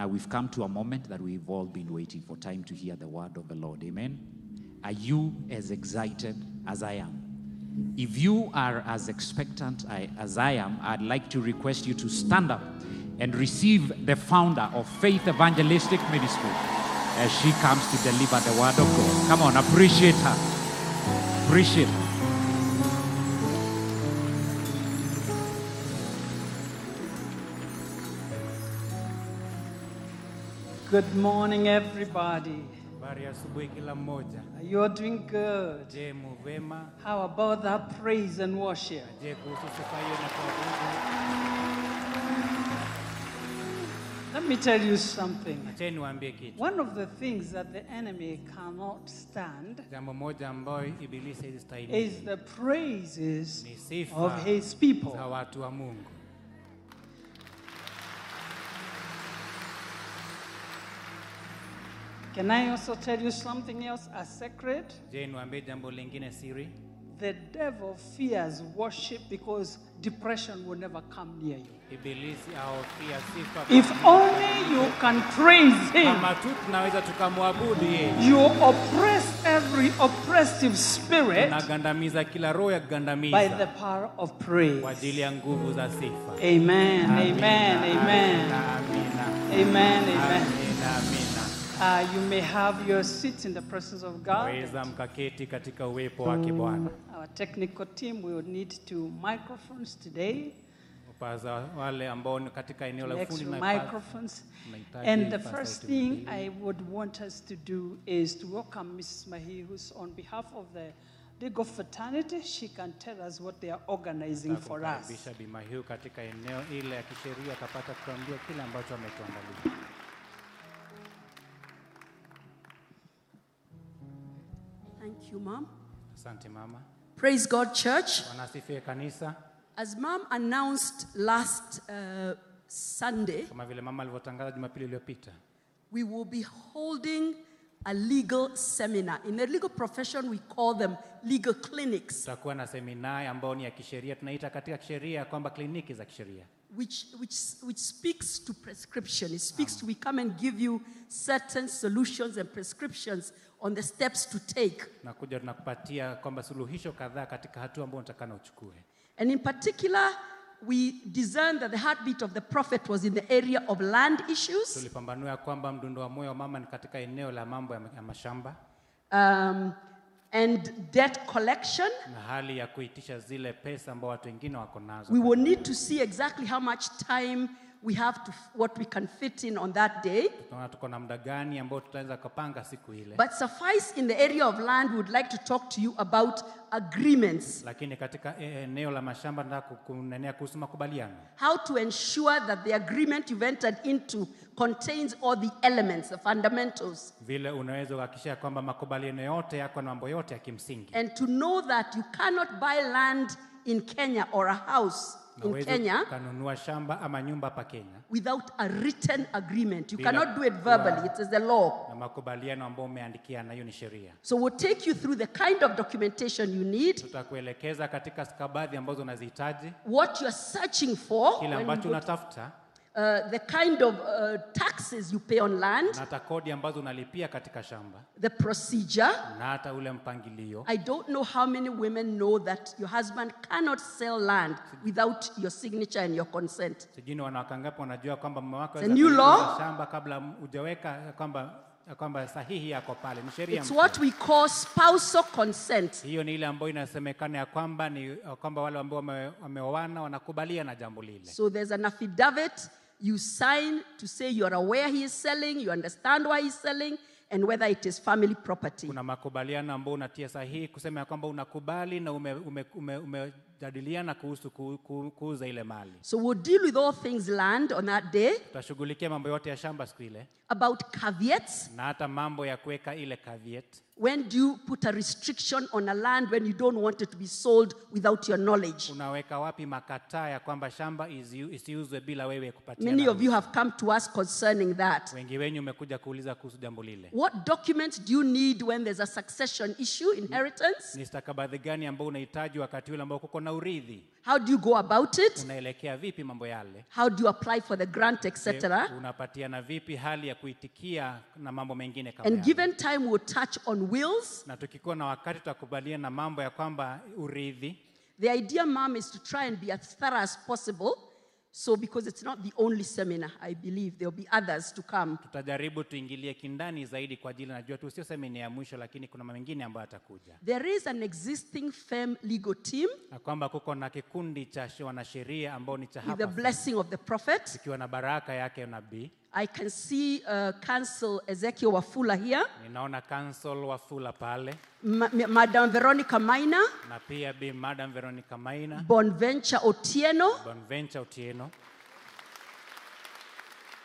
Now we've come to a moment that we've all been waiting for time to hear the word of the Lord. Amen. Are you as excited as I am? If you are as expectant as I am, I'd like to request you to stand up and receive the founder of Faith Evangelistic Ministry as she comes to deliver the word of God. Come on, appreciate her. Appreciate her. Good morning, everybody. Habari asubuhi kila mmoja. You're doing good. Je? How about that praise and worship? Je, kuhusu sifa hiyo na kuabudu? Let me tell you something. Acheni niwaambie kitu. One of the things that the enemy cannot stand Jambo moja ambayo ibilisi is the praises of his people. za watu wa Mungu. Can I also tell you something else, a secret? Je, niwaambie jambo lingine siri? The devil fears worship because depression will never come near you. Ibilisi ahofia sifa. If only you can praise him, kama tu tunaweza tukamwabudu yeye, you oppress every oppressive spirit tunagandamiza kila roho ya by the kugandamiza power of praise. kwa ajili ya nguvu za sifa. Amen, Amen. amen, amen, amen, amen. Uh, you may have your seats in the presence of God. Waweza mkaketi katika uwepo wake Bwana. Our technical team will need two microphones today, Upaza wale ambao ni katika eneo la ufundi na microphones. And the first thing. I would want us to do is to welcome Mrs. Mahi, who's on behalf of the legal fraternity. She can tell us what they are organizing for us. kumkaribisha Bi katika eneo ile ya kisheria atapata kutuambia kile ambacho ametuandalia. Thank you, Mom. Asante mama. Praise God, church. Wanasifia kanisa As Mom announced last uh, Sunday, kama vile mama alivyotangaza Jumapili iliyopita, we will be holding a legal seminar. In the legal profession, we call them legal clinics, tutakuwa na semina ambayo ni ya kisheria, tunaita katika kisheria kwamba kliniki za kisheria which, which, which speaks to prescription. It speaks to we come and give you certain solutions and prescriptions on the steps to take. nakuja tunakupatia kwamba suluhisho kadhaa katika hatua ambayo unatakana uchukue. And in particular, we discerned that the heartbeat of the prophet was in the area of land issues. Tulipambanua kwamba mdundo wa moyo wa mama ni katika eneo la mambo ya mashamba um, and debt collection. na hali ya kuitisha zile pesa ambao watu wengine wako nazo. We will need to see exactly how much time we have to, what we can fit in on that day. But suffice in the area of land, we would like to talk to you about agreements, lakini katika e- eneo la mashamba nataka kuhusu makubaliano, how to ensure that the agreement you've entered into contains all the elements, the fundamentals, vile unaweza kuhakikisha kwamba makubaliano yote yako na mambo yote ya kimsingi. and to know that you cannot buy land in Kenya or a house in Kenya shamba ama nyumba pa Kenya without a written agreement. You Bila cannot do it verbally, it is the law. na makubaliano ambayo umeandikiana, hiyo ni sheria. So we'll take you through the kind of documentation you need, Tutakuelekeza katika stakabadhi ambazo unazihitaji, what you're searching for, kile ambacho you unatafuta uh, the kind of uh, taxes you pay on land, na hata kodi ambazo unalipia katika shamba the procedure. na hata ule mpangilio. I don't know how many women know that your husband cannot sell land without your signature and your consent. Sijui ni wanawake ngapi wanajua kwamba mume wako hawezi new law. kuuza shamba kabla hujaweka kwamba kwamba sahihi yako pale, ni sheria. It's mpya. what we call spousal consent. Hiyo ni ile ambayo inasemekana ya kwamba ni kwamba wale ambao wame- wameoana wanakubalia na jambo lile. So there's an affidavit you sign to say you're aware he is selling, you understand why he's selling, and whether it is family property. Kuna makubaliano ambao unatia sahihi kusema kwamba unakubali na umejadiliana ume, ume, umejadiliana kuhusu ku, ku, kuuza ile mali. So we'll deal with all things land on that day, Tutashughulikia mambo yote ya shamba siku ile about caveats. na hata mambo ya kuweka ile caveat. When do you put a restriction on a land when you don't want it to be sold without your knowledge? Unaweka wapi makataa ya kwamba shamba isi- isiuzwe bila wewe kupatia Many of you have come to us concerning that. Wengi wenyu umekuja kuuliza kuhusu jambo lile. What documents do you need when there's a succession issue, inheritance? Ni stakabadhi gani ambao unahitaji wakati ule ambao kuko na na urithi How do you go about it? unaelekea vipi mambo yale How do you apply for the grant, etc.? unapatiana vipi hali ya kuitikia na mambo mengine kama And given time, we'll touch on wills. na tukikuwa na wakati tutakubaliana na mambo ya kwamba urithi The idea, mom, is to try and be as thorough as possible. So, because it's not the only seminar, I believe there'll be others to come. tutajaribu tuingilie kindani zaidi kwa ajili najua tu sio semina ya mwisho lakini kuna mengine ambayo atakuja There is an existing firm legal team na kwamba kuko na kikundi cha wanasheria ambao ni cha with the blessing of the prophet. ikiwa na baraka yake nabii I can see uh, Council Ezekiel Wafula here, ninaona council wafula pale. Ma- Ma- Madam Veronica Maina, na pia bi madam veronica maina. Bonventure Otieno. bonventure utieno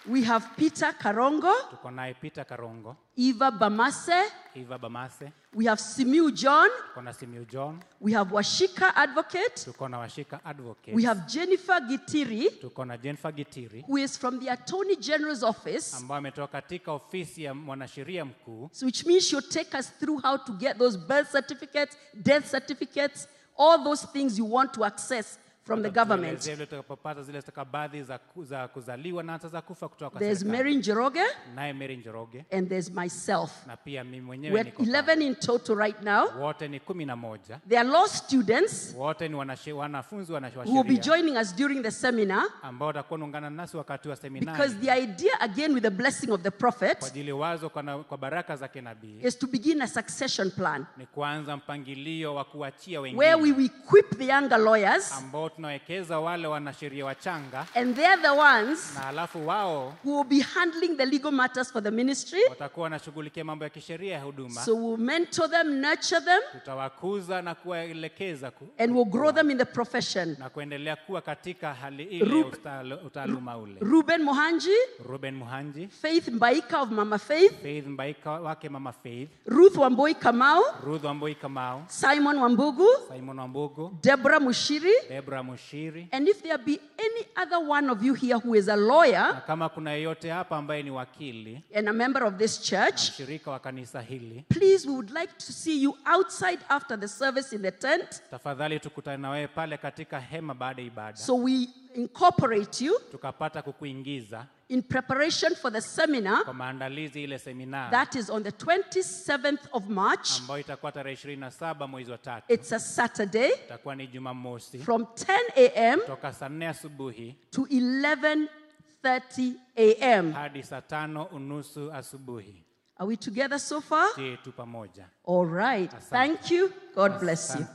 We have Peter Karongo, tuko naye peter karongo Eva Bamase. Eva bamase We have Simiu John. tuko na simiu john We have Washika Advocate. tuko na washika advocate We have Jennifer Gitiri, tuko na jennifer gitiri who is from the Attorney General's office, ambao ametoka katika ofisi ya mwanasheria mkuu so which means she'll take us through how to get those birth certificates, death certificates, all those things you want to access from the government. Tutakapopata zile stakabadhi za, ku- za kuzaliwa na hata za kufa kutoka kwa There's serikali. Mary Njoroge, naye Mary Njoroge and there's myself. na pia mimi mwenyewe We're niko pale. 11 in total right now. wote ni kumi na moja They are law students wote ni wanashe- wanafunzi wa who will be sheria joining us during the seminar ambao watakuwa naungana nasi wakati wa because seminari the idea, again, with the blessing of the kwa prophet, ajili wazo kwa, na, kwa baraka za kinabii is to begin a succession plan ni kuanza mpangilio wa kuachia where we equip the younger lawyers, ambao tunawekeza wale wanasheria wachanga and they're the ones na halafu wao who will be handling the legal matters for the ministry. watakuwa wanashughulikia mambo ya kisheria ya huduma. So we'll mentor them, nurture them, tutawakuza na kuwaelekeza ku, and we'll grow them in the profession. na kuendelea kuwa katika hali ile Rub- utaaluma ule. Ruben Mohanji, ruben muhanji. Faith Mbaika of Mama Faith, faith mbaika wake mama faith. Ruth Wamboi Kamau, ruth wamboi kamau. Simon Wambugu, simon wambugu. Deborah Mushiri, debra mushiri and if there be any other one of you here who is a lawyer na kama kuna yeyote hapa ambaye ni wakili and a member of this na church, mshirika wa kanisa hili please, we would like to see you outside after the service in the tent. tafadhali tukutane na wewe pale katika hema baada ya ibada. So we incorporate you. Tukapata kukuingiza in preparation for the seminar kwa maandalizi ile seminari that is on the 27th of March. ambayo itakuwa tarehe 27 mwezi wa tatu It's a Saturday itakuwa ni jumamosi from 10 a.m. toka saa nne asubuhi to 11:30 a.m. hadi saa tano unusu asubuhi Are we together so far? je tu pamoja All right. Asante. Thank you. God bless you.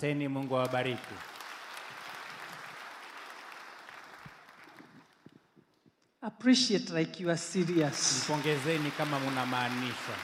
Appreciate like you are serious. mpongezeni kama mnamaanisha.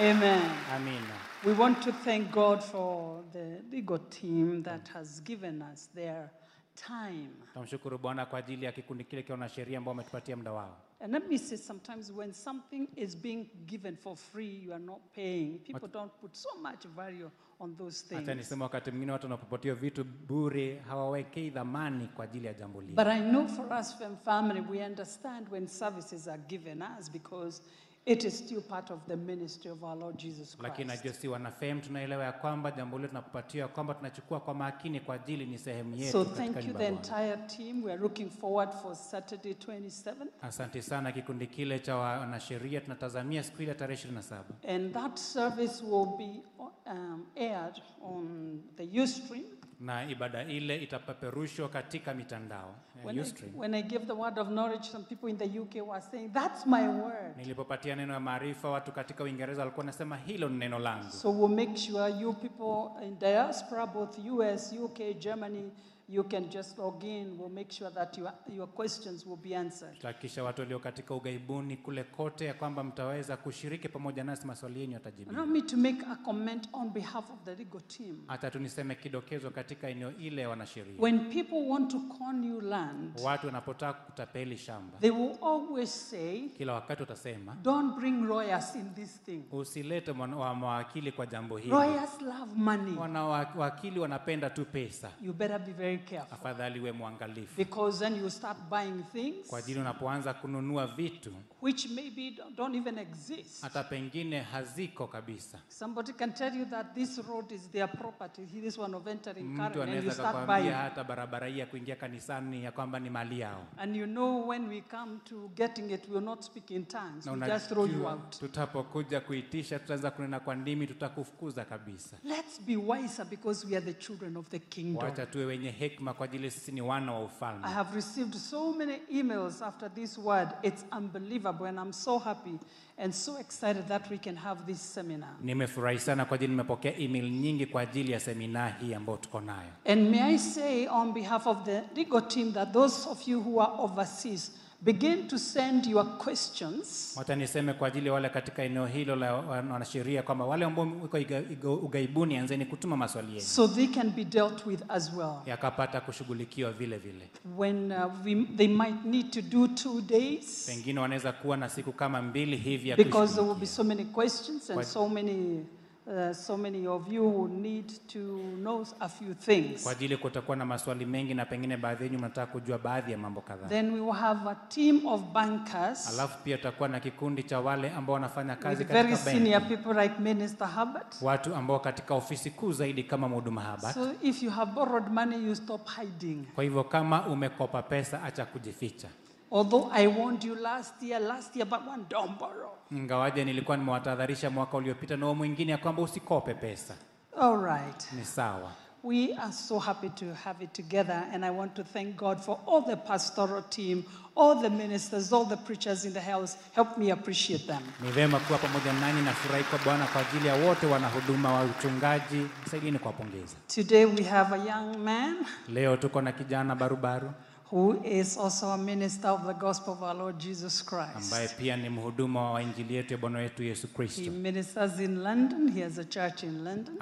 Amen. amina We want to thank God for the legal team that has given us their time. Tumshukuru bwana kwa ajili ya kikundi kile kia wanasheria ambao wametupatia muda wao And let me say, sometimes when something is being given for free, you are not paying. People don't put so much value on those hata things. nisema wakati mwingine watu wanapopatiwa vitu bure hawawekei dhamani kwa ajili ya jambo lile But I know for us, from family, we understand when services are given us because it is still part of the ministry of our Lord Jesus lakini najua si wanafem tunaelewa ya kwamba jambo hilo tunapopatiwa kwamba tunachukua kwa makini kwa ajili ni sehemu yetu So thank you, the entire team. We are looking forward for Saturday 27th. asante sana kikundi kile cha wanasheria tunatazamia siku ile tarehe 27 And that service will be um, aired on the Ustream. Na ibada ile itapeperushwa katika mitandao When I, when I gave the word of knowledge, some people in the UK were saying, That's my word. nilipopatia neno ya maarifa watu katika uingereza walikuwa nasema hilo ni neno langu So we'll make sure you people in diaspora, both US, UK, Germany, you can just log in. We'll make sure that your, your questions will be answered. tutahakikisha watu walio katika ughaibuni kule kote ya kwamba mtaweza kushiriki pamoja nasi maswali yenu yatajibiwa Allow me to make a comment on behalf of the legal team. hata tuniseme kidokezo katika eneo ile wanasheria When people want to con you land, watu wanapotaka kutapeli shamba they will always say, kila wakati utasema Don't bring lawyers in this thing. usilete wa mawakili kwa jambo hili Lawyers love money. wanawakili wanapenda tu pesa You better be very careful. afadhali uwe mwangalifu Because then you start buying things kwa ajili unapoanza kununua vitu which maybe don't- even exist. hata pengine haziko kabisa Somebody can tell you that this road is their property. This one of entering Karen, and you start buying. hata barabara hii ya kuingia kanisani ya kwamba ni mali yao And you know when we come to getting it, we will not speak in tongues. na We just throw you out. tutapokuja kuitisha tutaanza kunena kwa ndimi tutakufukuza kabisa Let's be wiser because we are the children of the kingdom. wacha tuwe wenye hekima kwa ajili sisi ni wana wa ufalme I have received so many emails after this word. It's unbelievable, and I'm so happy and so excited that we can have this seminar. nimefurahi sana kwa ajili nimepokea email nyingi kwa ajili ya semina hii ambayo tuko nayo And may I say, on behalf of the legal team, that those of you who are overseas begin to send your questions. Wacha niseme kwa ajili ya wale katika eneo hilo la wanasheria kwamba wale ambao iga- ugaibuni anzeni kutuma maswali yenu. So they can be dealt with as well. yakapata kushughulikiwa vile vile. When uh, we, they might need to do two days. Pengine wanaweza kuwa na siku kama mbili hivi ya because there will be so many questions and so many, uh, so many of you who need to know a few things. kwa ajili kutakuwa na maswali mengi na pengine baadhi yenu mnataka kujua baadhi ya mambo kadhaa Then we will have a team of bankers alafu pia tutakuwa na kikundi cha wale ambao wanafanya kazi very katika senior benki people like Minister Hubbard. watu ambao katika ofisi kuu zaidi kama mhuduma haba So if you have borrowed money, you stop hiding. kwa hivyo kama umekopa pesa acha kujificha Although I warned you last year, last year, but one don't borrow. ingawaje nilikuwa nimewatahadharisha mwaka uliopita na huo mwingine ya kwamba usikope pesa All right. ni sawa We are so happy to have it together, and I want to thank God for all the pastoral team, all the ministers, all the preachers in the house. Help me appreciate them. ni vema kuwa pamoja nanyi na furahi kwa bwana kwa ajili ya wote wanahuduma wa uchungaji saidieni kuwapongeza Today we have a young man leo tuko na kijana barubaru who is also a minister of the gospel of our Lord Jesus Christ. ambaye pia ni mhuduma wa injili yetu ya bwana wetu yesu He kristo ministers in London. He has a church in London.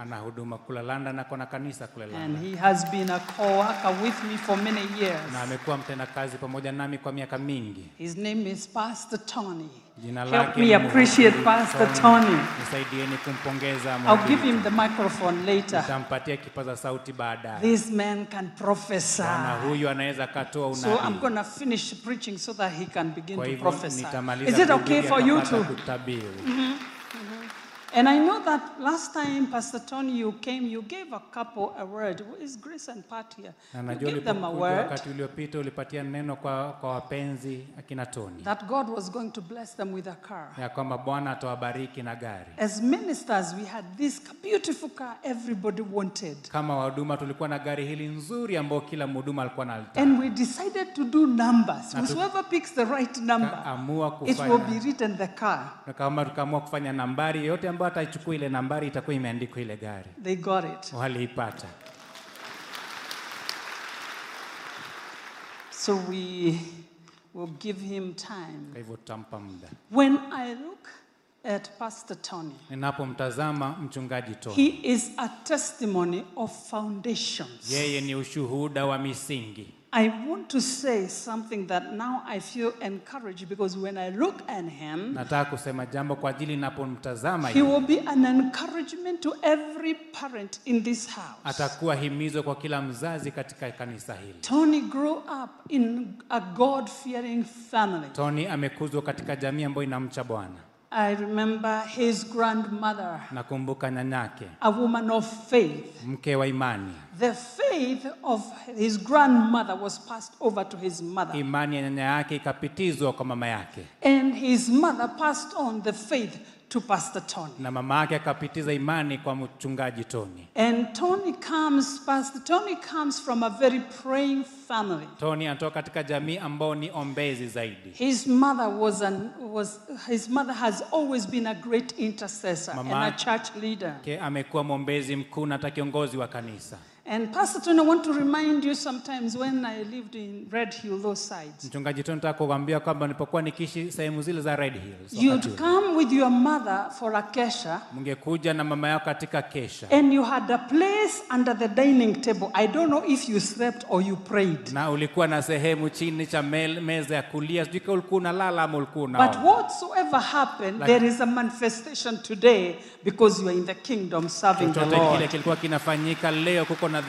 kule london na kanisa kule And london he has been a co worker with me for many years. na amekuwa mtendakazi pamoja nami kwa miaka mingi His name is Pastor Tony. Jina Help me appreciate Pastor Tony. Tony. nisaidieni kumpongeza I'll give him the microphone later. nitampatia kipaza sauti baadaye This man can prophesy. huyu anaweza katoa So I'm going to finish preaching so that he can begin to prophesy. Is it okay for you to? kutabiri And I know that last time, Pastor Tony, you came, you gave a couple a word. Is Grace and Pat here? na You najua gave them a ulipokuja word wakati uliopita ulipatia neno kwa, kwa wapenzi akina Tony that God was going to bless them with a car. ya kwamba bwana atawabariki na gari As ministers, we had this beautiful car everybody wanted. kama wahuduma tulikuwa na gari hili nzuri ambao kila mhuduma alikuwa nalitaka And we decided to do numbers. Na tu- Whoever picks the right number, Tukaamua it will kufanya be written the car. na kama tukaamua kufanya nambari yote ambayo ataichukua ile nambari itakuwa imeandikwa ile gari They got it. waliipata So we will give him time. kwa hivyo tutampa muda When I look at Pastor Tony, ninapomtazama mchungaji he is a testimony of foundations. yeye ni ushuhuda wa misingi I want to say something that now I feel encouraged because when I look at him, nataka kusema jambo kwa ajili ninapomtazama he will be an encouragement to every parent in this house. atakuwa himizo kwa kila mzazi katika kanisa hili Tony grew up in a God fearing family. tony amekuzwa katika jamii ambayo inamcha bwana I remember his grandmother, nakumbuka nanake. a woman of faith. mke wa imani The faith of his grandmother was passed over to his mother, imani ya nana yake ikapitizwa kwa mama yake and his mother passed on the faith to Pastor Tony. na mama yake akapitiza imani kwa mchungaji tony And Tony comes, Pastor Tony comes from a very praying family. tony anatoka katika jamii ambao ni ombezi zaidi His mother was an was his mother has always been a great intercessor and a church leader. ke amekuwa mwombezi mkuu na hata kiongozi wa kanisa And Pastor Tony, I want to remind you sometimes when I lived in Red Hill, those sides, mchungaji tony nataka kwamba nilipokuwa nikiishi sehemu zile za red hills you'd come with your mother for a kesha, mngekuja na mama yako katika kesha and you had a place under the dining table. I don't know if you slept or you prayed. na ulikuwa na sehemu chini cha meza ya kulia sijui kama ulikuwa unalala ama ulikuwa But whatsoever happened, there is a manifestation today because you are in the kingdom serving the chochote kile Lord. kilikuwa kinafanyika leo kuko na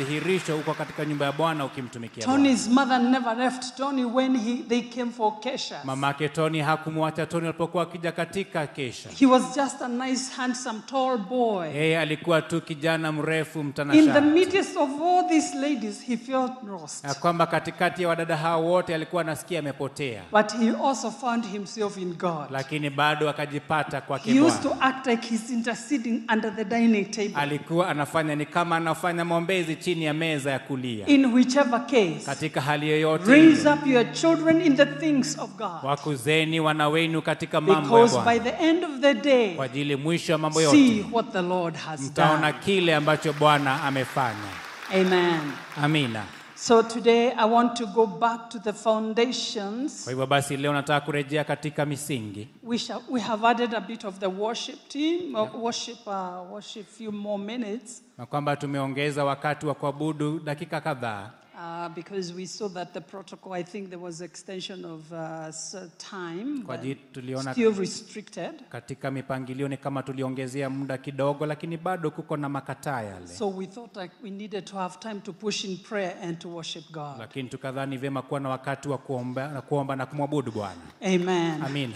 na uko katika nyumba ya Bwana ukimtumikia Tony's mother never left Tony when he, they came for Kesha. Mamake Tony hakumwacha Tony alipokuwa akija katika kesha. He was just a nice, handsome, tall boy. Yeye alikuwa tu kijana mrefu In the midst of all these ladies, he felt lost. ya kwamba katikati ya wadada hao wote alikuwa anasikia amepotea, But he also found himself in God. lakini bado akajipata kwake He used to act like he's interceding under the dining table. Alikuwa anafanya ni kama anafanya maombezi chini ya meza ya kulia. In whichever case, Katika hali yoyote raise up your children in the things of God. wakuzeni wana wenu katika mambo ya Because by the end of the day, kwa ajili mwisho wa mambo see yote what the Lord has mtaona kile ambacho Bwana amefanya. Amen. Amina. So today I want to go back to the foundations. Kwa hivyo basi leo nataka kurejea katika misingi. We, shall, we have added a bit of the worship team, yeah. worship, uh, worship few more minutes, na kwamba tumeongeza wakati wa kuabudu dakika kadhaa uh, because we saw that the protocol, I think there was extension of uh, time, kwa tuliona still restricted. katika mipangilio ni kama tuliongezea muda kidogo, lakini bado kuko na makataa yale, So we thought like we needed to have time to push in prayer and to worship God. lakini tukadhani vyema kuwa na wakati wa kuomba na kuomba na kumwabudu Bwana. Amen. Amina.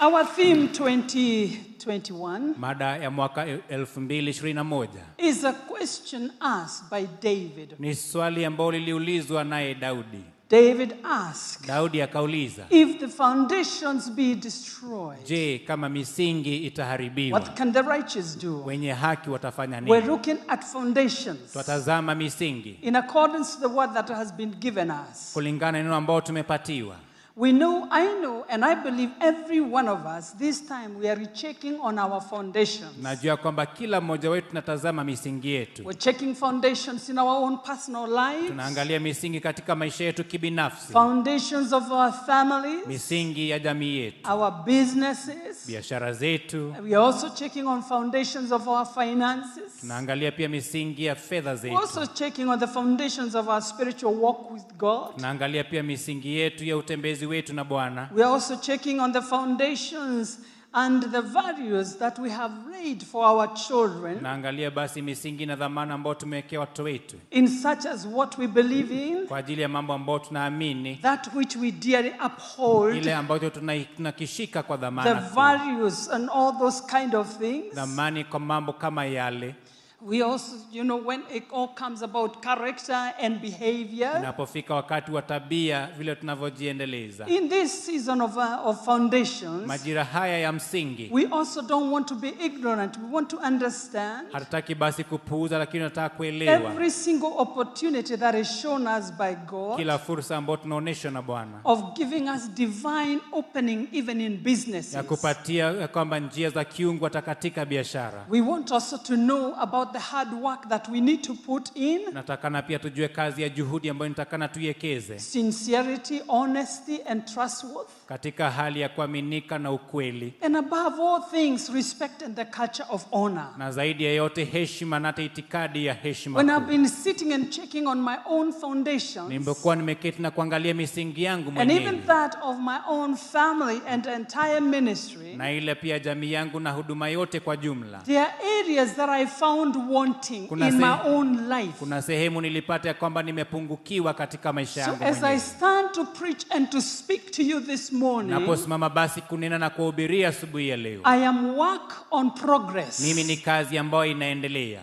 Our theme 2021 Mada ya mwaka 2021 is a question asked by David. ni swali ambalo liliulizwa naye Daudi. David asked, Daudi akauliza, If the foundations be destroyed, je, kama misingi itaharibiwa, what can the righteous do? wenye haki watafanya We're looking at foundations Twatazama misingi in accordance to the word that has been given us. kulingana na neno ambao tumepatiwa. We know, I know, and I believe every one of us, this time we are rechecking on our foundations. Najua kwamba kila mmoja wetu tunatazama misingi yetu, We're checking foundations in our own personal lives, tunaangalia misingi katika maisha yetu kibinafsi, foundations of our families, misingi ya jamii yetu, our businesses. biashara zetu, We are also checking on foundations of our finances. tunaangalia pia misingi ya fedha We're also checking on the foundations of our spiritual walk with God. tunaangalia pia misingi yetu ya utembezi wetu na Bwana, We are also checking on the foundations and the values that we have laid for our children, Naangalia basi misingi na dhamana ambayo tumewekea watoto wetu in such as what we believe in, kwa ajili ya mambo ambayo tunaamini, that which we dearly uphold, ile ambacho tunakishika kwa dhamana The values and all those kind of things. dhamani kwa mambo kama yale. We also, you know, when it all comes about character and behavior, Inapofika wakati wa tabia, vile tunavyojiendeleza, in this season of, uh, of foundations, majira haya ya msingi, we also don't want to be ignorant. We want to understand hatutaki basi kupuuza, lakini tunataka kuelewa every single opportunity that is shown us by God kila fursa ambayo tunaonyeshwa na Bwana of giving us divine opening even in businesses. ya kupatia ya kwamba njia za kiungu hata katika biashara. We want also to know about the hard work that we need to put in Natakana pia tujue kazi ya juhudi ambayo nitakana tuiwekeze sincerity, honesty, and trustworth. Katika hali ya kuaminika na ukweli, And above all things, respect and the culture of honor. na zaidi ya yote heshima na hata itikadi ya heshima When I've been sitting and checking on my own foundations, Nimekuwa nimeketi na kuangalia misingi yangu and even that of my own family and entire ministry, na ile pia jamii yangu na huduma yote kwa jumla. there are areas that I found wanting Kuna in my own life. Kuna sehemu nilipata ya kwamba nimepungukiwa katika maisha So as I stand to preach and to speak to you this morning, Naposimama basi kunena na kuhubiria asubuhi ya leo, I am work on progress. mimi ni kazi ambayo inaendelea.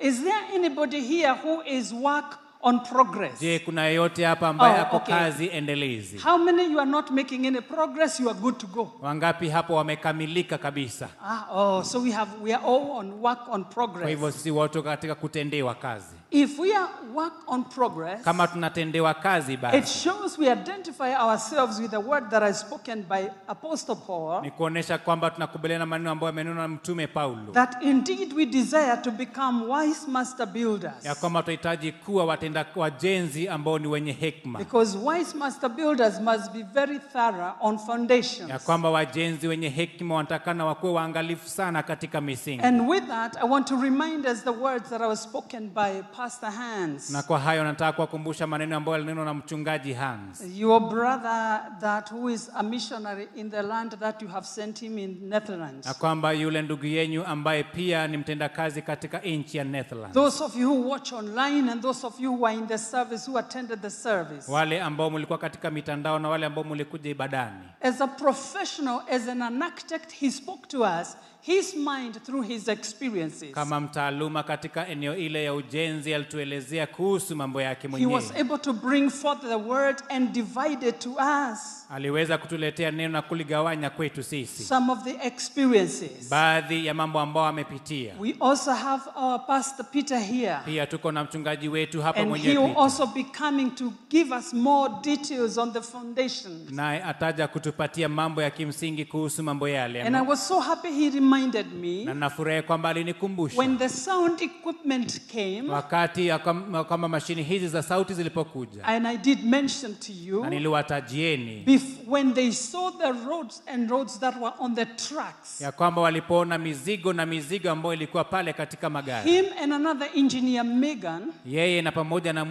Is there anybody here who is work on progress? Je, kuna yeyote hapa ambaye Oh, ako okay. kazi endelezi? How many you are not making any progress? You are good to go. Wangapi hapo wamekamilika kabisa? Ah, oh, so we have we are all on work on Kwa hivyo sisi wote katika kutendewa kazi. If we are work on progress, Kama tunatendewa kazi, it shows we identify ourselves with the word that is spoken by Apostle Paul. ni kuonesha kwamba tunakubaliana na maneno ambayo yamenenwa na Mtume Paulo That indeed we desire to become wise master builders. ya kwamba tunahitaji kuwa watenda wajenzi ambao ni wenye hekima, Because wise master builders must be very thorough on foundations. ya kwamba wajenzi wenye hekima wanatakana wakuwe waangalifu sana katika misingi. And with that, I want to remind us the words that were spoken by Pastor Hans. na kwa hayo nataka kuwakumbusha maneno ambayo yalinenwa na mchungaji Hans Your brother that who is a missionary in the land that you have sent him in Netherlands. na kwamba yule ndugu yenyu ambaye pia ni mtendakazi katika nchi ya Netherlands Those of you who watch online and those of you who are in the service, who attended the service. wale ambao mlikuwa katika mitandao na wale ambao mlikuja ibadani As a professional, as an architect, he spoke to us his mind through his experiences. kama mtaaluma katika eneo ile ya ujenzi alituelezea kuhusu mambo yake He mwenyewe was able to bring forth the word and divide it to us. Aliweza kutuletea neno na kuligawanya kwetu sisi. Some of the experiences. baadhi ya mambo ambao amepitia. We also have our Pastor Peter here. pia tuko na mchungaji wetu hapa And he will also be coming to give us more details on the foundation. Naye ataja kutupatia mambo ya kimsingi kuhusu mambo yale. And I was so happy he reminded me na nafurahi kwamba alinikumbusha. when the sound equipment came, wakati kwamba mashini hizi za sauti zilipokuja. and I did mention to you, na niliwatajieni bef- when they saw the roads and roads that were on the tracks, ya kwamba walipoona mizigo na mizigo ambayo ilikuwa pale katika magari. him and another engineer, Megan, yeye na pamoja na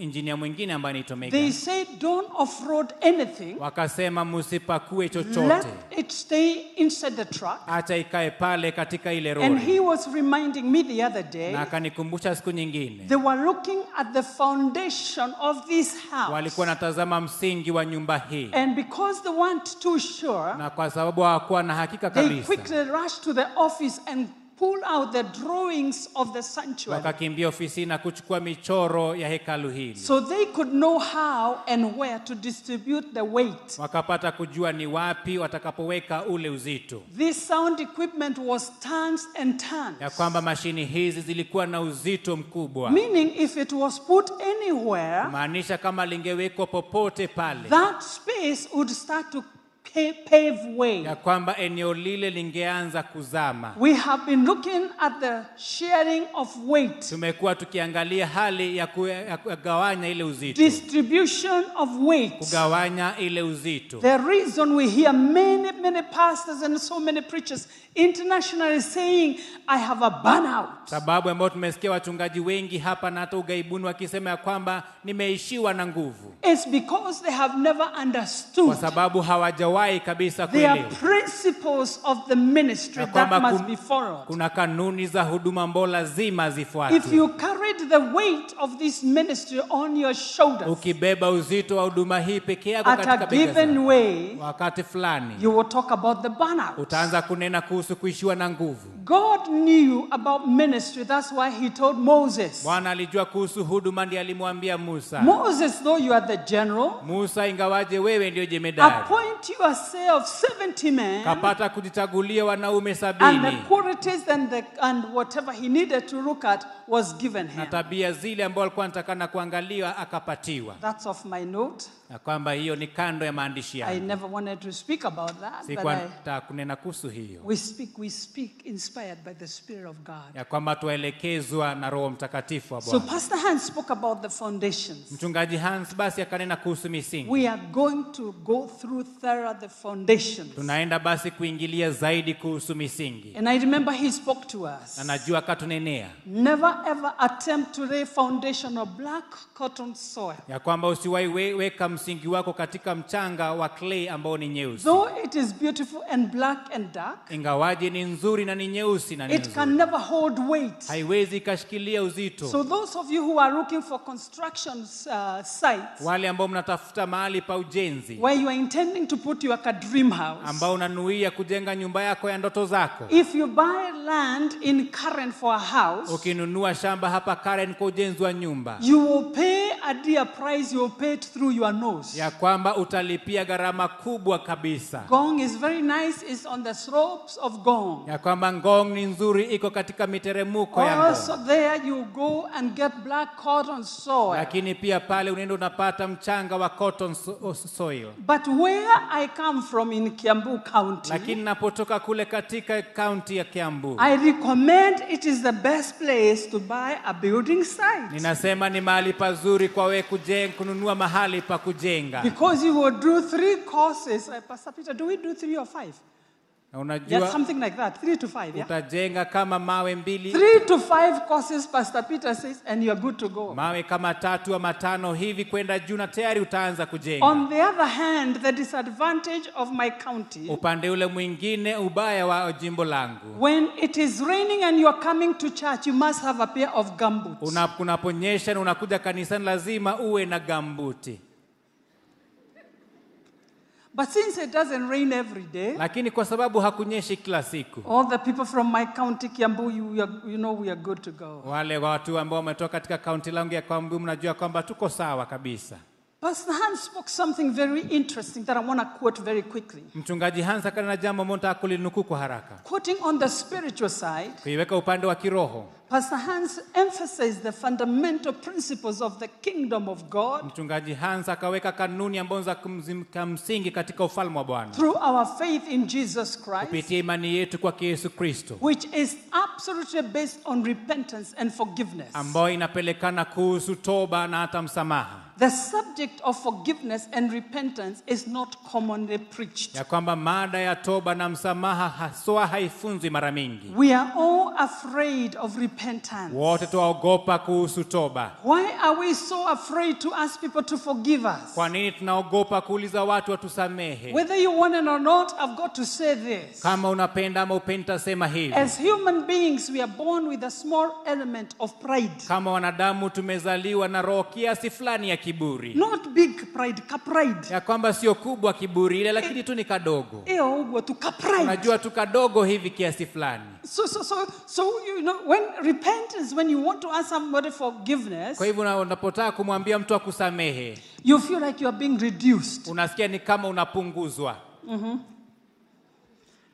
injinia mwingine ambaye anaitwa they said, don't off-road anything. wakasema msipakue Let it stay inside the truck. acha ikae pale katika ile And he was reminding me the other day, na akanikumbusha siku nyingine. they were looking at the foundation of this house. walikuwa natazama msingi wa nyumba hii. And because they weren't too sure, na kwa sababu hawakuwa na hakika they kabisa quickly rushed to the office and pulled out the drawings of the sanctuary. Wakakimbia ofisini na kuchukua michoro ya hekalu hili. So they could know how and where to distribute the weight. wakapata kujua ni wapi watakapoweka ule uzito. This sound equipment was tons and ya kwamba mashini hizi zilikuwa na uzito mkubwa. Meaning, if it was put anywhere, maanisha kama lingewekwa popote pale that space would start to pave way. ya kwamba eneo lile lingeanza kuzama We have been looking at the sharing of weight, tumekuwa tukiangalia hali ya ku- ya kugawanya ile uzito distribution of weight. kugawanya ile uzito The reason we hear many, many pastors and so many preachers internationally saying, I have a burnout. sababu ambayo tumesikia wachungaji wengi hapa na hata ughaibuni wakisema ya kwamba nimeishiwa na nguvu It's because they have never understood kwa sababu hawajawahi kabisa There are principles of the ministry that must be followed. kuna kanuni za huduma ambao lazima If you carried the weight of this ministry on your shoulders ukibeba uzito wa huduma hii peke yako at katika a bega given way, wakati fulani you will talk about the burnout. utaanza kunena kuhusu kuishiwa na nguvu God knew about ministry. That's why he told Moses. bwana alijua kuhusu huduma ndiye alimwambia musa Moses, though you are the general, musa ingawaje wewe ndio jemedari appoint yourself 70 men kapata kujichagulia wanaume and the sabini qualities and, the, and whatever he needed to look at was given na tabia zile ambao alikuwa anatakana kuangaliwa akapatiwa That's off my note. na kwamba hiyo ni kando ya maandishi I yangu never wanted to speak about that, but I, kunena kuhusu hiyo we speak, we speak inspired by the Spirit of God. ya kwamba twaelekezwa na roho mtakatifu wa So bwana Pastor Hans spoke about the foundations. mchungaji hans basi akanena kuhusu misingi We are going to go through thorough the foundations. tunaenda basi kuingilia zaidi kuhusu misingi And I remember he spoke to na najua akatunenea Never ever attempt to lay foundation of black cotton soil. ya kwamba usiwahi we- weka msingi wako katika mchanga wa clay ambao ni nyeusi Though it is beautiful and black and dark, ingawaje ni nzuri na ni nyeusi na ni it can never hold weight. haiwezi ikashikilia uzito So those of you who are looking for construction uh, sites wale ambao mnatafuta mahali pa ujenzi where you are intending to put your dream house, ambao unanuia kujenga nyumba yako ya ndoto zako if you buy land in Karen for a house, ukinunua shamba hapa Karen kwa ujenzi wa nyumba you will pay a dear price. You will pay it through your nose. ya kwamba utalipia gharama kubwa kabisa Gong is very nice. is on the slopes of Gong. ya kwamba Ngong ni nzuri, iko katika miteremko ya Ngong, Also, there you go and get black cotton soil. lakini pia pale unaenda unapata mchanga wa cotton so- soil. But where I come from in Kiambu County, Lakini napotoka kule katika kaunti ya Kiambu, I recommend it is the best place to buy a building site. ninasema ni mahali pazuri kwa wewe kujenga, kununua mahali pa kujenga, Because you will do three courses. Uh, Pastor Peter, do we do three or five? Na unajua something like that. Three to five, yeah? utajenga kama mawe mbili Three to five courses, Pastor Peter says, and you're good to go. mawe kama tatu ama tano hivi kwenda juu na tayari utaanza kujenga On the other hand, the disadvantage of my county, upande ule mwingine ubaya wa jimbo langu when it is raining and you're coming to church, you must have a pair of gumboots. unaponyesha na unakuja kanisani lazima uwe na gambuti But since it doesn't rain every day, lakini kwa sababu hakunyeshi kila siku all the people from my county, Kiambu, you, you, are, you know we are good to go. wale watu ambao wametoka katika kaunti langu ya Kwambu mnajua kwamba tuko sawa kabisa Pastor Hans spoke something very interesting that I want to quote very quickly. mchungaji Hans akana na jambo ambalo nataka kulinukuu kwa haraka. Quoting on the spiritual side, kuiweka upande wa kiroho. Pastor Hans emphasized the fundamental principles of the kingdom of God mchungaji Hans akaweka kanuni ambazo za kamsingi katika ufalme wa Bwana. through our faith in Jesus Christ, kupitia imani yetu kwa Yesu Kristo. which is absolutely based on repentance and forgiveness. ambayo inapelekana kuhusu toba na hata msamaha The subject of forgiveness and repentance is not commonly preached. ya kwamba mada ya toba na msamaha haswa haifunzwi mara mingi We are all afraid of repentance. wote tuwaogopa kuhusu toba Why are we so afraid to ask people to forgive us? kwa nini tunaogopa kuuliza watu watusamehe Whether you want it or not, I've got to say this. kama unapenda ama upendi tasema hivi As human beings, we are born with a small element of pride. kama wanadamu tumezaliwa na roho kiasi fulani ya kiburi. Not big pride, kapride ya kwamba sio kubwa kiburi ile lakini tu ni kadogo. Eo tu ka unajua tu kadogo hivi kiasi fulani. So, so, so, so, you know, when repentance, when you want to ask somebody forgiveness, kwa hivyo unapotaka kumwambia mtu akusamehe you feel like you are being reduced. unasikia ni kama unapunguzwa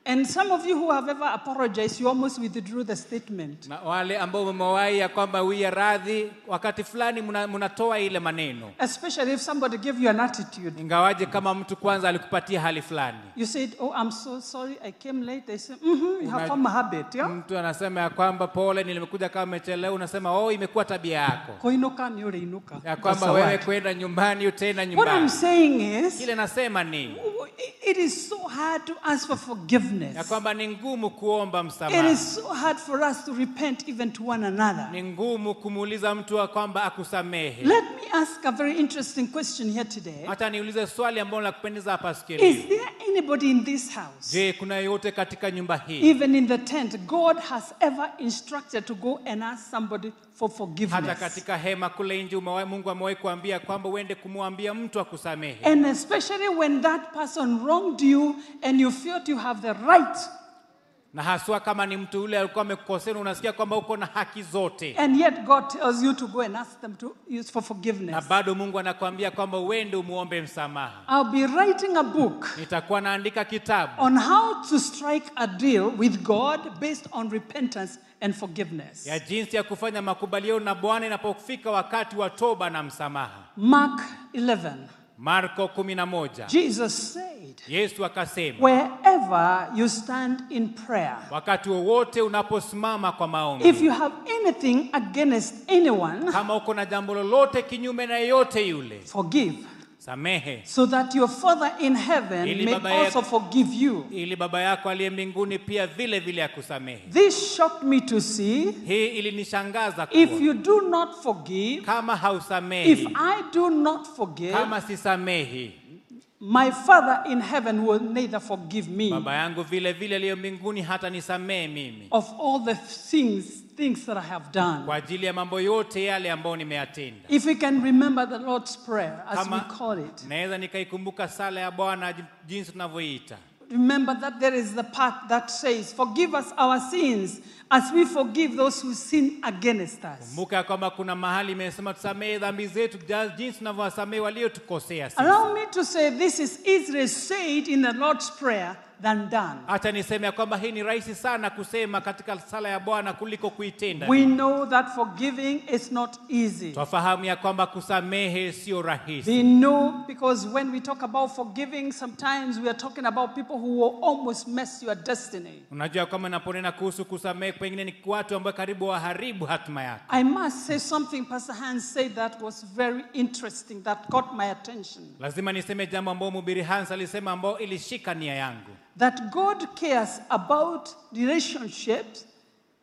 And some of you who have ever apologized, you almost withdrew the statement. na wale ambao mmewahi ya kwamba wia radhi wakati fulani mnatoa ile maneno Especially if somebody gave you an attitude. ingawaje kama mtu kwanza alikupatia hali fulani You said, Oh, I'm so sorry, I came late. They said, Mm-hmm, you have Una- formed a habit, yeah? mtu anasema ya kwamba pole nilimekuja kama umechelewa unasema oh imekuwa tabia yako Koinuka ni ule inuka. ya kwamba wewe kwenda nyumbani What I'm nyumbani saying is, kile nasema ni it is so hard to ask for forgiveness. kwamba ni ngumu kuomba It is so hard for us to repent even to one another. ngumu kumuuliza mtu kwamba akusamehe Let me ask a very interesting question here today. Is there anybody in this house, kuna yote katika nyumba hii even in the tent, God has ever instructed to go and ask somebody for hata katika hema kule nje mungu amewahi kuambia kwamba uende kumwambia mtu akusamehe. And especially when that person wronged you and you felt you have the right, na haswa kama ni mtu yule alikuwa amekukosea unasikia kwamba uko na haki zote. And yet God tells you to go and ask them to use for na bado mungu anakuambia kwamba uende umuombe msamaha. I'll be writing a book nitakuwa naandika kitabu on how to strike a deal with God based on repentance and forgiveness. ya jinsi ya kufanya makubaliano na bwana inapofika wakati wa toba na msamaha Mark 11. marko 11 Jesus said, yesu akasema Wherever you stand in prayer, wakati wowote unaposimama kwa maombi if you have anything against anyone, kama uko na jambo lolote kinyume na yeyote yule forgive, samehe. So that your Father in heaven Ili may Baba yako- also forgive you. ili baba yako aliye mbinguni pia vile vile akusamehe. This shocked me to see. hii ilinishangaza If you do not forgive, kama if I do not forgive, kama sisamehi. my Father in heaven will neither forgive me. Baba yangu vile vile aliyo mbinguni hata nisamehe mimi. Of all the things, things that I have done. kwa ajili ya mambo yote yale ambayo nimeyatenda. If we can remember the Lord's Prayer, as we call it, naweza nikaikumbuka sala ya bwana jinsi tunavyoita remember that there is the part that says, Forgive us our sins as we forgive those who sin against us. kumbuka ya kwamba kuna mahali imesema tusamehe dhambi zetu ja- jinsi tunavyowasamehe waliotukosea sisi Allow me to say this is easier said in the Lord's Prayer than done. Acha niseme ya kwamba hii ni rahisi sana kusema katika sala ya bwana kuliko kuitenda We know that forgiving is not easy. twafahamu ya kwamba kusamehe sio rahisi We know because when we talk about forgiving, sometimes we are talking about people who will almost mess your destiny. unajua kwamba naponena kuhusu kusamehe pengine ni watu ambao karibu waharibu hatima yako I must say something Pastor Hans said that was very interesting, that caught my attention. lazima niseme jambo ambao mhubiri hans alisema ambao ilishika nia yangu that God cares about relationships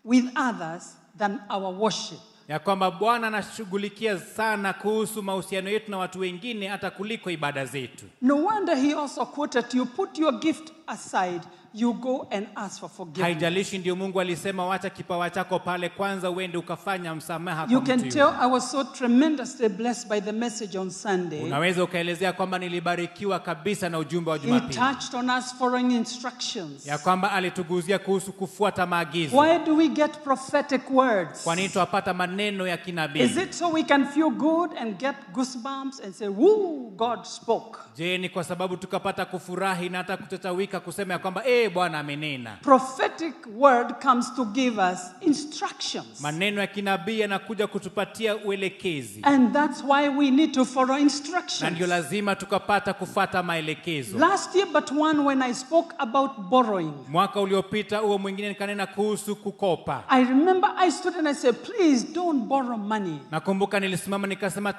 with others than our worship. ya kwamba Bwana anashughulikia sana kuhusu mahusiano yetu na watu wengine hata kuliko ibada zetu. No wonder he also quoted, You put your gift aside, you go and ask for forgiveness. Haijalishi, ndio Mungu alisema, wacha kipawa chako pale kwanza, uende ukafanya msamaha You can mtu tell yule. I was so tremendously blessed by the message on Sunday. Unaweza ukaelezea kwamba nilibarikiwa kabisa na ujumbe wa He Jumapili, touched on us following instructions. ya kwamba alituguzia kuhusu kufuata maagizo. Why do we get prophetic words? Kwa nini twapata maneno ya Is kinabii? it so we can feel good and get goosebumps and say, Woo, God spoke? Je, ni kwa sababu tukapata kufurahi na hata kutatawika kusema ya kwamba eh, Bwana amenena? Prophetic word comes to give us instructions. Maneno ya kinabii yanakuja kutupatia uelekezi, And that's why we need to follow na instructions. ndio lazima tukapata kufata maelekezo. Last year, but one, when I spoke about borrowing, Mwaka uliopita huo mwingine nikanena kuhusu kukopa. I remember I stood and I said, Please don't borrow money. Nakumbuka nilisimama nikasema,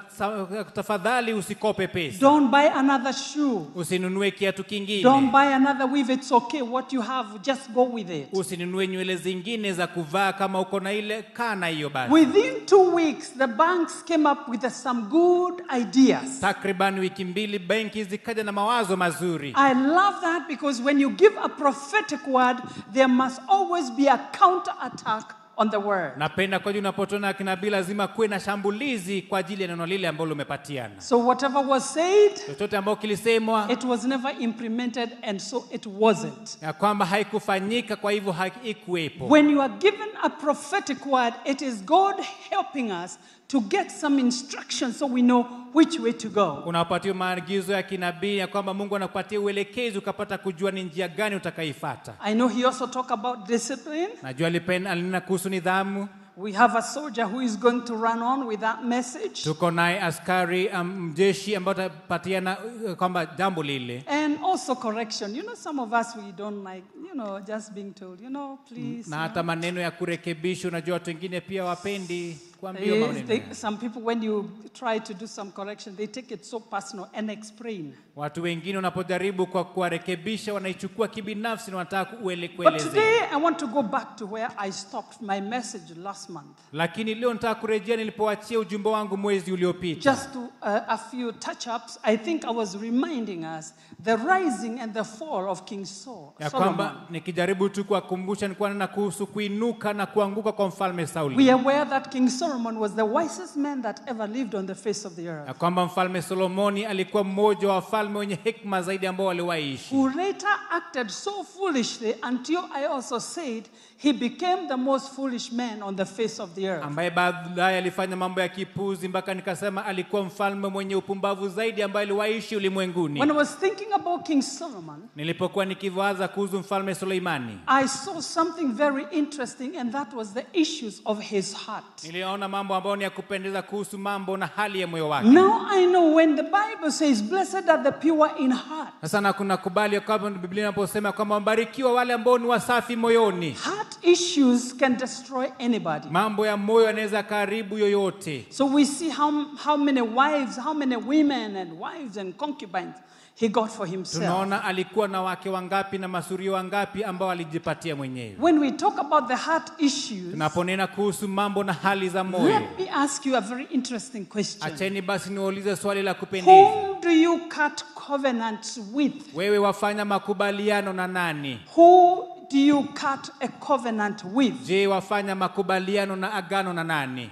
tafadhali usikope pesa, Don't buy another shoe. usinunue kiatu Don't kingine, buy another weave. It's okay. What you have, just go with it. usinunue nywele zingine za kuvaa. Kama uko na ile, kaa na hiyo basi. Within two weeks, the banks came up with some good ideas. Takriban wiki mbili benki zikaja na mawazo mazuri. I love that because when you give a prophetic word, there must always be a counter attack on the word. Napenda kwa juu unapotona kinabii lazima kuwe na shambulizi kwa ajili ya neno lile ambalo umepatiana. So, whatever was said, Chochote ambao kilisemwa it was never implemented, and so it wasn't. ya kwamba haikufanyika, kwa hivyo haikuwepo. When you are given a prophetic word, it is God helping us to get some instruction so we know which way to go. Unapatiwa maagizo ya kinabii ya kwamba Mungu anakupatia uelekezi ukapata kujua ni njia gani utakaifuata. I know He also talk about discipline. Najua alinena kuhusu nidhamu. We have a soldier who is going to run on with that message. Tuko naye askari um, mjeshi ambaye atapatiana uh, kwamba jambo lile And also correction. You know, some of us, we don't like, you know, just being told, you know, please. na hata maneno ya kurekebisha. Unajua watu wengine pia wapendi kuambiwa Yes, they, haya. some people, when you try to do some correction, they take it so personal and explain. Watu wengine unapojaribu kwa kuwarekebisha wanaichukua kibinafsi na wanataka uele- But kuelezea. today, I want to go back to where I stopped my message last month. Lakini leo nataka kurejea nilipoachia ujumbe wangu mwezi uliopita. Just to, uh, a few touch ups, I think I was reminding us the rising and the fall of King Saul. ya kwamba nikijaribu tu kuwakumbusha nilikuwa nena kuhusu kuinuka na kuanguka kwa mfalme Sauli, We are aware that King Solomon was the wisest man that ever lived on the face of the earth, ya kwamba mfalme Solomoni alikuwa mmoja wa wafalme wenye hekima zaidi ambao waliwaishi, who later acted so foolishly until I also said he became the most foolish man on the face of the earth. ambaye baadaye alifanya mambo ya kipuzi mpaka nikasema alikuwa mfalme mwenye upumbavu zaidi ambaye aliwaishi ulimwenguni. When I was thinking about King Solomon, Nilipokuwa nikiwaza kuhusu mfalme Suleimani, I saw something very interesting, and that was the issues of his heart. niliona mambo ambayo ni ya kupendeza kuhusu mambo na hali ya moyo wake. Now I know when the Bible says, Blessed are the pure in heart, Sasa na kuna kubali kwamba Biblia inaposema kwamba wabarikiwa wale ambao ni wasafi moyoni. heart issues can destroy anybody. Mambo ya moyo yanaweza karibu yoyote. So we see how, how many wives, how many women and wives and concubines he got for himself. Tunaona alikuwa na wake wangapi na masurio wangapi ambao alijipatia mwenyewe. When we talk about the heart issues, Tunaponena kuhusu mambo na hali za moyo, let me ask you a very interesting question. acheni basi niwaulize swali la kupendeza. Whom do you cut covenants with? Wewe wafanya makubaliano na nani? Who do you cut a covenant with? Je, wafanya makubaliano na agano na nani?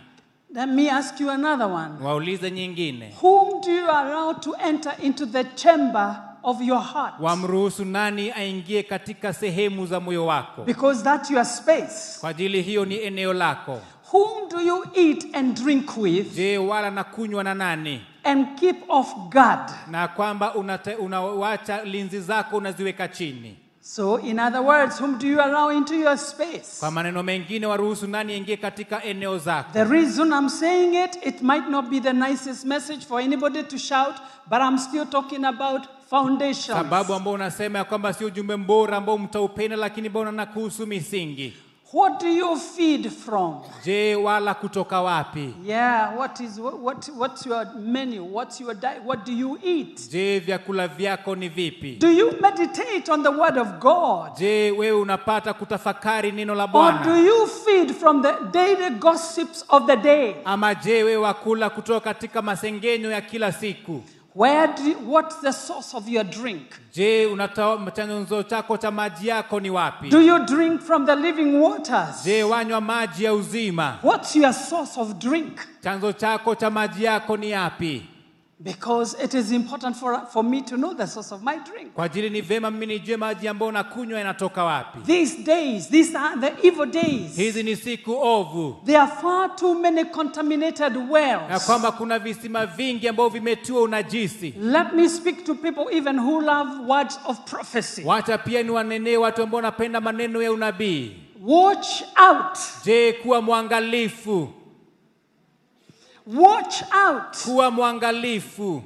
Let me ask you another one. Waulize nyingine, Whom do you allow to enter into the chamber of your heart? wamruhusu nani aingie katika sehemu za moyo wako? Because that's your space. Kwa ajili hiyo ni eneo lako. Whom do you eat and drink with Je, wala na kunywa na nani? and keep off guard? Na kwamba unawacha linzi zako unaziweka chini. So, in other words, whom do you allow into your space? Kwa maneno mengine, waruhusu nani aingie katika eneo zako? The reason I'm saying it, it might not be the nicest message for anybody to shout, but I'm still talking about foundations. Sababu ambao unasema ya kwamba sio ujumbe mbora ambao mtaupenda, lakini bwana na kuhusu misingi. What do you feed from? je wala kutoka wapi Yeah, what is what, what what's your menu? What's your diet? What do you eat? je vyakula vyako ni vipi Do you meditate on the word of God? je wewe unapata kutafakari neno la Or do you feed from the daily gossips of the day? ama je wewe wakula kutoka katika masengenyo ya kila siku Where do what's the source of your drink? je chanzo chako cha maji yako ni wapi Do you drink from the living waters? je wanywa maji ya uzima What's your source of drink? chanzo chako cha maji yako ni yapi Because it is important for, for me to know the source of my drink. kwa ajili ni vema mimi nijue maji ambayo nakunywa yanatoka wapi These days, these are the evil days. hizi ni siku ovu There are far too many contaminated na wells. kwamba kuna visima vingi ambavyo vimetiwa unajisi Let me speak to people even who love words of prophecy. wacha pia watu ambao wanapenda maneno ya unabii Watch out. je kuwa mwangalifu Watch out. kuwa mwangalifu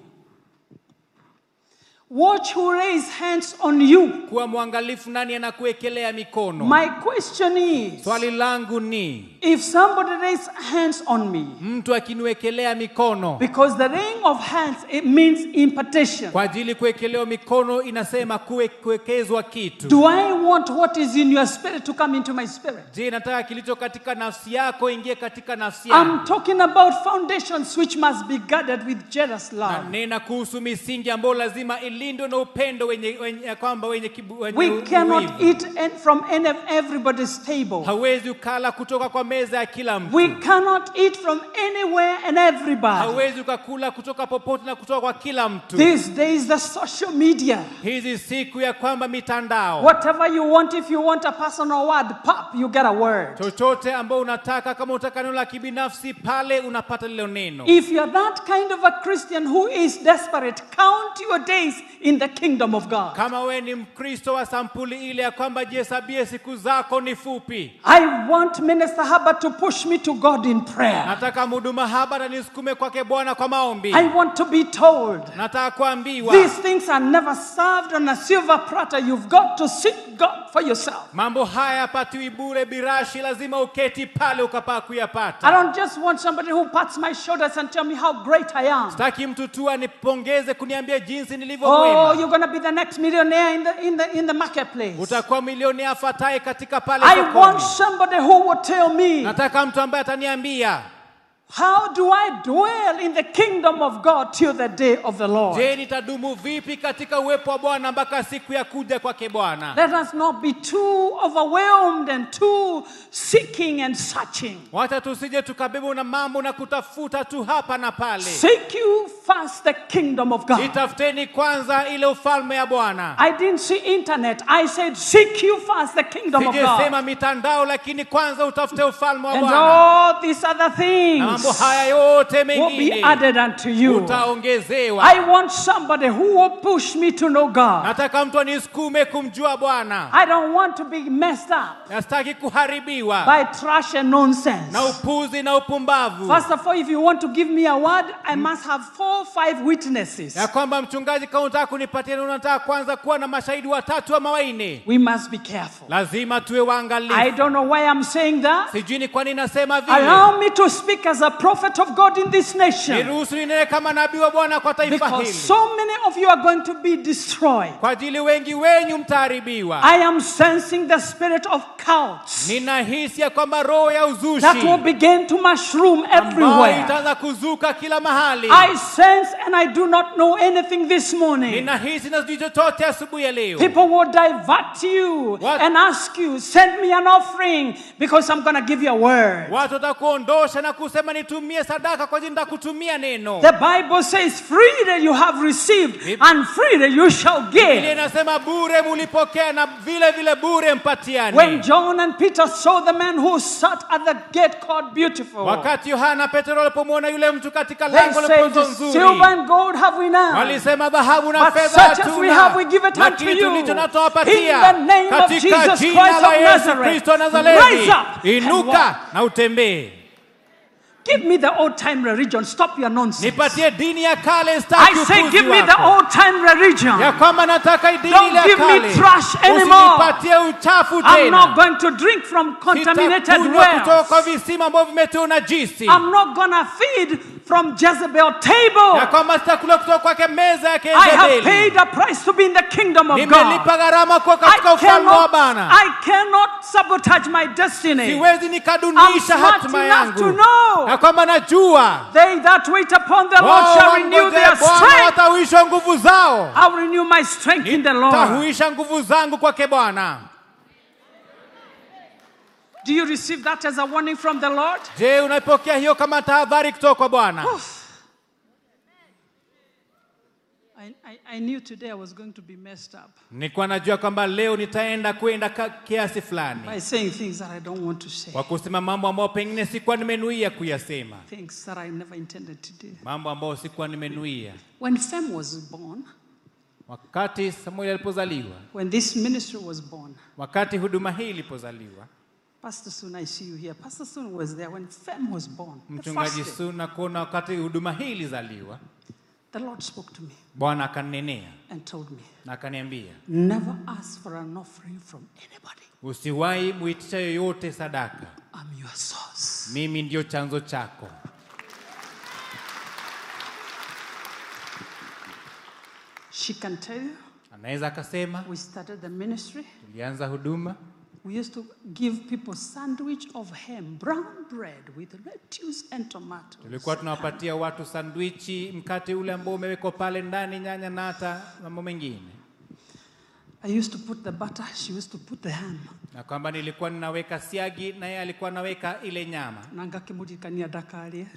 Watch who lays hands on you. kuwa mwangalifu nani anakuwekelea mikono My question is swali langu ni if somebody lays hands on me, mtu akiniwekelea mikono because the laying of hands it means impartation. kwa ajili kuwekelewa mikono inasema kuwekezwa kitu Do I want what is in your spirit to come into my spirit? je nataka kilicho katika nafsi yako ingie katika nafsi I'm talking about foundations which must be guarded with jealous Na love. nena kuhusu misingi ambayo lazima ilindwe na upendo wenye, wenye kwamba wenye, kibu, wenye We cannot eat an- from any of everybody's table. hawezi ukala kutoka kwa meza ya kila mtu We cannot eat from anywhere and everybody. hawezi ukakula kutoka popote na kutoka kwa kila mtu These days, the social media, hizi siku ya kwamba mitandao whatever you want, if you want a personal word, pop, you get a word. chochote ambao unataka kama unataka neno la kibinafsi pale unapata lilo neno If you're that kind of a Christian who is desperate, count your days in the kingdom of God. kama we ni mkristo wa sampuli ile ya kwamba jihesabie siku zako ni fupi I want Minister Haba to push me to God in prayer. nataka mhuduma haba na nisukume kwake bwana kwa maombi I want to be told nataka kuambiwa these things are never served on a silver platter. You've got to seek God for yourself. mambo haya yapatiwi bure birashi lazima uketi pale ukapaa I don't just want somebody who pats my shoulders and tell me how great I am. sitaki mtu tu anipongeze kuniambia jinsi nilivyo Oh, you're going to be the next millionaire in the, in the, in the marketplace. utakuwa milionea afataye katika pale I want somebody who will tell me, nataka mtu ambaye ataniambia how do I dwell in the kingdom of God till the day of the Lord? je nitadumu vipi katika uwepo wa bwana mpaka siku ya kuja kwake bwana Let us not be too overwhelmed and too seeking and searching. wacha tusije tukabebwa na mambo na kutafuta tu hapa na pale Seek you first the kingdom of God. itafuteni kwanza ile ufalme ya bwana I didn't see internet. I said, seek you first the kingdom of God. Sijasema mitandao lakini kwanza utafute ufalme wa And all these other things mambo haya yote will be mengine added unto you. utaongezewa I want somebody who will push me to know God. nataka mtu anisukume kumjua bwana I don't want to be messed up nastaki kuharibiwa by trash and nonsense. na upuzi na upumbavu First of all, if you want to give me a word, I must have four or five witnesses. ya kwamba mchungaji kama unataka kunipatia unataka kwanza kuwa na mashahidi watatu ama waine We must be careful. lazima tuwe I waangalifu don't know why I'm saying that. sijui ni kwa nini nasema vile Allow me to speak as a prophet of God in this nation. niruhusu ninene kama nabii wa bwana kwa taifa Because so many of you are going to be destroyed. kwa ajili wengi wenyu mtaharibiwa I am sensing the spirit of cults ninahisi ya kwamba roho ya uzushi that will begin to mushroom everywhere. itaanza kuzuka kila mahali I sense and I do not know anything this morning. ninahisi na sijui chochote asubuhi ya leo People will divert you What? and ask you, send me an offering because I'm going to give you a word. watu watakuondosha na kusema nitumie sadaka kwa ajili nitakutumia neno The Bible says, freely you have received and freely you shall give. inasema bure mulipokea na vile vile bure mpatiani When John and Peter saw the man who sat at the gate called Beautiful, wakati yohana petero alipomwona yule mtu katika lango nzuri Silver and gold have we none. walisema dhahabu na fedha hatuna as we have, we give it unto you. In the name of Jesus Christ of Nazareth, kristo wa rise nazareti up inuka na utembee Give me the old time religion. Stop your nonsense. nipatie dini ya kale I say, give me the old time religion. ya kwamba nataka dini Don't ya give me trash anymore. usinipatie uchafu I'm not going to drink from contaminated Sitakunywa kutoka wells. visima ambavyo vimetiwa I'm not to feed from Jezebel ya table. kwamba sitakula kutoka kwake meza yake I have paid a price to be in the kingdom of nimelipa God. gharama kuwa I katika ufalme wa cannot, Bwana I cannot sabotage my destiny. siwezi nikadunisha smart hatima enough to know. ya kwamba najua They that wait upon the Lord shall renew their strength. watahuishwa nguvu zao renew my strength in the Lord. nguvu zangu kwake Bwana Do you receive that as a warning from the Lord? je unaipokea hiyo kama tahadhari kutoka kwa Bwana? I, I, I knew today I was going to be messed up. Nilikuwa najua kwamba leo nitaenda kwenda kiasi fulani. By saying things that I don't want to say, kwa kusema mambo ambayo pengine sikuwa nimenuia kuyasema. Things that I never intended to do. mambo ambayo sikuwa nimenuia. When Fem was born, wakati Samueli alipozaliwa. when this ministry was born, wakati huduma hii ilipozaliwa Pastor Sun, I see you here. Pastor Sun was there when Fem was born. Mchungaji Sun day, Suna kuona wakati huduma hii ilizaliwa the Lord spoke to me Bwana akanenea and told me, na akaniambia never ask for an offering from anybody. usiwahi muitisha yoyote sadaka I'm your source. mimi ndio chanzo chako She can tell you, anaweza akasema we started the ministry. tulianza huduma We used to give people sandwich of ham, brown bread with lettuce and tomatoes. tulikuwa tunawapatia watu sandwichi mkate ule ambao umewekwa pale ndani nyanya na hata mambo mengine I used to put the butter, she used to put the ham. na kwamba nilikuwa ninaweka siagi na yeye alikuwa anaweka ile nyama Nangakimudikania dakalie.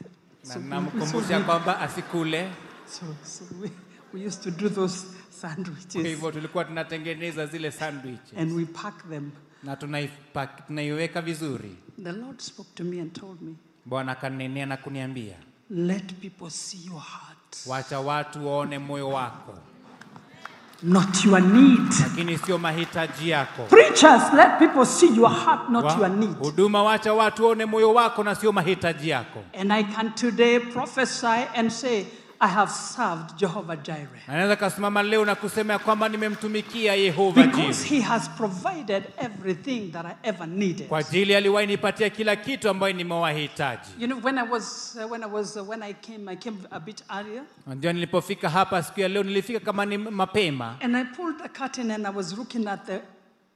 na So namkumbusha kwamba asikule so, so we, we used to do those kwa hivyo tulikuwa tunatengeneza zile sandwiches. and we pack them. Na tunaiweka vizuri. The Lord spoke to me and told me, bwana akanenea na kuniambia let people see your heart, wacha watu waone moyo wako. Not your need. lakini sio mahitaji yako. Preachers, let people see your heart, not Wa- your need. huduma wacha watu waone moyo wako na sio mahitaji yako. And I can today prophesy and say, I have served Jehovah Jireh. Anaweza naweza kasimama leo na kusema ya kwamba nimemtumikia yehova Because he has provided everything that I ever needed. kwa ajili aliwahi nipatia kila kitu ambayo nimewahitaji You know, when I was, uh, when I was, uh, when I came, I came a bit earlier, Ndio nilipofika hapa siku ya leo nilifika kama ni mapema and I pulled the curtain and I was looking at the,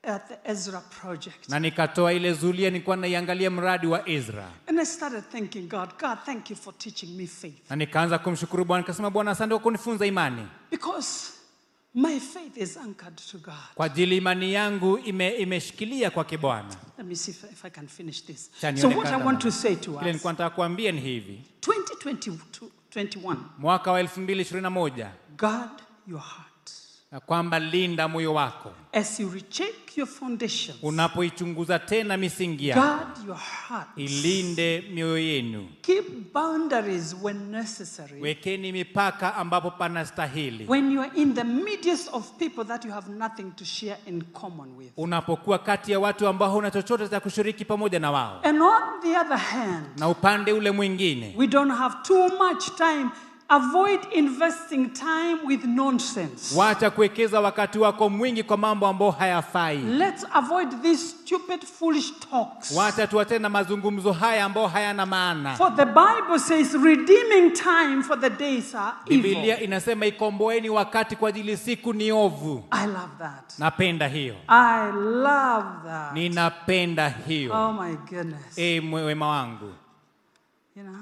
at the Ezra project. na nikatoa ile zulia nilikuwa naiangalia mradi wa Ezra And I started thanking God, God, thank you for teaching me faith. na nikaanza kumshukuru Bwana nikasema Bwana asante kwa kunifunza imani Because my faith is anchored to God. kwa ajili imani yangu ime, imeshikilia kwake Bwana Let me see if, if I can finish this. Chani, So what I want to say to kile us, nilikuwa nataka kuambia ni hivi 2021, mwaka wa 2021 guard your heart. Na kwamba linda moyo wako As you recheck your foundations, unapoichunguza tena misingi yako guard your heart. ilinde mioyo yenu Keep boundaries when necessary. wekeni mipaka ambapo panastahili When you are in the midst of people that you have nothing to share in common with. unapokuwa kati ya watu ambao huna chochote cha kushiriki pamoja na wao And on the other hand, na upande ule mwingine we don't have too much time. Avoid investing time with nonsense. wacha kuwekeza wakati wako mwingi kwa mambo ambayo hayafai Let's avoid these stupid, foolish talks. wacha tuachane na mazungumzo haya ambayo hayana maana For the Bible says, redeeming time for the days are evil. Biblia inasema ikomboeni wakati kwa ajili siku ni ovu I love that. napenda hiyo I love that. ninapenda hiyo Oh my goodness. e mwema wangu You know?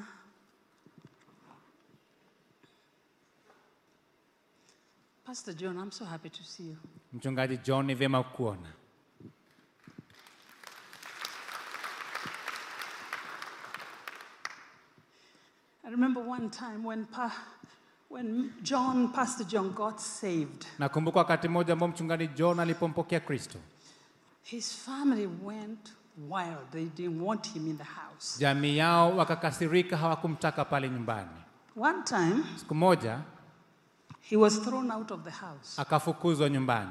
Pastor John, I'm so happy to see you. mchungaji john ni vyema kuona I remember one time when, pa, when John, Pastor John, got saved, nakumbuka wakati mmoja ambao mchungaji john alipompokea kristo his family went wild. They didn't want him in the house. jamii yao wakakasirika hawakumtaka pale nyumbani One time, siku moja he was thrown out of the house. akafukuzwa nyumbani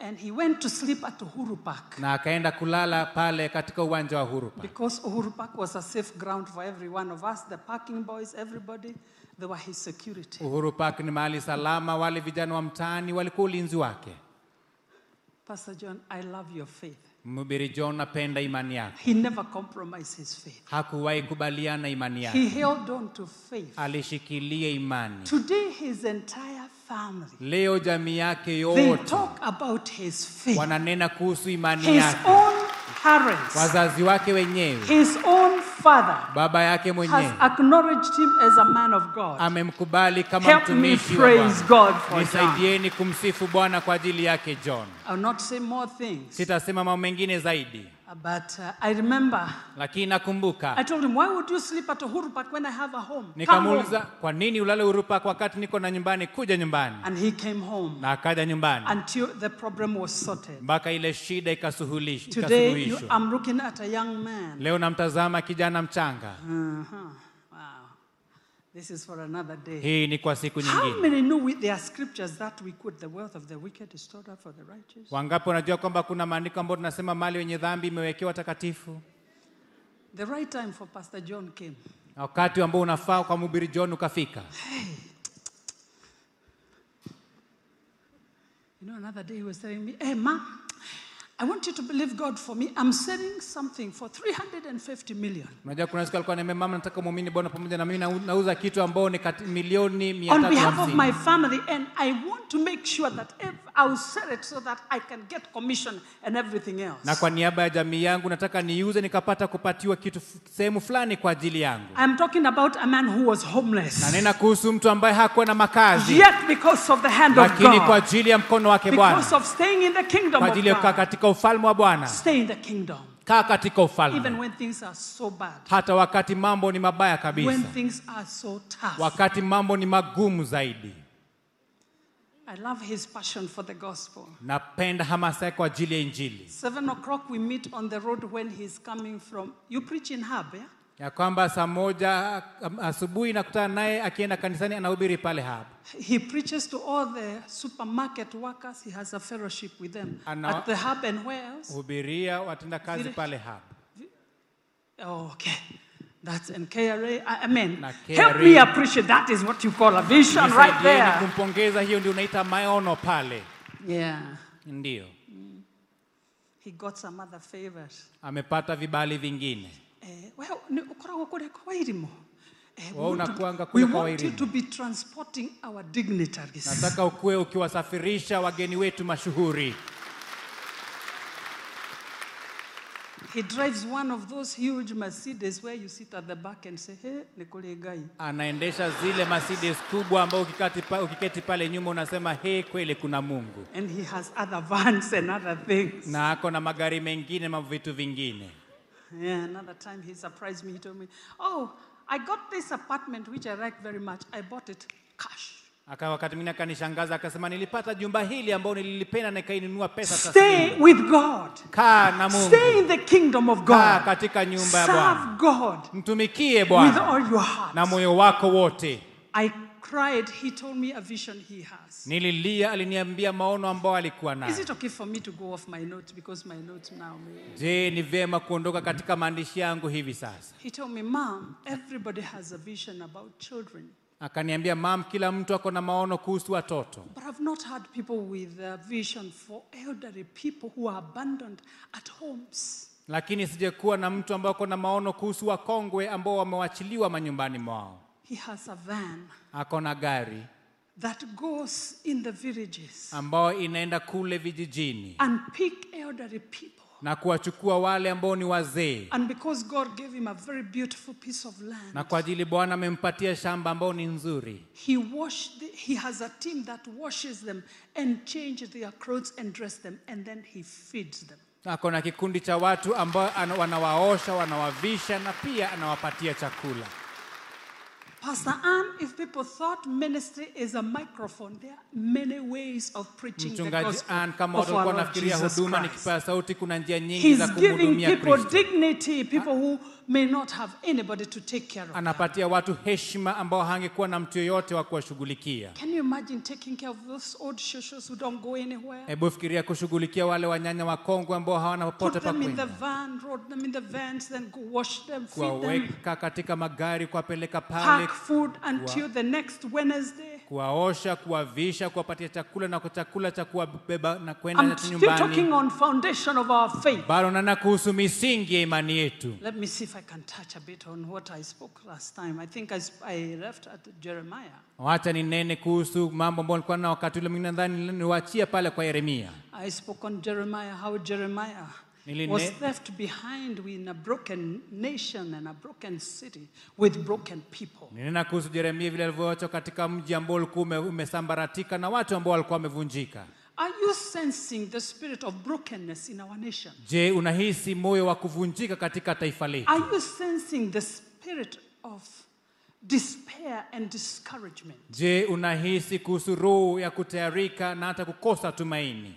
And he went to sleep at Uhuru Park na akaenda kulala pale katika uwanja wa Uhuru Park. because Uhuru Park was a safe ground for every one of us, the parking boys, everybody. They were his security. Uhuru Park ni mahali salama, wale vijana wa mtaani walikuwa ulinzi wake. Pastor John, I love your faith. Mhubiri John, napenda imani yako. He never compromised his faith. Hakuwahi kubaliana imani He yake, held on to faith. alishikilia imani. Today, his entire family, Leo jamii yake they talk about his faith. wananena kuhusu imani His yake, own parents, wazazi wake wenyewe, his own father baba yake has mwenyewe acknowledged him as a man of God. amemkubali kama mtumishi wa Bwana. Nisaidieni kumsifu Bwana kwa ajili yake John. I'll not say more things, Sitasema mambo mengine zaidi, but uh, I remember lakini nakumbuka I told him, Why would you sleep at Uhuru Park when I have a home? Nikamuuliza, kwa nini ulale Uhuru Park wakati niko na nyumbani? Kuja nyumbani. And he came home Na akaja nyumbani until the problem was sorted. mpaka ile shida ikasuhulish- Today, you, ikasuluhishwa. I'm looking at a young man. Leo namtazama kijana mchanga. Uh-huh. This is for another day. Hii ni kwa siku How nyingine. many know there are scriptures that we quote the wealth of the wicked is stored up for the righteous? Wangapi wanajua kwamba kuna maandiko ambayo tunasema mali wenye dhambi imewekewa takatifu? The right time for Pastor John came. Wakati ambao unafaa kwa mhubiri John ukafika. You know, another day he was telling me, Hey, ma, I want you to believe God for me. I'm selling something for 350 million. Unajua kuna siku alikuwa ananiambia mama, nataka muamini Bwana pamoja na mimi nauza kitu ambao ni milioni 350. on behalf of my family, and I want to make sure that if I'll sell it so that I can get commission and everything else. na kwa niaba ya jamii yangu nataka niuze nikapata kupatiwa kitu sehemu fulani kwa ajili yangu. I'm talking about a man who was homeless. Nanena kuhusu mtu ambaye hakuwa na makazi, Yet, because of the hand of lakini kwa ajili ya mkono wake Bwana, because of staying in the kingdom kwa ajili ya kukaa God, katika ufalme wa Bwana, stay in the kingdom, kaa katika even ufalme, when things are so bad, hata wakati mambo ni mabaya kabisa, when things are so tough. wakati mambo ni magumu zaidi. I love his passion for the gospel. Napenda hamasa kwa ajili ya Injili, 7 o'clock, we meet on the road when he's coming from. You preach in Hub, yeah? Ya kwamba saa moja asubuhi nakutana naye akienda kanisani, anahubiri pale hapa. He preaches to all the supermarket workers. He has a fellowship with them Ana- at the hub and where else? hubiria watenda kazi pale hapa. Oh, okay. That's in KRA. I, mean, Na help me appreciate that is what you call a vision right there. kumpongeza, hiyo ndio unaita maono pale. Yeah. Ndio He got some other favors. amepata vibali vingine. Eh, ukoragwo kwa Wairimu. Eh, we unakuanga kule kwa want Wairimu. to be transporting our dignitaries. Nataka ukuwe ukiwasafirisha wageni wetu mashuhuri. He drives one of those huge Mercedes where you sit at the back and say, hey, ni kule Ngai. Anaendesha zile Mercedes kubwa ambao ukikati pa, ukiketi pale nyuma unasema he, kweli kuna Mungu, And he has other vans and other things. na ako na magari mengine na vitu vingine. Yeah, another time he surprised me. He told me, Oh, I got this apartment which I like very much. I bought it cash. Akawa wakati mwingine akanishangaza akasema, nilipata jumba hili ambao nililipenda na ikainunua pesa Stay with God. Kaa na Mungu, Stay in the kingdom of kaa God. katika nyumba ya Bwana, God mtumikie with Bwana all your heart. na moyo wako wote. I cried. He told me a vision he has. Nililia, aliniambia maono ambao alikuwa Is it okay for me to go off my notes because my notes now? may- Je, ni vyema kuondoka katika maandishi yangu hivi sasa? He told me, Mom, everybody has a vision about children, Akaniambia, mam, kila mtu ako na maono kuhusu watoto, but I've not had people with a vision for elderly people who are abandoned at homes. lakini sijakuwa na mtu ambao ako na maono kuhusu wakongwe ambao wamewachiliwa manyumbani mwao. He has a van Ako na gari that goes in the villages ambao inaenda kule vijijini and pick elderly people. na kuwachukua wale ambao ni wazee, And because God gave him a very beautiful piece of land, na kwa ajili Bwana amempatia shamba ambao ni nzuri, he washed. The, he has a team that washes them and changes their clothes and dress them, and then he feeds them. ako na kikundi cha watu ambao wanawaosha, wanawavisha na pia anawapatia chakula. Pastor Ann, if people thought ministry is a microphone, there are many ways of preaching the gospel Ann, kama of our Lord Jesus huduma ni Christ. sauti, kuna njia nyingi He's za giving kumhudumia people Kristo. dignity, people who may not have anybody to take care of. Anapatia watu heshima ambao hangekuwa na mtu yoyote wa kuwashughulikia. Can you imagine taking care of those old shushus who don't go anywhere? Hebu fikiria kushughulikia wale wanyanya wakongwe ambao hawana popote Put pa them in the kwenda, van, load them in the vans, then go wash them, feed them, kuwaweka katika magari, kuwapeleka pale, food until the next Wednesday. kuwaosha, kuwavisha, kuwapatia chakula na chakula cha kuwabeba na kwenda I'm still nyumbani. talking on foundation of our faith. Bado nana kuhusu misingi ya imani yetu. Let me see if I can touch a bit on what I spoke last time. I think I, sp- I left at Jeremiah. Wacha ninene kuhusu mambo ambayo nilikuwa na wakati ule mwingine, nadhani niwaachie pale kwa Yeremia. I spoke on Jeremiah, how Jeremiah was left behind in a broken nation and a broken city with broken people. Ninena kuhusu Yeremia vile alivyoachwa katika mji ambao ulikuwa umesambaratika na watu ambao walikuwa wamevunjika. Are you sensing the spirit of brokenness in our nation? Je, unahisi moyo wa kuvunjika katika taifa letu? Are you sensing the spirit of despair and discouragement? Je, unahisi kuhusu roho ya kutayarika na hata kukosa tumaini?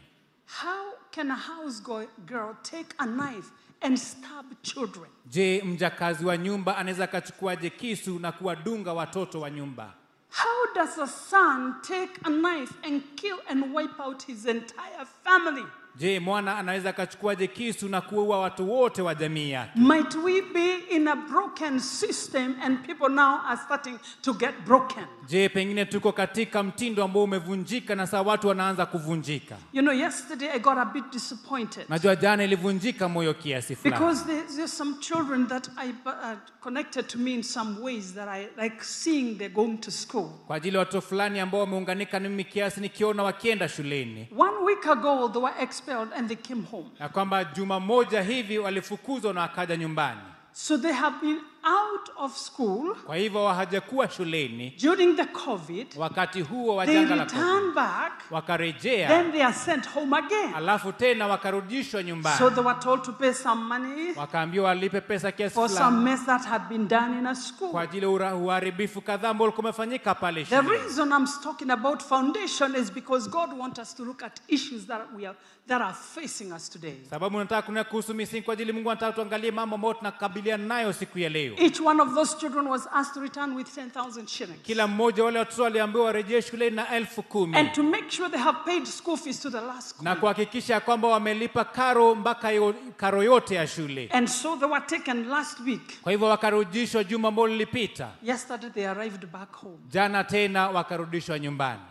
How can a house girl take a knife and stab children? Je, mjakazi wa nyumba anaweza akachukuaje kisu na kuwadunga watoto wa nyumba? How does a son take a knife and kill and wipe out his entire family? Je, mwana anaweza akachukuaje kisu na kuua watu wote wa jamii yake? Might we be in a broken system and people now are starting to get broken? Je, pengine tuko katika mtindo ambao umevunjika na saa watu wanaanza kuvunjika? You know, yesterday I got a bit disappointed Najua jana ilivunjika moyo kiasi fulani, because there's, some children that I uh, connected to me in some ways that I like seeing they're going to school. kwa ajili ya watoto fulani ambao wameunganika na mimi kiasi, nikiona wakienda shuleni, One week ago, they were expelled and they came home. na kwamba juma moja hivi walifukuzwa na wakaja nyumbani. So they have been out of school Kwa hivyo hajakuwa shuleni during the COVID. wakati huo wa janga la COVID. return back, wakarejea, then they are sent home again. alafu tena wakarudishwa So they were told to pay some money wakaambiwa walipe pesa kiasi for some mess that had been done in a kwa ajili ya uharibifu kadhaa ambao ulikuwa umefanyika pale The reason I'm talking about foundation is because God wants us to look at issues that we are that are facing us today. Sababu nataka kunena kuhusu misingi kwa ajili Mungu anataka tuangalie mambo ambayo tunakabiliana nayo siku ya leo. Each one of those children was asked to return with 10,000 shillings. Kila mmoja wale watoto waliambiwa warejee shuleni na elfu kumi And to make sure they have paid school fees to the last school. na kuhakikisha kwamba wamelipa karo mpaka karo yote ya shule. And so they were taken last week. Kwa hivyo wakarudishwa juma ambalo lilipita, Yesterday they arrived back home. jana tena wakarudishwa nyumbani.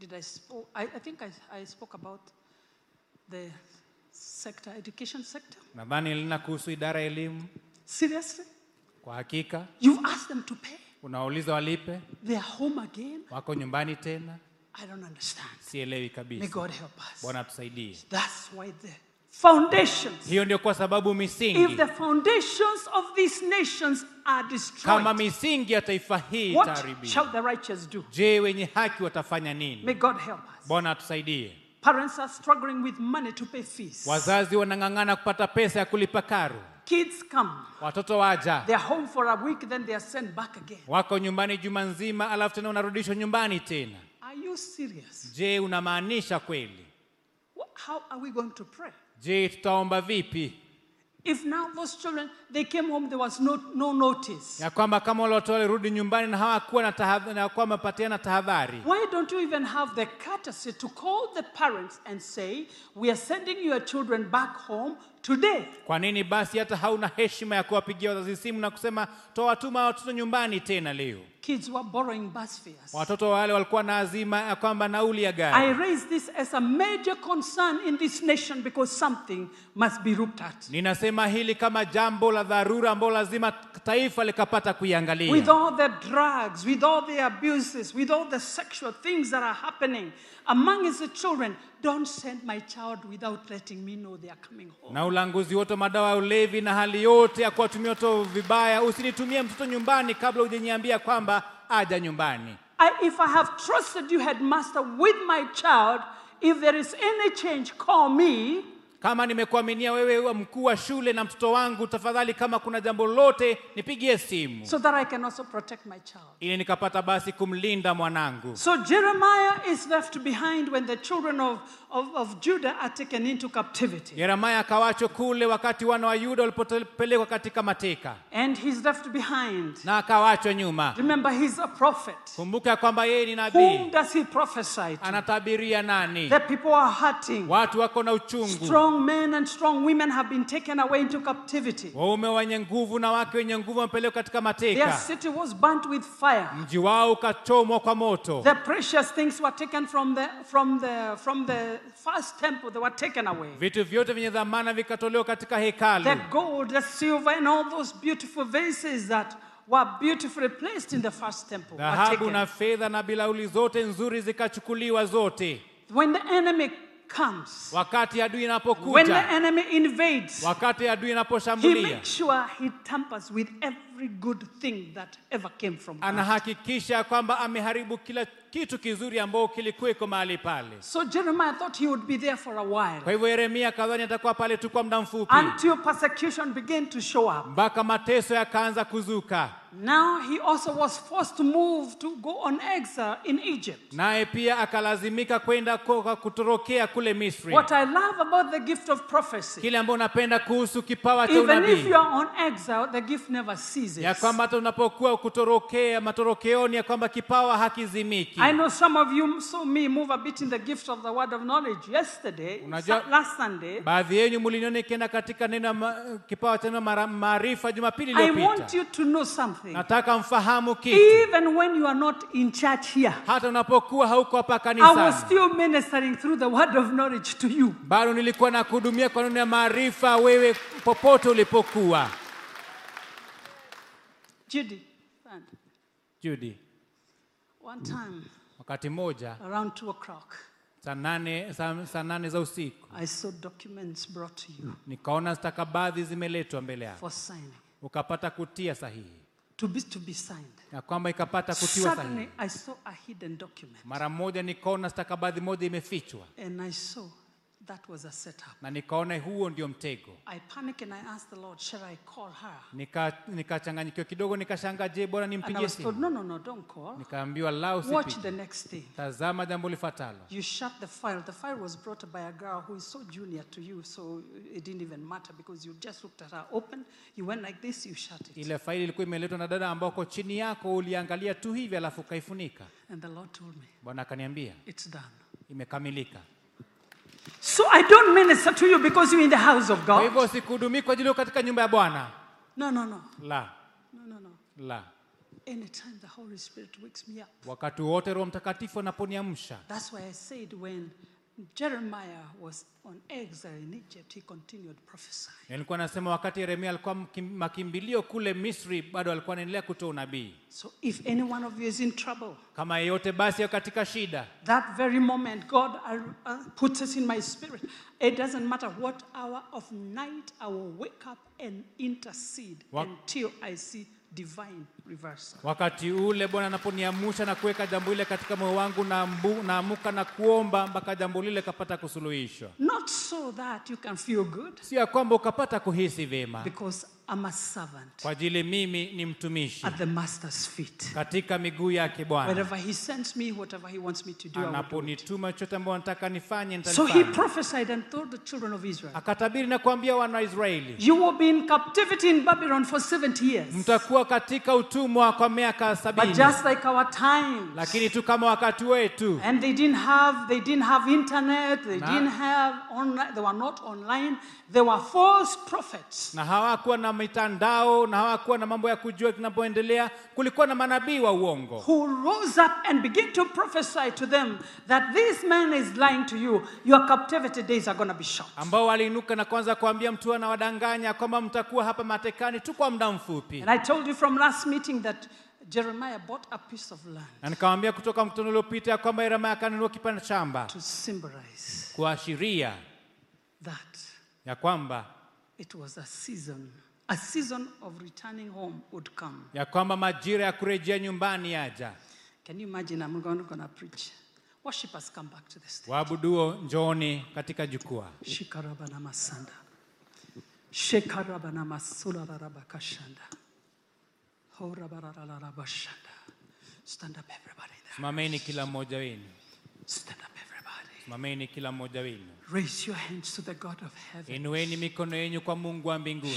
Did I spoke? I, I think I, I spoke about the sector, education sector. Nadhani lina kuhusu idara ya elimu. Seriously? Kwa hakika You ask them to pay. unawauliza walipe, They are home again. wako nyumbani tena. I don't understand. Sielewi May kabisa. God help us. Bwana tusaidie. That's why the foundations. Hiyo ndio kwa sababu If misingi, the foundations of these nations are destroyed, kama misingi ya taifa hii what shall the righteous do? je, wenye haki watafanya nini? May God help us. Bwana atusaidie. Parents are struggling with money to pay fees. Wazazi wanang'ang'ana kupata pesa ya kulipa karo, Kids come, watoto waja they're home for a week, then they are sent back again. wako nyumbani juma nzima, alafu tena unarudishwa nyumbani tena. Are you serious? Je, unamaanisha kweli? How are we going to pray? Je, tutaomba vipi If now those children they came home, there was no no notice. ya kwamba kama wale watoto walirudi nyumbani na hawakuwa na tahadhari, na kwamba patiana tahadhari? Why don't you even have the courtesy to call the parents and say, We are sending your children back home today? Kwa nini basi hata hauna heshima ya kuwapigia wazazi simu na kusema towatuma watoto nyumbani tena leo? Kids were borrowing bus fares. Watoto wale walikuwa na azima ya kwamba nauli ya I raise this as a major concern in this nation because something must be looked at. Ninasema hili kama jambo la dharura ambalo lazima taifa likapata With kuiangalia. all the drugs, with all the abuses, with all the sexual things that are happening among the children, don't send my child without letting me know they are coming home. na ulanguzi wote wa madawa ya ulevi na hali yote ya kuwatumia watoto vibaya. Usinitumie mtoto nyumbani kabla hujaniambia kwamba aja nyumbani. I, if I have trusted you, headmaster, with my child, if there is any change, call me. Kama nimekuaminia wewe mkuu wa shule na mtoto wangu tafadhali kama kuna jambo lolote nipigie simu so that I can also protect my child. ili nikapata basi kumlinda mwanangu So Jeremiah is left behind when the children of, of, of Judah are taken into captivity. yeremaya akawachwa kule wakati wana wa yuda walipopelekwa katika mateka And he's left behind. na akawachwa nyuma Remember, he's a prophet. kumbuka ya kwamba yeye ni Whom nabii does he prophesy to? anatabiria nani The people are hurting. watu wako na uchungu Strong men and strong women have been taken away into captivity. waume wenye nguvu na wake wenye nguvu wamepelekwa katika Their mateka city was burnt with fire. mji wao ukachomwa kwa moto The precious things were taken from the, from the, from the first temple, they were taken away. vitu vyote vyenye dhamana vikatolewa katika hekalu The gold, the silver, and all those beautiful vases that were beautifully placed in the first temple were dhahabu na taken. fedha na bilauli zote nzuri zikachukuliwa zote When the enemy comes, wakati adui when the inapokuja enemy invades, wakati adui he inaposhambulia makes sure he tampers with every good thing that ever came from God. anahakikisha kwamba ameharibu kila kitu kizuri ambao kilikuweko mahali pale So Jeremiah thought he would be there for a while kwa hivyo yeremia kadhani atakuwa pale tu kwa muda mfupi until persecution began to show up. mpaka mateso yakaanza kuzuka Now he also was forced to move to go on exile in Egypt. naye pia akalazimika kwenda kwa kutorokea kule misri What I love about the gift of prophecy, kile ambao napenda kuhusu kipawa cha even if you are on exile, the gift never ceases. ya kwamba hata unapokuwa kutorokea matorokeoni ya kwamba kipawa hakizimiki I know some of you saw me move a bit in the gift of the word of knowledge yesterday, Unajua- last Sunday. baadhi yenyu mliniona kenda katika neno kipawa cha maarifa jumapili I want you to know something. nataka mfahamu kitu Even when you are not in church here, hata unapokuwa hauko hapa I was still ministering through the word of knowledge to you. bado nilikuwa na kuhudumia kwa neno ya maarifa wewe popote ulipokuwa Judy. Judy, one time wakati mmoja around two o'clock, saa nane, saa, saa nane za usiku I saw documents brought to you nikaona stakabadhi zimeletwa mbele yako for signing, ukapata kutia sahihi. To be, to be signed. na kwamba ikapata kutiwa Suddenly, I saw a hidden document, mara moja nikaona stakabadhi moja imefichwa. And I saw that was a setup. na nikaona huo ndio mtego I panicked and I asked the Lord, Shall I call her? Nika- nikachanganyikiwa kidogo nikashanga je bora nimpigie simu No, no, no, don't call. nikaambiwa latazama Watch the next thing. tazama jambo lifuatalo You shut the file. The file was brought by a girl who is so junior to you, so it didn't even matter because you just looked at her open, you went like this, you shut it. ile faili ilikuwa imeletwa na dada ambako chini yako uliangalia tu hivi alafu ukaifunika And the Lord told me, bwana akaniambia It's done. imekamilika So I don't minister to you because you're in the house of kwa God. hivyo sikuhudumii kwa ajili yako katika nyumba ya bwana No, no, no. la No, no, no. la Anytime the Holy Spirit wakes me up. wakati wote roho mtakatifu anaponiamsha That's why I said when Jeremiah was on exile in Egypt, he continued prophesying. nilikuwa nasema wakati yeremia alikuwa makimbilio kule misri bado alikuwa anaendelea kutoa unabii So if any one of you is in trouble, kama yeyote basi katika shida that very moment, God uh, uh, puts it in my spirit. It doesn't matter what hour of night, I will wake up and intercede What- until I see divine wakati ule bwana anaponiamusha na kuweka jambo lile katika moyo wangu naamuka na kuomba mpaka jambo lile kapata kusuluhishwa Not so that you can feel good, sio ya kwamba ukapata kuhisi vyema because I'm a servant kwa ajili mimi ni mtumishi at the master's feet. katika miguu yake bwana Wherever he sends me, whatever he wants me to do, I will do it. anaponituma chochote ambayo anataka nifanye So he prophesied and told the children of Israel, akatabiri na kuambia wana wa israeli You will be in captivity in Babylon for 70 years. mtakuwa katika utumwa kwa miaka But sabini just like our times. lakini tu kama wakati wetu And they didn't have they didn't have internet, they Na- didn't have online, they were not online. They were false prophets. na hawakuwa na mitandao na hawakuwa na mambo ya kujua kinapoendelea kulikuwa na manabii wa uongo Who rose up and began to prophesy to them that this man is lying to you. Your captivity days are going to be short. ambao waliinuka na kuanza kuambia mtu anawadanganya kwamba mtakuwa hapa matekani tu kwa muda mfupi And I told you from last meeting that Jeremiah bought a piece of land na nikamwambia kutoka mkutano uliopita ya kwamba yeremia akanunua kipande shamba to symbolize kuashiria that ya kwamba it was a season, a season of returning home would come. ya kwamba majira ya kurejea nyumbani yaja Can you imagine? I'm going to preach. worshipers come back to the stage. waabuduo njooni katika jukwaa Shikarabana masanda. Shekarabana masula rabakashanda. Horabarararabashanda. Stand up, everybody there. simameni kila mmoja wenu Stand up. Simameni kila mmoja wenu Raise your hands to the God of heaven. inueni mikono yenyu kwa mungu wa mbinguni.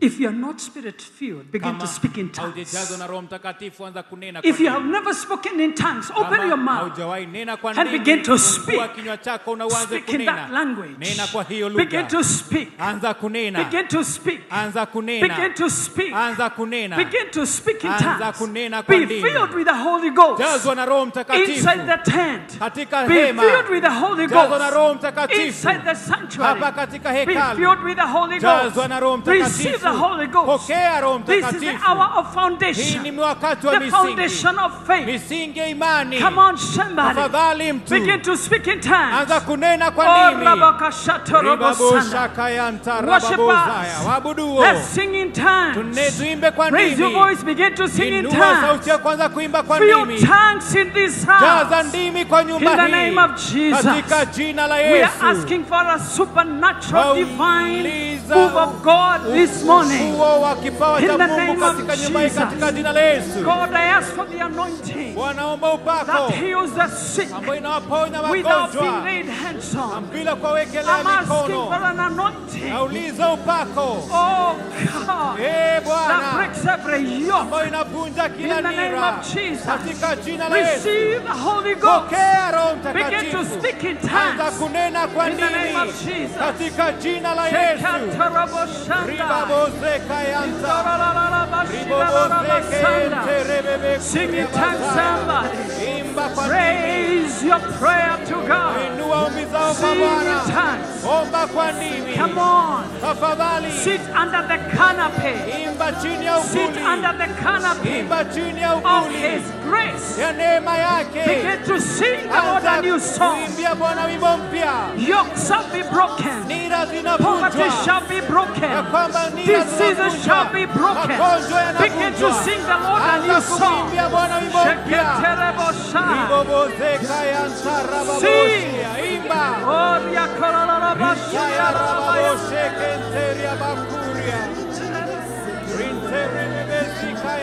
If you are not spirit filled, begin kama to speak in tongues. haujajazwa na roho mtakatifu anza kunena kwa If you have lugha. never spoken in tongues, open Kama your mouth. haujawahi nena kwa and ndimi, begin to fungua speak. kinywa chako na uanze Speak in kunena that language. nena kwa hiyo Begin lugha to speak. anza kunena Begin to speak. anza kunena Begin to speak. anza kunena Begin to speak in Anza tongues. kunena kwa Be ndimi. filled with the Holy Ghost. jazwa na roho mtakatifu Inside the tent. katika Be hema filled with the Holy jazwa na roho Ghost. mtakatifu Inside the sanctuary. hapa katika Be hekalu filled with the Holy jazwa na roho Ghost. Receive the Holy Ghost. pokea roho This is the hour of hii foundation. ni wakati wa The foundation of faith. misingi ya imani Come on, somebody. tafadhali mtu Begin to speak in tongues. anza kunena Oh, kwa rabakashatorobosanda. ribaboshakarababozaya wabuduo Let's sing in tongues. Tuimbe kwa Raise your voice, begin to sing in inua tongues. sauti ya kwanza kuimba kwa Fill ndimi tongues in this jaza house. ndimi kwa In nyumba the name of Jesus. katika jina la We are yesu asking for a supernatural, divine move of God this morning. In the name of Jesus. God, I ask for the anointing upako that heals the sick without being laid hands on. I'm asking for an anointing. Oh God, ee that breaks every yoke. In the name of Jesus. katika jina la yesu Receive the Holy Ghost. Begin to speak in tongues. In the name of Jesus. katika jina la yesu Shekatarabashanda. ribabozeka yanta Indorololabashirarabasanda. Sing in tongues, somebody. imba kwa ndimi Raise your prayer to God. inua ombi zao kwa Sing in tongues. omba kwa ndimi Come on. tafadhali Sit under the canopy. imba chini ya Sit under the canopy imba chini ya of uvuli His grace. ya neema yake Begin to sing the Lord a new anza song. kuimbia bwana wimbo mpya Yokes shall be broken. nira Poverty zinavunjwa shall be broken. ya kwamba nira Diseases shall be zinavunjwa broken. magonjwa Begin to yanavunjwa sing the Lord a new anza song. kumwimbia bwana wimbo mpya Sheketerebosha. ribobozeka yantarababosia imba Oria korororobashia rabaya. Yarabaoshekenteria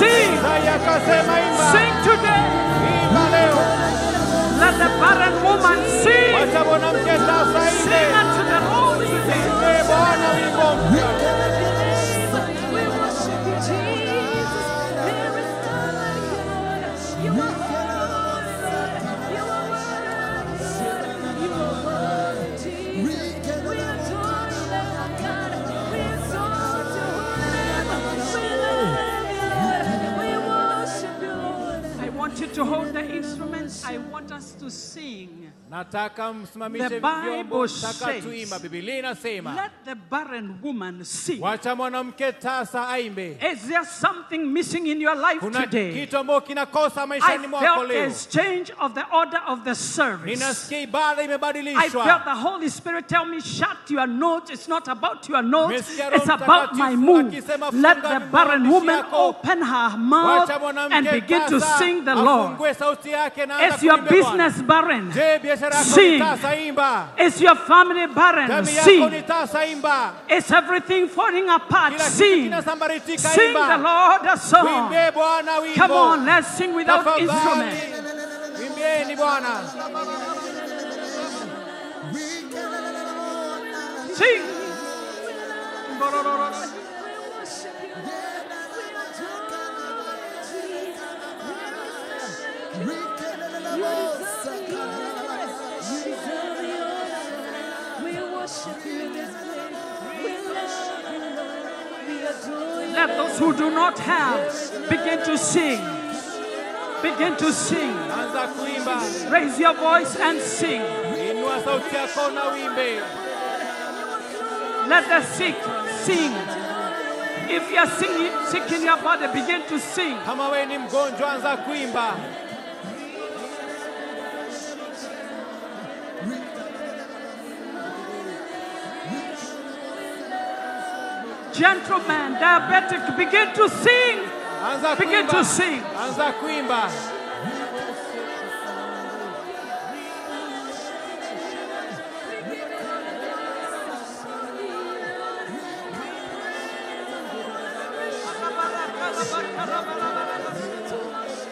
sing. Isaya akasema imba. Sing today. Imba leo. Let the barren woman sing. Wacha mwanamke sasa Sing imbe. unto the Lord today. To hold the instruments. I want us to sing. Nataka msimamishe The Bible vyombo, nataka says- Biblia inasema Let the barren woman sing. wacha mwanamke tasa aimbe. Is there something missing in your life Kuna today? kitu ambacho kinakosa I maishani mwako felt leo. a change of the order of the service. Ninasikia ibada I felt the Holy Spirit tell me, shut your notes. It's not about your notes, it's about my mood. Let the barren woman open her mouth and begin to sing the Lord. afungue sauti yake na Is your business barren? Je, biashara yako Sing. ni tasa imba. Is your family barren? Jamii yako Sing. ni tasa imba. Is everything falling apart? Kila kitu Sing. kinasambaratika Sing the imba. Lord a song. Mwimbe Bwana wimbo. Come on, let's sing without Tafadhali, instrument. Mwimbieni Bwana. Sing. Let those who do not have begin to sing. Begin to sing. Raise your voice and sing. Let the sick sing. If you are singing, sick in your body, begin to sing. Gentlemen, diabetic, begin to sing. Anza Begin kuimba. to sing. Anza kuimba.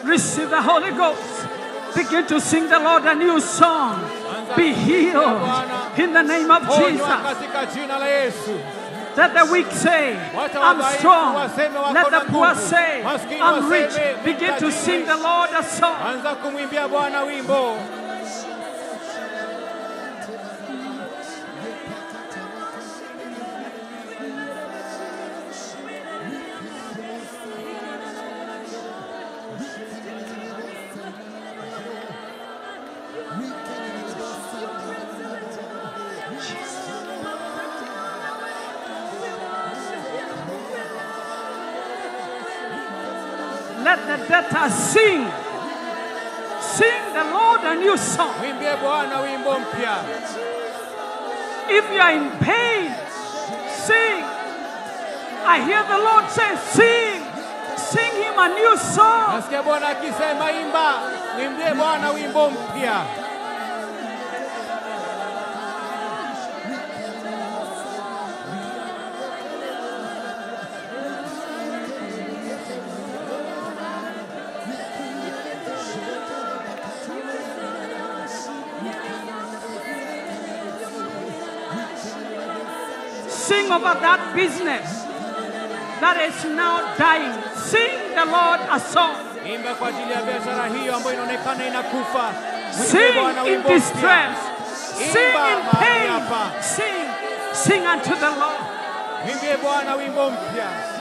Receive the Holy Ghost. Begin to sing the Lord a new song. Be healed in the name of Jesus. Let the weak say, I'm strong. Let the poor say, I'm rich. Begin to sing the Lord a song. Debtor sing. Sing the Lord a new song. If you are in pain, sing. I hear the Lord say, sing. Sing him a new song. Over that business that is now dying. Sing the Lord a song. Imba kwa ajili ya biashara hiyo ambayo inaonekana inakufa. Sing in distress. Sing in pain. Sing. Sing unto the Lord. Bwana wimbo mpya.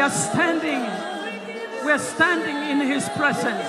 We are standing. We are standing in his presence.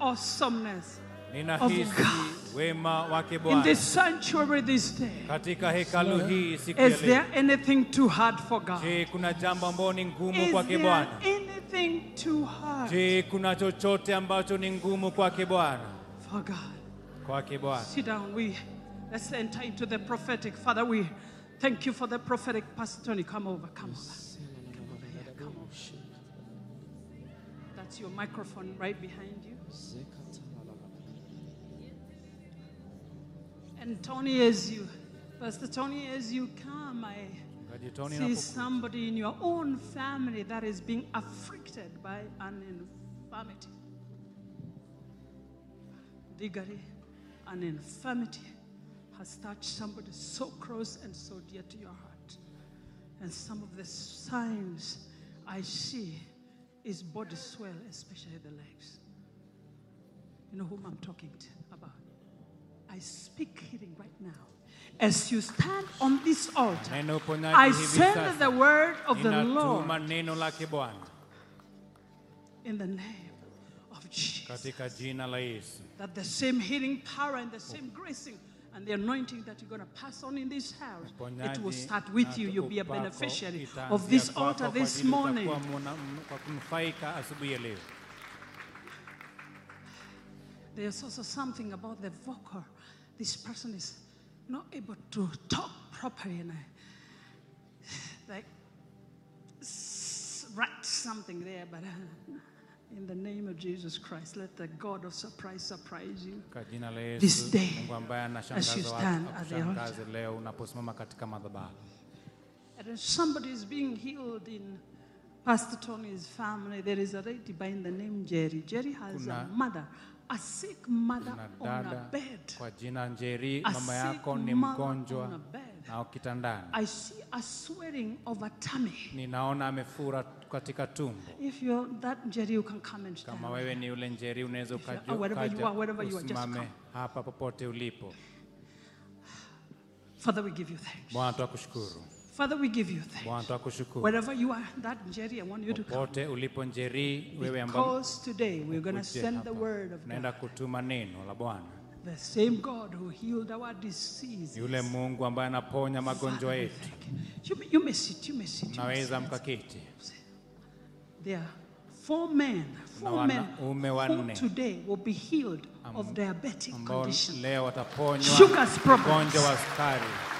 Awesomeness Ninahisi God. in Bwana this sanctuary this day. katika hekalu hii siku ya Is there anything too hard for God? Je, kuna jambo ambalo ni ngumu Is there anything too hard Je, kuna chochote ambacho ni ngumu kwake Bwana? for God? Kwake Bwana. Sit down. We let's enter into the prophetic. Father, we thank you for the prophetic. Pastor Tony, come over. Come over. Come over here. Come over. That's your microphone right behind you. And Tony, as you, Pastor Tony, as you come, I see somebody in your own family that is being afflicted by an infirmity. Diggory, an infirmity has touched somebody so close and so dear to your heart. And some of the signs I see is body swell, especially the legs. You know whom I'm talking to about? I speak healing right now. As you stand on this altar, I send the word of the Lord neno lake Bwana in the name of Jesus. katika jina la Yesu. That the same healing power and the same gracing and the anointing that you're going to pass on in this house, it will start with you. You'll be a beneficiary of this altar this morning. There's also something about the vocal. This person is not able to talk properly and I, like write something there, but uh, in the name of Jesus Christ, let the God of surprise surprise you. Kwa jina la This day, as you stand at the akushangaze leo unaposimama katika madhabahu. And somebody is being healed in Pastor Tony's family, there is a lady by the name Jerry. Jerry has a mother, a sick mother on a bed. kwa jina Njeri, A mama yako ni mgonjwa on na kitandani. I see a swelling of a tummy. Ninaona amefura katika tumbo. If you're that Njeri, you can come and stand. Kama wewe ni yule Njeri, unaweza ukaja wherever you are, wherever you are, just usimame come. hapa popote ulipo. Father, we give you thanks. Bwana twakushukuru, Father, we give you thanks. Bwana. Wherever you are, that Njeri, I want you to come. Popote ulipo Njeri, wewe Because today we're going to send the word of naenda God. kutuma neno la Bwana, The same God who healed our diseases. yule Mungu ambaye anaponya magonjwa yetu. You may, you may sit, you may sit. Naweza mkaketi. There are Four men, four men who today will be healed of diabetic condition. leo wataponywa ugonjwa wa sukari.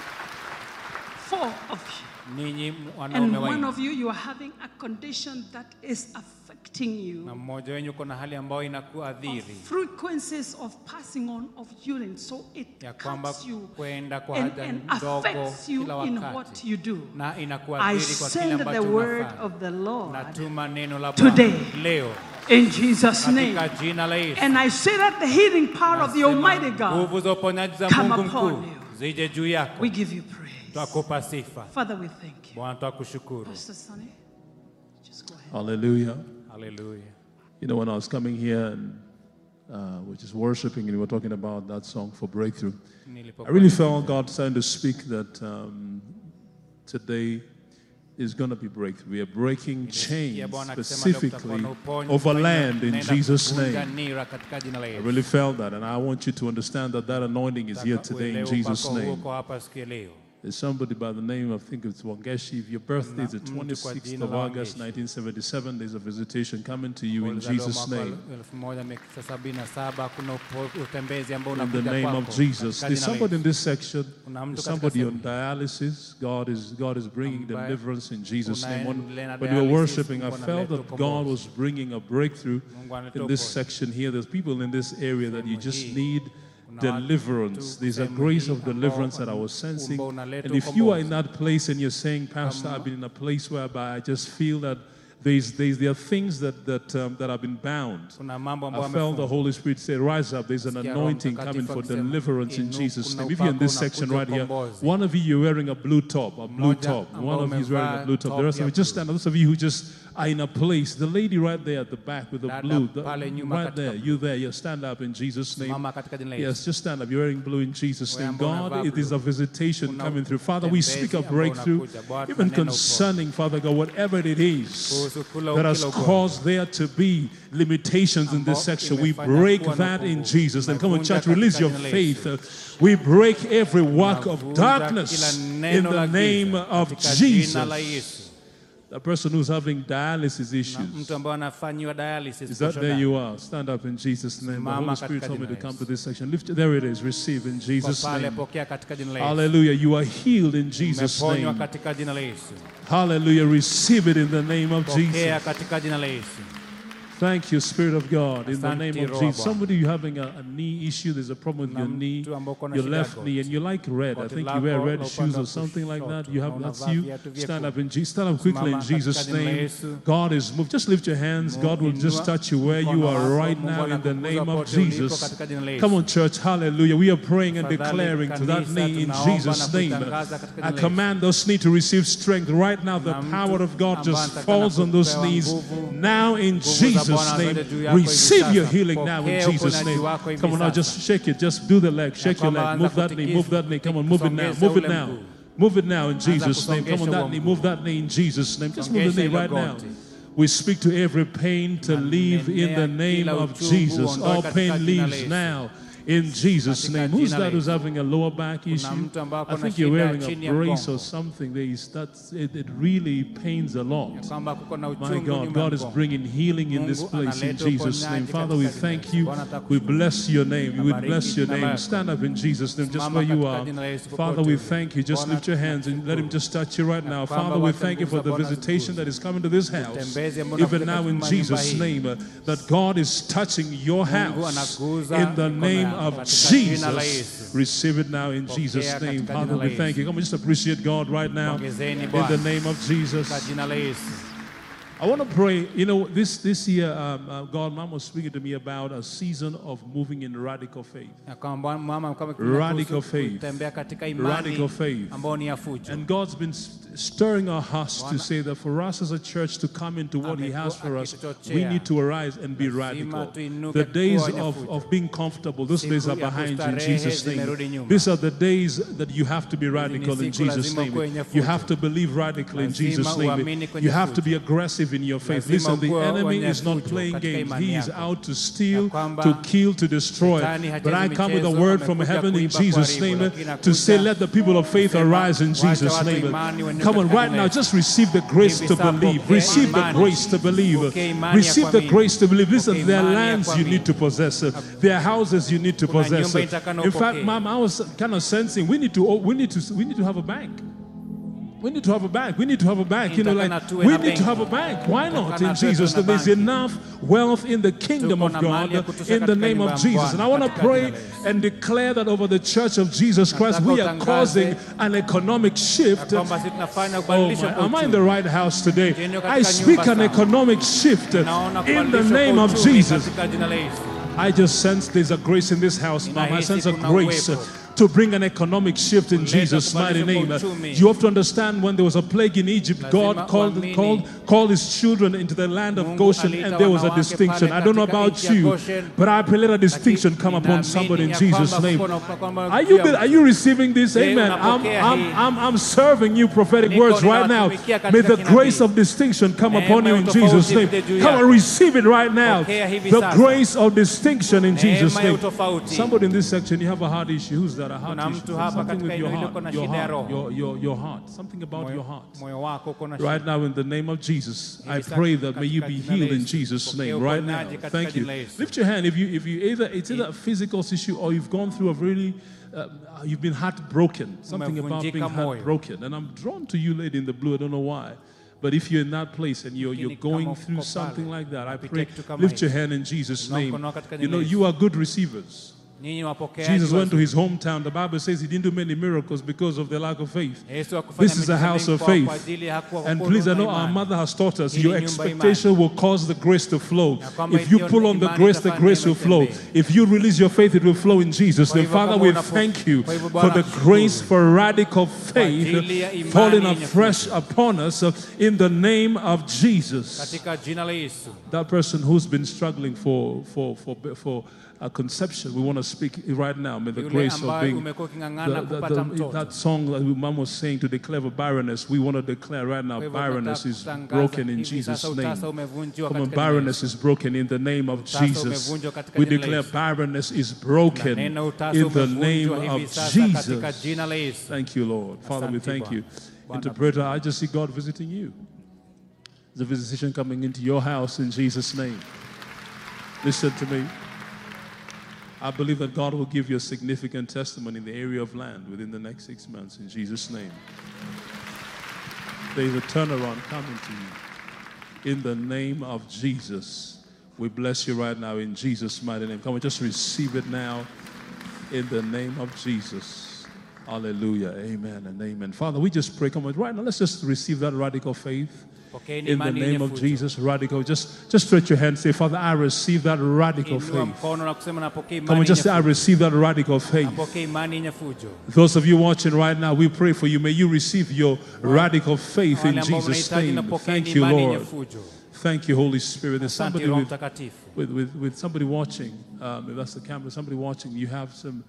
Four of you. Ninyi And one of you, you are having a condition that is affecting na you. mmoja wenyu kuna hali ambayo inakuadhiri frequencies of passing on of urine. So it ya kwamba cuts you kwenda kwa and, haja ndogo affects you in what you do. na I inakuadhiri kwa kile send the word of the Lord Natuma neno la Today. Bwana leo in Jesus' name. And I say that the healing power of the Almighty God, come Mungu upon mkuu you. we give you praise. Twakupa sifa Father, we thank you. Bwana, twakushukuru. Pastor Sonny, just go ahead. Hallelujah. Haleluya. You know, when I was coming here and uh, we're just worshiping and we were talking about that song for breakthrough, I really felt God starting to speak that um, today is going to be breakthrough. We are breaking chains Bwana akisema leo kutakuwa specifically na uponyaji over land in Jesus' name. nira katika jina la I really felt that, and I want you to understand that that anointing is here today in Jesus' name. Uko hapa siku ya leo. There's somebody by the name of, I think it's Wangeshi. If your birthday is the 26th of August, 1977, there's a visitation coming to you in Jesus' name. wa 1977 kuna upo- utembezi ambao In the name of Jesus. There's somebody in this section. There's somebody on dialysis. God is God is bringing deliverance in Jesus' name. When, when we were worshiping, I felt that God was bringing a breakthrough in this section here. There's people in this area that you just need deliverance. There's a grace of deliverance that I was sensing. And if you are in that place and you're saying, Pastor, I've been in a place whereby I just feel that there's, there's, there are things that, that, um, that have been bound. I felt the. Holy Spirit say, Rise up. There's an anointing coming for deliverance in Jesus' name. If you're in this section right here, one of you, you're wearing a blue top, a blue top. One of you is wearing a blue top. top The rest of you, just stand. Those of you who just are in a place, the lady right there at the back with the Dada blue, the- right there, you there, you stand up in Jesus' name. Simama katika jina la Yesu. Yes, just stand up. You're wearing blue in Jesus' name. God, it is a visitation coming through. Father, we speak a breakthrough, even concerning, Father God, whatever it is that has caused there to be limitations in this section. We break that in. Jesus. And come on, church, release your faith. We break every work of darkness in the name of katika jina la Jesus. The person who's having dialysis issues. mtu ambaye anafanyiwa dialysis Is that there you are? Stand up in Jesus' name. The Holy Spirit told me to come to this section. Lift, there it is. Receive in Jesus' name. Hallelujah. You are healed in Jesus' name. Hallelujah. Receive it in the name of Jesus. Thank you, Spirit of God, in the name of Jesus. Somebody you're having a, a knee issue, there's a problem with your knee, mtu ambao uko na your left knee, and you like red. I think you wear red shoes or something like that. You have that's you. Stand up in Jesus. Stand up quickly in Jesus' name. God is moved. Just lift your hands. God will just touch you where you are right now in the name of Jesus. katika jina la Yesu. Come on, church. Hallelujah. We are praying and declaring to that knee in Jesus' name. I command those knees to receive strength right now. The power of God just falls on those knees now in za Jesus' name. zote juu yako hivi Receive your healing now in Jesus' name. Come on now, just shake it. Just do the leg. Shake your leg. Move that knee. Move that knee. Come on, move it now. Move it now. Move it now in Jesus' name. Come on, that knee. Move that knee in Jesus' name. Just move the knee right now. We speak to every pain to leave in the name of Jesus. All pain leaves now in Jesus' name. Who's that who's having a lower back issue? mtu ambaye ako I think you're wearing a brace or something. There is that's it, it really pains a lot. Ya kwamba kuko na My God, God is bringing healing in this place in Jesus' name. Father, we katika jina la thank you. We bless your name. We bless your name. Stand up in Jesus' name, just where you are. jina la Yesu Father, we thank you. Just lift your hands and let Him just touch you right now. Father, we thank you for the nguvu za Bwana visitation that is coming to this house. Even now, in Jesus' name, uh, that God is touching your house in the name of katika jina la Jesus. Receive it now in Jesus' name. Father, we thank you. Come on, just appreciate God right now in the name of Jesus. I want to pray. You know, this this year, um, uh, God, Mom was speaking to me about a season of moving in radical faith. Ya kwamba mama kama Radical faith. Radical faith. And God's been stirring our hearts to say that for us as a church to come into what He has for us, we need to arise and be radical. The days of, of being comfortable, those days are behind you in Jesus' name. These are the days that you have to be radical in Jesus' name. You have to believe radically in Jesus' name. You have to be aggressive in your faith. Listen, the enemy is not playing games. He is out to steal, to kill, to destroy. But I come with a word from heaven in Jesus' name to say, let the people of faith arise in Jesus' name. Come on, right now, just receive the grace to believe. Receive the grace to believe. Pokea imani ya Receive the grace to believe. Listen, there are lands you need to possess. There are houses you need to possess. In fact, ma'am, I was kind of sensing we need to we need to we need to have a bank. We need to have a bank. We need to have a bank. You know, like we need to have a bank. Why not? In Jesus, that there's enough wealth in the kingdom of God mali ya kutosha in the name of Jesus. And I want to pray katika jina la and declare that over the church of Jesus Christ, we are causing an economic shift. Ya kwamba sisi tunafanya Oh my, am I in the right house today? I speak an economic shift in the name of Jesus. katika jina la Yesu. I just sense there's a grace in this house, Mom. I sense a grace. To bring an economic shift in Jesus' mighty name. You have to understand when there was a plague in Egypt, God called, called, called his children into the land of Goshen, and there was a distinction. I don't know about you, but I pray let a distinction come upon somebody in Jesus' name. kuko na- kwamba Are you, are you receiving this? Amen. I'm, I'm. I'm, I'm serving you prophetic words right now. May the grace of distinction come upon you in Jesus' name. Come on, receive it right now. The grace of distinction in Jesus' name. Somebody in this section, you have a heart issue. Who's that? A heart Kuna issue. mtu hapa Something katika with your eneo hilo heart. kuna Your shida ya heart. roho. Your, your, your heart. Something about Moyo- your heart. moyo wako uko na Right shida. now, in the name of Jesus, I sasa pray that may you katika be jina la healed in Yesu, Jesus' pokea name. Right now, katika thank you. jina la Yesu. Lift your hand if you if you either it's either a physical issue or you've gone through a really uh, you've been heartbroken. Something about being Umevunjika moyo. heartbroken, and I'm drawn to you, lady in the blue. I don't know why. But if you're in that place and you're, you're Lakini kama going uko through pale, something like that, I pray, kitu kama lift your hand in Jesus' name. mkono katika You jina know, la you are good receivers. Jesus went to his hometown. The Bible says he didn't do many miracles because of the lack of faith. This is a house of faith. kwa ajili hakuwa And please, I know our mother has taught us your expectation will cause the grace to flow. If you pull on the grace, the grace will flow. If you release your faith, it will flow in Jesus' hivyo Father, we thank you for the grace for radical faith ajili ya imani falling afresh upon us in the name of Jesus. Katika jina la Yesu. That person who's been struggling for for for for a conception, we want to speak right now. May the Yule grace of being the- the- the- that song that mom was saying to declare barrenness, we want to declare right now barrenness is broken in Jesus' name. Come on, katika jina la barrenness is broken in the name of Jesus. We declare barrenness is broken in the name of Jesus. jina la Yesu. Thank you, Lord. Father, we thank you. Interpreter, I just see God visiting you. There's a visitation coming into your house in Jesus' name. Listen to me. I believe that God will give you a significant testimony in the area of land within the next six months in Jesus' name. There's a turnaround coming to you in the name of Jesus. We bless you right now in Jesus' mighty name. Come on, just receive it now in the name of Jesus. Hallelujah. Amen and amen. Father, we just pray. Come on, right now, let's just receive that radical faith. In the name of. Jesus, radical. Just, just stretch your hand. Say, Father, I receive that radical faith. mkono na kusema napokea Come on, just say, I receive that radical faith. Napokea imani yenye fujo. Those of you watching right now, we pray for you. May you receive your radical faith in Jesus' name. Thank you, Lord. Thank you, Holy Spirit. There's somebody with, with, with, with somebody watching, um, if that's the camera, somebody watching, you have some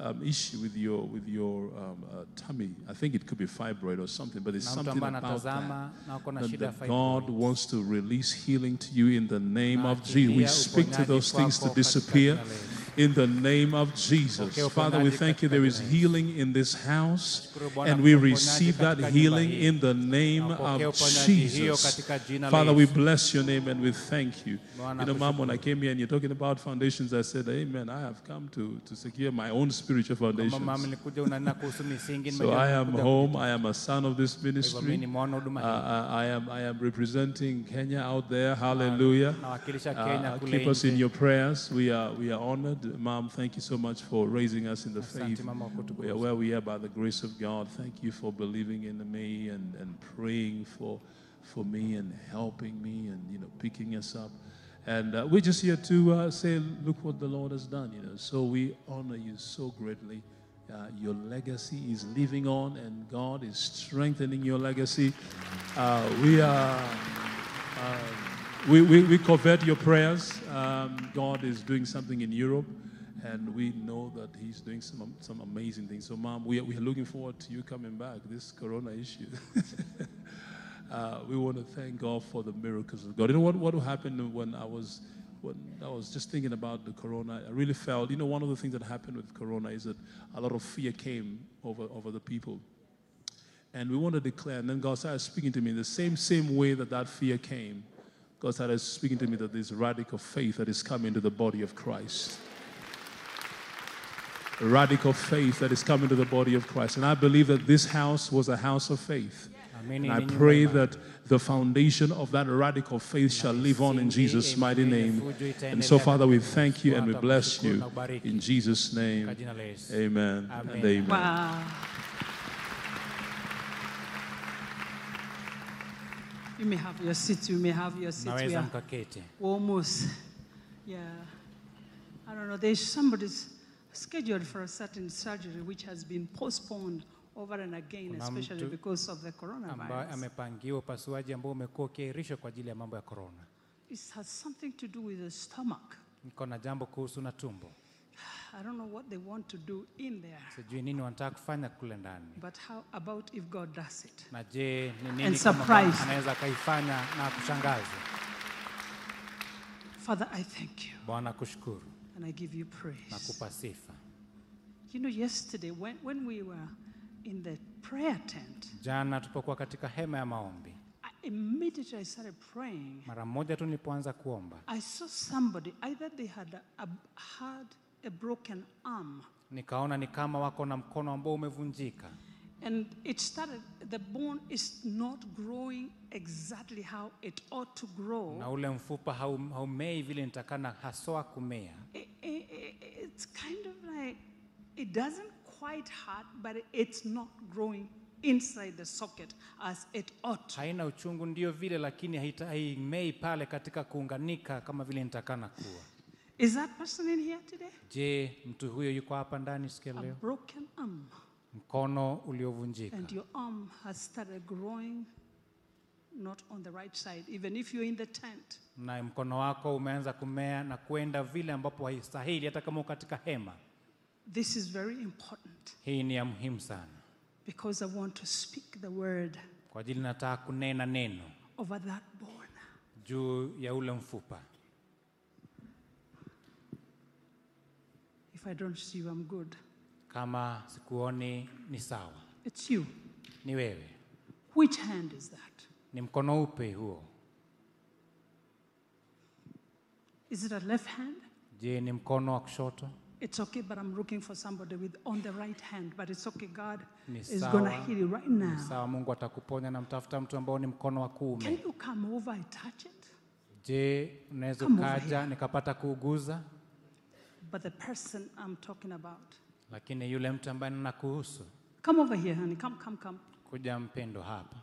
um, issue with your with your um, uh, tummy. I think it could be fibroid or something, but it's something about anatazama na uko na that, that God wants to release healing to you in the name Na of Jesus. We speak to those things to disappear jina la Yesu. In the name of Jesus. Father, we thank you there is jina la Yesu. healing in this house, and we receive that healing in the name of Jesus. katika jina la Father, we bless your name and we thank you. You know, Mom, when I came here and you're talking about foundations, I said, Amen. I have come to, to secure my own spiritual foundations. nilikuja unanena kuhusu misingi So I am home. I am a son of this Kwa hivyo mimi ministry. Uh. I, I am I am representing Kenya out there. Hallelujah. Uh, keep us in your prayers. We are we are honored, Mom. Thank you so much for raising us in the Asante faith. mama. We are where we are by the grace of God. Thank you for believing in me and, and praying for for me and helping me and you know picking us up. And uh, we're just here to uh, say, look what the Lord has done. You know, so we honor you so greatly. Uh, your legacy is living on, and God is strengthening your legacy. Uh, we are. We, we, we covet your prayers. Um, God is doing something in Europe, and we know that He's doing some, some amazing things. So, Mom, we are, we are looking forward to you coming back. This Corona issue. uh, we want to thank God for the miracles of God. You know what, what happened when I was when I was just thinking about the corona, I really felt, you know, one of the things that happened with corona is that a lot of fear came over, over the people. And we want to declare, and then God started speaking to me in the same, same way that that fear came. God started speaking to me that this radical faith that is coming to the body of Christ. Radical faith that is coming to the body of Christ. And I believe that this house was a house of faith. And I pray that the foundation of that radical faith shall live on in Jesus' mighty name. And so, Father, we thank you and we bless you in Jesus' name. Kwa jina la Yesu. Amen and Amen. amen. Wow. You may have your seat. You may have your seat. Naweza mkaketi. almost. Yeah. I don't know. There's somebody's scheduled for a certain surgery which has been postponed over and again, Kuna especially because of the coronavirus. amepangiwa upasuaji ambao umekuwa ukiahirishwa kwa ajili ya mambo ya corona. It has something to do with the stomach. Iko na jambo kuhusu na tumbo, I don't know what they want to do in there, sijui nini wanataka kufanya kule ndani. but how about if God does it? Na je, ni And nini kama Bwana surprise. anaweza akaifanya na kushangaza? Father, I thank you Bwana kushukuru and I give you na praise. kupa sifa. You know, yesterday when, when we were in the prayer tent, Jana tulipokuwa katika hema ya maombi, I, immediately I started praying. mara moja tu nilipoanza kuomba, I saw somebody, either they had a, a, had a broken arm, nikaona ni kama wako na mkono ambao umevunjika, and it started, the bone is not growing exactly how it ought to grow. na ule mfupa haumei vile nitakana haswa kumea. It's kind of like, it doesn't quite hurt, but it's not growing inside the socket as it ought. Haina uchungu ndio vile, lakini haimei pale katika kuunganika kama vile nitakana kuwa. Is that person in here today? Je, mtu huyo yuko hapa ndani siku ya A leo? broken arm. Mkono uliovunjika And your arm has started growing not on the right side, even if you're in the tent. na mkono wako umeanza kumea na kwenda vile ambapo haistahili, hata kama uko katika hema. This is very important Hii ni ya muhimu sana, because I want to speak the word kwa ajili nataka kunena neno over that bone. juu ya ule mfupa. If I don't see you, I'm good. Kama sikuoni ni sawa, It's you. ni wewe. Which hand is that? Ni mkono upe huo? Is it a left hand? Je, ni mkono wa kushoto? It's okay, but I'm looking for somebody with on the right hand. But it's okay, God Ni is going to heal you right Ni now. sawa, Mungu atakuponya. Namtafuta mtu ambao ni mkono wa Can you come over and touch it? Je, unaweza here. nikapata kuuguza? But the person I'm talking about. Lakini yule mtu ambaye ninakuhusu, Come over here, honey. Come, come, come. kuja mpendo hapa,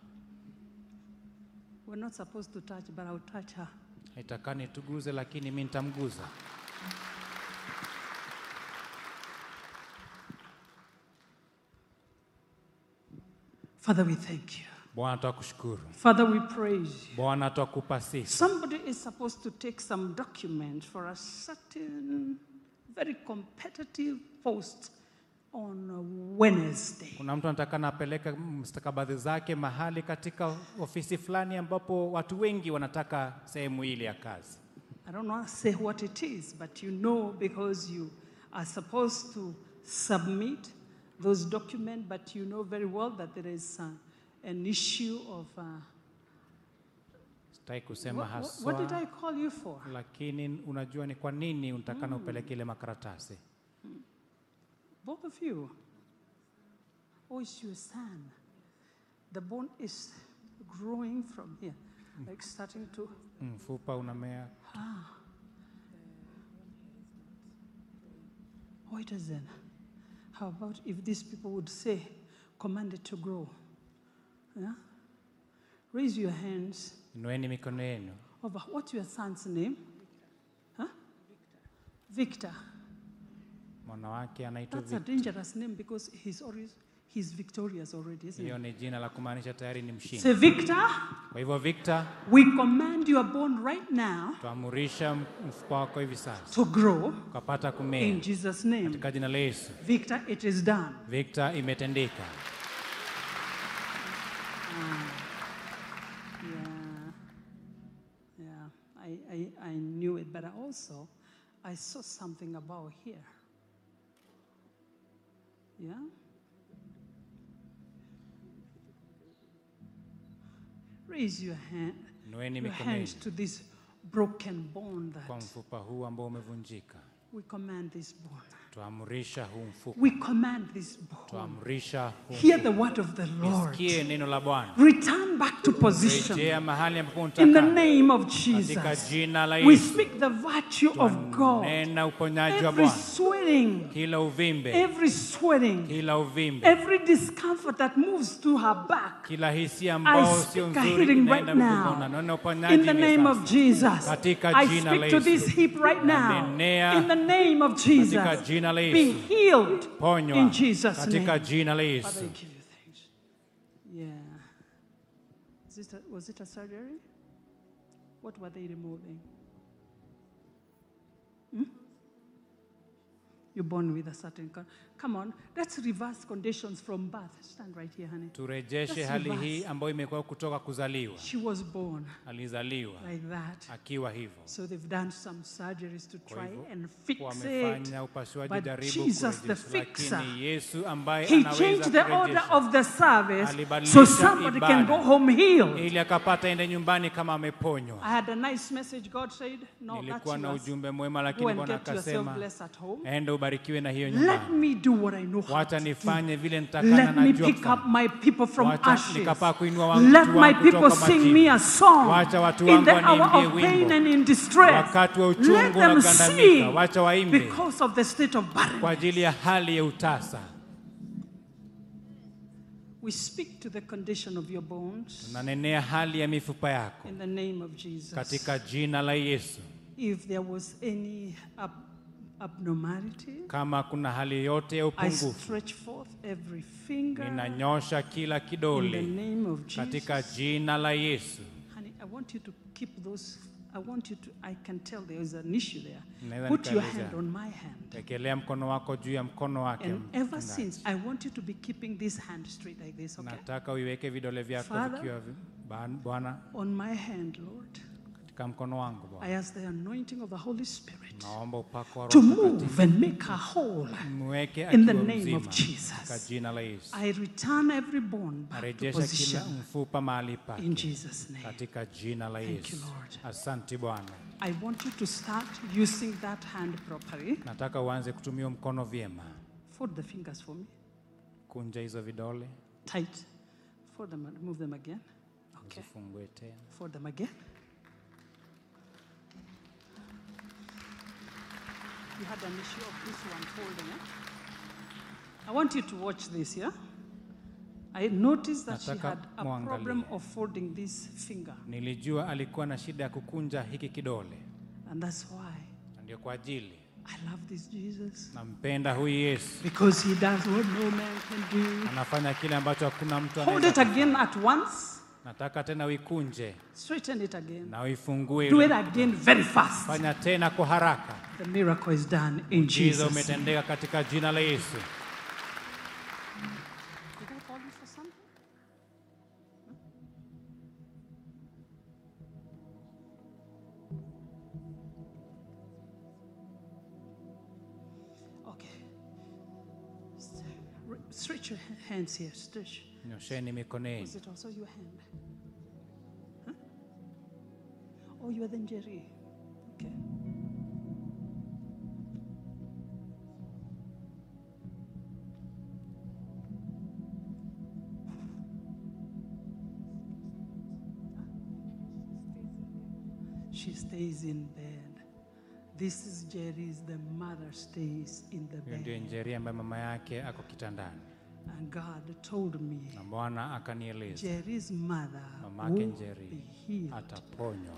We're not supposed to touch, but I'll touch her. haitakani tuguze, lakini mi nitamguza. Father, we thank you. Bwana twakushukuru, Father, we praise you. Bwana twakupa sifa. Somebody is supposed to take some document for a certain very competitive post on Wednesday. Kuna mtu anataka napeleka mstakabadhi zake mahali katika ofisi fulani ambapo watu wengi wanataka sehemu ile ya kazi. I don't want to say what it is, but you know because you are supposed to submit those documents, but you know very well that there is uh, an issue of. Uh, Sitaki kusema haswa. what, did I call you for? lakini unajua ni kwa nini unatakana upeleke ile makaratasi. Both of you. Oh, it's your son. The bone is growing from here, like starting to. Mfupa unamea. Oh, it doesn't. How about if these people would say, command it to grow? Yeah? Raise your hands. Inueni mikono yenu. Over what your son's name? Huh? Victor. Mwana wake anaitwa That's a Victor. dangerous name because he's always he's victorious already, isn't Hiyo he? ni jina la kumaanisha tayari ni mshindi. Say, Victor, Kwa hivyo Victor, we command your bone right now tuamurisha mfupa wako hivi sasa to grow ukapata in kumea Jesus' name. katika jina la Yesu. Victor, it is done. Victor, imetendeka. I, I knew it, but I also I saw something about here. Yeah? Raise your hand, your hands to this broken bone kwa that mfupa huu ambao umevunjika. we command this bone. Tuamrisha huu mfupa, We command this bone. tuamrisha huu Hear the word of the Lord. Sikie neno la Bwana, Return back to position rejea mahali ambapo in the name of katika jina la We speak the virtue of God. Nena uponyaji wa Every swelling. kila uvimbe, every swelling. kila uvimbe, every discomfort that moves to her back. kila hisia ambayo sio nzuri right now. Nena uponyaji In the name of Jesus. Katika jina la speak to Yesu. this hip right now. In the name of Jesus. katika jina la Be healed Ponywa in Jesus' katika name. jina la Father, Yesu. I give you thanks. Yeah. Is it a, was it a surgery? What were they removing? Hmm? You're born with a certain. Come on, let's reverse conditions from birth. Stand right here, honey. Turejeshe Let's hali reverse. hii ambayo imekuwa kutoka kuzaliwa. She was born Alizaliwa like that. akiwa hivyo. So they've done some surgeries to try and fix it. Wamefanya upasuaji jaribu Jesus, the fixer, lakini Yesu ambaye He anaweza changed the order of the service so somebody can go home healed. ili akapata ende nyumbani kama ameponywa. I had a nice message. God said, No, that's Nilikuwa na ujumbe mwema, lakini Bwana akasema enda ubarikiwe na hiyo Let me do what I know how wacha to do. nifanye vile nitakana Let me najua pick kufanya. up my people from Wacha ashes. nikapaa kuinua wangu- Let watu my wangu people kutoka sing me a song Wacha watu in wangu the hour waniimbie of pain wimbo. and in distress. Wakati wa Let uchungu na them kugandamika, sing wacha waimbe because of the state of kwa barrenness. ajili ya hali ya utasa. We speak to the condition of your bones Tunanenea hali ya mifupa yako in the name of Jesus. katika jina la Yesu. If there was any ab- abnormality, Kama kuna hali yote ya upungufu, ninanyosha kila in the kidole name of katika jina la Yesu. Honey, I want you to keep those. I want you to. I can tell there is an issue there. Put your hand on my hand. Wekelea mkono wako juu ya mkono wake. And ever since, I want you to be keeping this hand straight like this, okay? Nataka uiweke vidole vyako vikiwa Bwana On my hand, Lord, katika mkono wangu Bwana. I ask the anointing of the Holy Spirit Naomba upako wa to move and make her whole. In the name of Jesus. jina la Yesu. I return every bone back to position in Jesus' name. katika jina la Thank you. Lord. Asante Bwana. I want you to start using that hand properly. Nataka uanze kutumia mkono vyema. Fold the fingers for me. Kunja hizo vidole, Tight. Fold them move them again. Okay. Fold them again. You had an issue of this one folding, eh? I want you to watch this, yeah? I noticed that she had a muangali. problem of folding this finger, Nilijua alikuwa na shida ya kukunja hiki kidole, and that's why ndio kwa ajili I love this Jesus. nampenda huyu Yesu. Because he does what no man can do. Anafanya kile ambacho hakuna mtu Hold it again at once, Nataka tena uikunje straighten it again. na uifungue. Do it again very fast. Fanya tena kwa haraka. The miracle is done in Jesus. name. umetendeka katika jina la Yesu. Okay. Stretch your hands here. Stretch. Nyosheni mikono yenu. Was it also your hand? Huh? Oh, you are the Njeri. Okay. She stays in bed. This is Jerry's, the mother stays in the bed. ndio. Njeri ambaye mama yake ako kitandani, And God told me, na Bwana akanieleza Jerry's mother mamake Njeri ataponywa.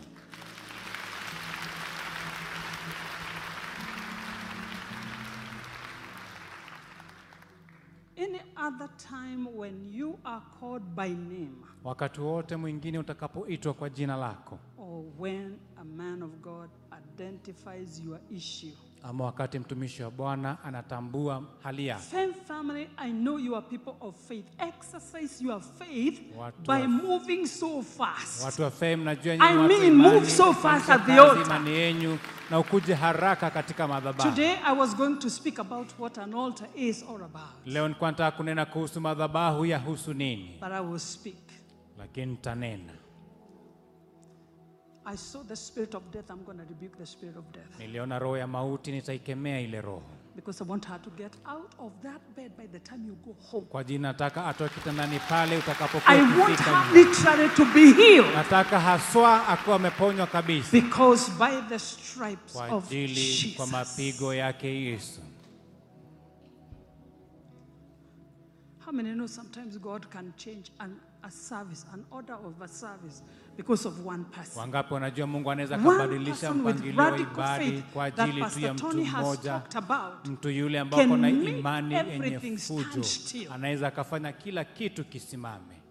Any other time when you are called by name, Wakati wote mwingine utakapoitwa kwa jina lako, or when a man of God identifies your issue, ama wakati mtumishi wa bwana anatambua hali yako Same family, I know you are people of faith. Exercise your faith Watu by moving so fast. watu wa fame najua nyinyi watu mean, move so fast at the altar. imani yenyu na ukuje haraka katika madhabahu Today, I was going to speak about what an altar is all about, leo nilikuwa nataka kunena kuhusu madhabahu yahusu nini but I will speak. lakini nitanena I saw the spirit of death. I'm going to rebuke the spirit of death niliona roho ya mauti nitaikemea ile roho because I want her to get out of that bed by the time you go home. kwa jina nataka atoke kitandani pale utakapokuwa I want her literally to be healed nataka haswa akuwa ameponywa kabisa because by the stripes kwa of Jesus. kwa mapigo yake Yesu. How many know sometimes God can change an, a service, an order of a service because of one person? Wangapi wanajua Mungu anaweza kubadilisha mpangilio wa ibada kwa ajili tu ya mtu mmoja, mtu yule ambaye ana na imani yenye fujo, anaweza akafanya kila kitu kisimame.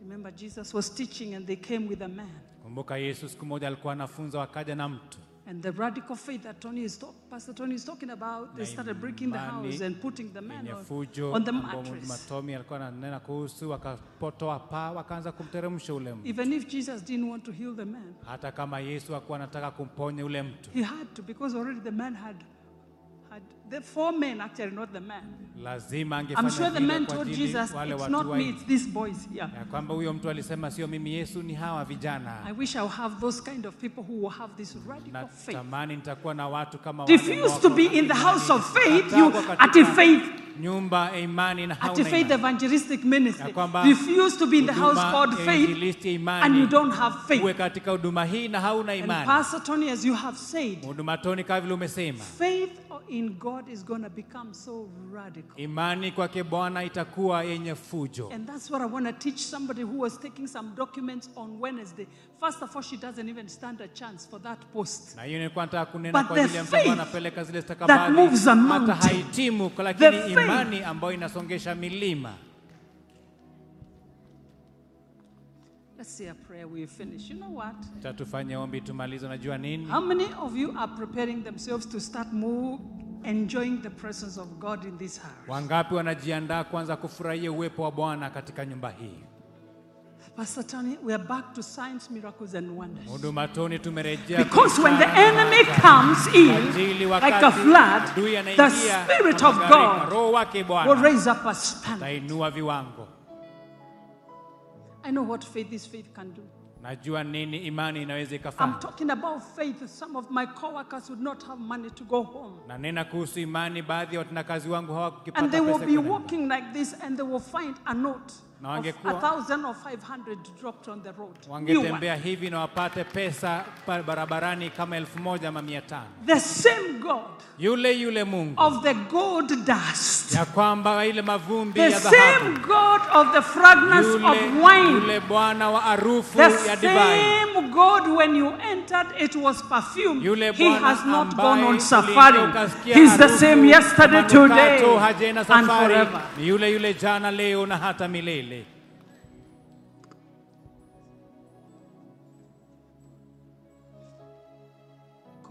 Remember, Jesus was teaching and they came with a man. Kumbuka Yesu siku moja alikuwa anafunza, wakaja na mtu And the radical faith that Tony is talk, Pastor Tony is talking about, they started breaking the house and putting the man on, fujo on the mattress. Matomi alikuwa ananena kuhusu, wakapotoa paa, wakaanza kumteremsha ule mtu. Even if Jesus didn't want to heal the man, Hata kama Yesu hakuwa anataka kumponya ule mtu, he had to because already the man had, had the four men actually, not the man. lazima I'm sure the man told Jesus, it's not me, it's these boys here. ya kwamba huyo mtu alisema sio mimi, Yesu ni hawa vijana. I wish I'll have those kind of people who will have this radical faith. Natamani nitakuwa na watu kama wale Refuse to be in the house of faith, you kuwa at katika faith, nyumba ya imani na at hauna faith imani. evangelistic ministry. Refuse to be in the house called faith imani, and you don't have faith. uwe katika huduma hii na hauna And. Pastor Tony, as you have said, Huduma Toni, kama vile umesema, faith in God is going to become so radical. imani kwake Bwana itakuwa yenye fujo. And that's what I want to teach somebody who was taking some documents on Wednesday. First of all, she doesn't even stand a chance for that post. Na hiyo nilikuwa nataka kunena kwa ajili ya mtu ambaye anapeleka zile that stakabadhi moves a hata haitimu, lakini imani ambayo inasongesha milima. Let's say a prayer, we finish. You know what? Tatufanye ombi tumalize. Unajua nini? How many of you are preparing themselves to start more enjoying the presence of God in this house? Wangapi wanajiandaa kwanza kufurahia uwepo wa Bwana katika nyumba hii? Pastor Tony, we are back to signs, miracles, and wonders. Huduma Toni, tumerejea Because when the enemy comes in like a flood, the Spirit of God will raise up a standard. I know what faith this faith can do. Najua nini imani inaweza I'm talking about faith. Some of my coworkers would not have money to go home. Na nena kuhusu imani, baadhi ya watendakazi wangu And they will be walking like this and they will find a note Na wangekuwa- wangetembea hivi na wapate pesa barabarani kama elfu moja ama mia tano. The same God Yule yule Mungu of the gold dust. ya kwamba ile mavumbi The ya dhahabu, same God of the fragrance yule, of wine. yule Bwana wa harufu The ya divai, same God when you entered it was perfume. yule He has not gone on safari. He's the same yesterday, today, and forever. yule yule jana, leo na hata milele.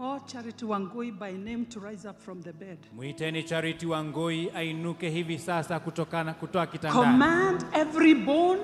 Call Charity Wangui by name to rise up from the bed. Mwiteni Charity Wangui ainuke hivi sasa kutokana kutoa kitandani. Command every bone,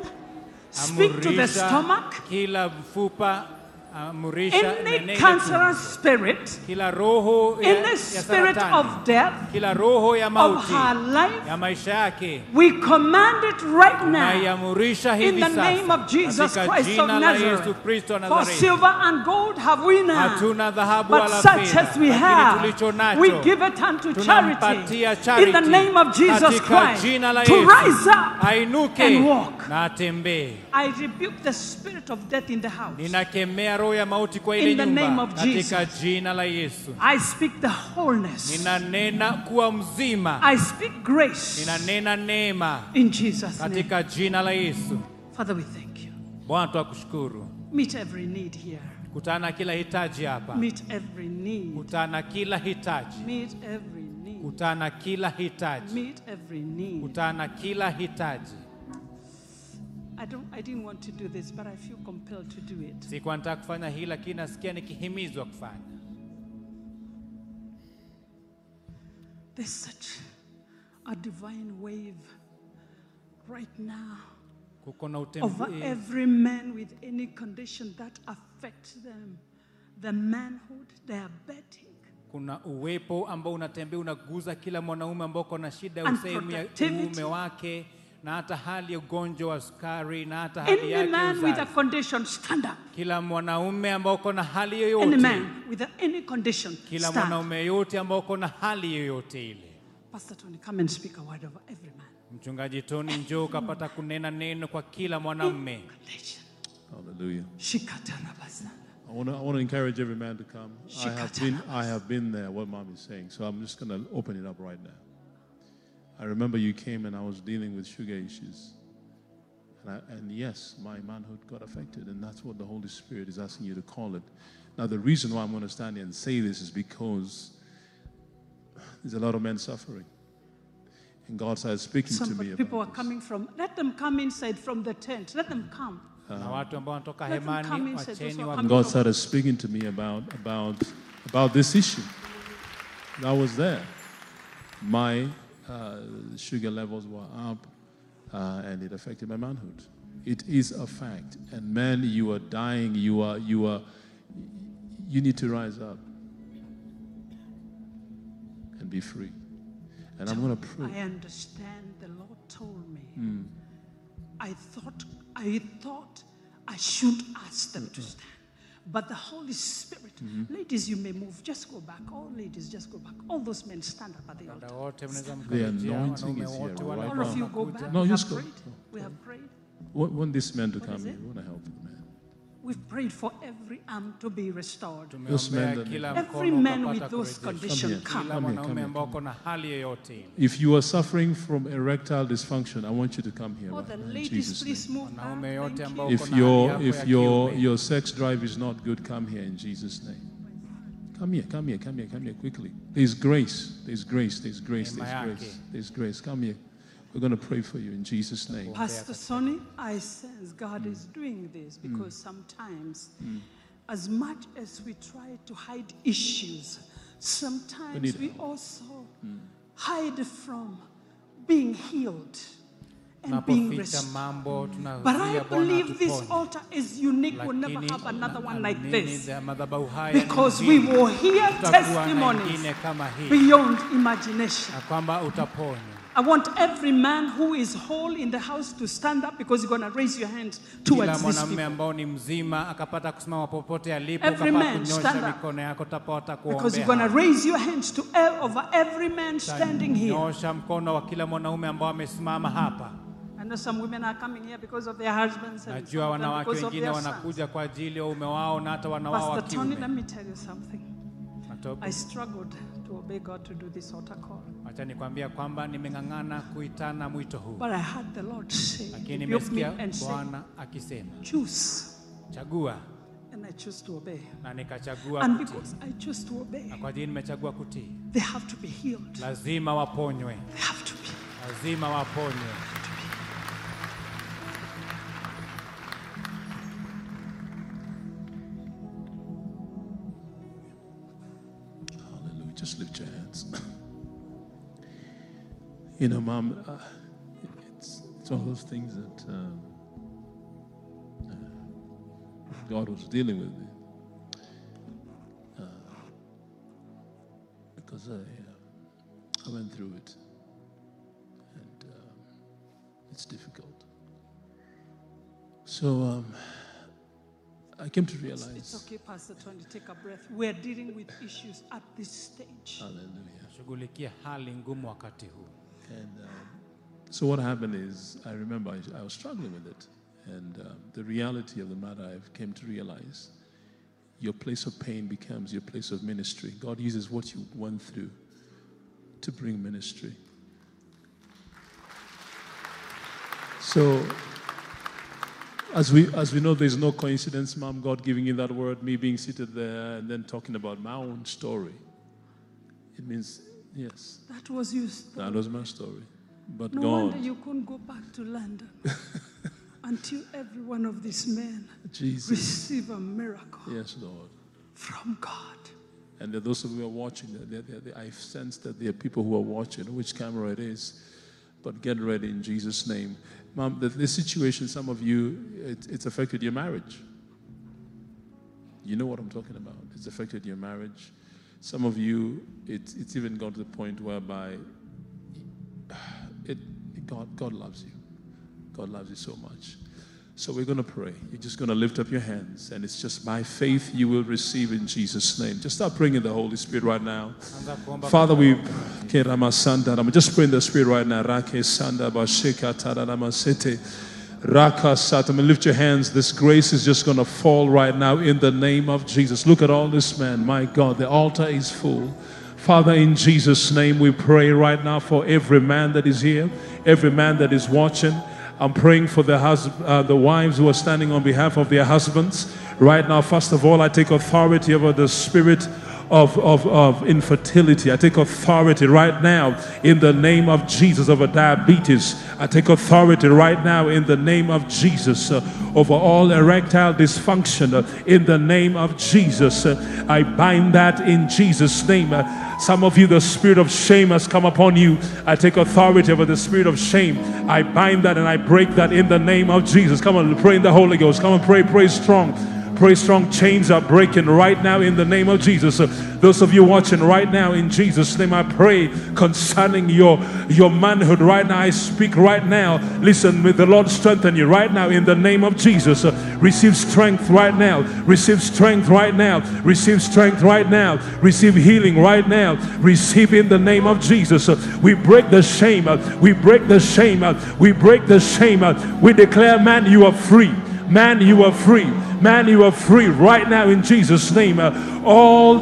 speak to the stomach, kila mfupa, amurisha any nenene cancerous spirit, kila roho ya, any ya spirit saratani, of death kila roho ya of mauti her life. ya maisha yake We command it right now naiamurisha in hivi the sasa name of Jesus katika Christ of jina la Yesu Nazareth. Kristo wa For Nazareti. silver and gold have we none, Hatuna dhahabu but wala such fedha, as we lakini have, tulicho nacho we give it unto tunampatia charity charity in the name of Jesus katika Christ jina la to Yesu. rise up ainuke and walk. Na atembee. I rebuke the spirit of death in the house. Ninakemea roho ya mauti kwa ile In the name nyumba katika jina la Yesu. I speak the wholeness. Ninanena kuwa mzima, I speak grace ninanena neema in Jesus' name. katika jina la Yesu. Father, we thank you. Bwana, twakushukuru. Meet every need here. Kutana kila hitaji hapa, Meet every need. kutana kila hitaji, Meet every need. kutana kila hitaji, Meet every need. kutana kila hitaji. I don't I didn't want to do this, but I feel compelled to do it. Sikuwa nataka kufanya hii, lakini nasikia nikihimizwa kufanya. There's such a divine wave right now kuko na over utembe, every man with any condition that affects them the manhood, diabetic, kuna uwepo ambao unatembea unaguza kila mwanaume ambao uko na shida ya And sehemu ya productivity. uume wake na hata hali ya ugonjwa wa sukari na hata hali any yake man with a uzazi. condition, stand up. Kila mwanaume ambao uko na hali Any yoyote, man with a, any condition, kila stand. mwanaume yote ambao uko na hali yoyote ile. Pastor Tony, come and speak a word over every man. Mchungaji Tony, njoo ukapata kunena neno kwa kila mwanamume. Condition. Hallelujah. Shikatarabasana. I want to I wanna encourage every man to come. I have, been, I have been there, what mom is saying. So I'm just going to open it up right now. I remember you came and I was dealing with sugar issues. And, I, and yes, my manhood got affected. And that's what the Holy Spirit is asking you to call it. Now, the reason why I'm going to stand here and say this is because there's a lot of men suffering. And God started speaking to Some me people are about this. coming from, let them come inside from the tent. Let them come. Uh-huh. Na watu ambao wanatoka Let them come inside, those wacheni who are wa coming God started speaking to me about, about, about this issue. And I was there. My uh, sugar levels were up uh, and it affected my manhood. It is a fact. And men, you are dying. You are, you are, you need to rise up and be free. And I'm going to pray. I understand the Lord told me. Hmm. I thought I thought I should ask them to stand. But the Holy Spirit, Mm-hmm. ladies, you may move. Just go back. All ladies, just go back. All those men stand up at the altar. The anointing is here wote right wale now. All of you go back. No, we just have go. prayed. We have prayed. Want, want this man to What come is here. We want to help the man. We've prayed for every arm to be restored. Those men Tumeombea kila Every mkono man ukapata with those kurejeshwa. conditions come. Kila Come here, mwanaume ambao uko na hali yoyote ile. If you are suffering from erectile dysfunction, I want you to come here. Oh, right the now in ladies, Jesus' please name. move back. Wanaume yote Thank ambao you. uko If na hali your yako if your kiume. your sex drive is not good, come here in Jesus' name. Come here, come here, come here, come here quickly. There's grace. There's grace. There's grace. Neema There's yake. grace. There's grace. Come here. We're going to pray for you in Jesus' name. Pastor Sonny, I sense God is mm. doing this mm. because sometimes, mm. as much as we try to hide issues, sometimes need we help. also hide from being healed and being Tunapoficha restored. But I believe this altar is unique. We'll never have another one like this the- madhabahu haya ni because we will hear Tutakuwa testimonies ingine kama hii beyond imagination. I want every man who is whole in the house to stand up because you're going to raise your hand Kila towards these people. ambao ni mzima akapata kusimama popote alipo, Every man, stand up. mikono yako, utapata Because you're going to raise your hands to over every man standing here. Nyosha mkono wa kila mwanaume ambao amesimama hapa. I know some women are coming here because of their husbands and Najua wanawake wengine wanakuja kwa ajili ya ume wao na hata wanawao wa Pastor Tony, let me tell you something. I struggled to obey God to do this altar call. Acha nikwambia kwamba nimeng'ang'ana kuitana mwito huu, But I heard the Lord say, lakini nimesikia Bwana akisema chagua, And I choose to obey. na nikachagua kutii, na kwa ajili nimechagua kutii, they have to be healed. lazima waponywe, They have to be. lazima waponywe. You know, Mom, uh, it's, it's all those things that um, uh, God was dealing with me. Uh, because I, uh, I went through it. And um, it's difficult. So um, I came to realize. It's okay, Pastor Tony, take a breath. We're dealing with issues at this stage. Hallelujah. Shughulikia hali ngumu wakati huu. And um, so what happened is, I remember I, I was struggling with it. And um, the reality of the matter, I've came to realize your place of pain becomes your place of ministry. God uses what you went through to bring ministry. So, as we, as we know, there's no coincidence, Mom, God giving you that word, me being seated there, and then talking about my own story. It means, yes, That was you. that was my story. But No God, wonder you couldn't go back to London until every one of these men Jesus, receive a miracle yes, Lord. from God. And those of you who are watching, there, there, there, I sense that there are people who are watching, which camera it is. But get ready in Jesus' name. Mom, the, this situation, some of you, it, it's affected your marriage. You know what I'm talking about. It's affected your marriage. Some of you, it, it's even gone to the point whereby it, God, God loves you. God loves you so much. So we're going to pray. You're just going to lift up your hands, and it's just by faith you will receive in Jesus' name. Just start praying in the Holy Spirit right now. Father, we just pray in the spirit right now. Rake Sanda Bashika Tararama Sete. Raka Satam. And lift your hands. This grace is just going to fall right now in the name of Jesus. Look at all this man. My God, the altar is full. Father, in Jesus' name, we pray right now for every man that is here, every man that is watching. I'm praying for the, hus- uh, the wives who are standing on behalf of their husbands. Right now, first of all, I take authority over the spirit of, of, of infertility. I take authority right now in the name of Jesus over diabetes. I take authority right now in the name of Jesus uh, over all erectile dysfunction. uh, in the name of Jesus, Uh, I bind that in Jesus' name. Uh, some of you, the spirit of shame has come upon you. I take authority over the spirit of shame. I bind that and I break that in the name of Jesus. Come on, pray in the Holy Ghost. Come on, pray, pray strong. Pray strong. Chains are breaking right now in the name of Jesus. Those of you watching right now in Jesus' name, I pray concerning your, your manhood right now. I speak right now. Listen, may the Lord strengthen you right now in the name of Jesus. Receive strength right now. Receive strength right now. Receive strength right now. Receive healing right now. Receive in the name of Jesus. We break the shame. We break the shame. We break the shame. We declare, man, you are free. Man, you are free. Man, you are free right now in Jesus' name. Uh, all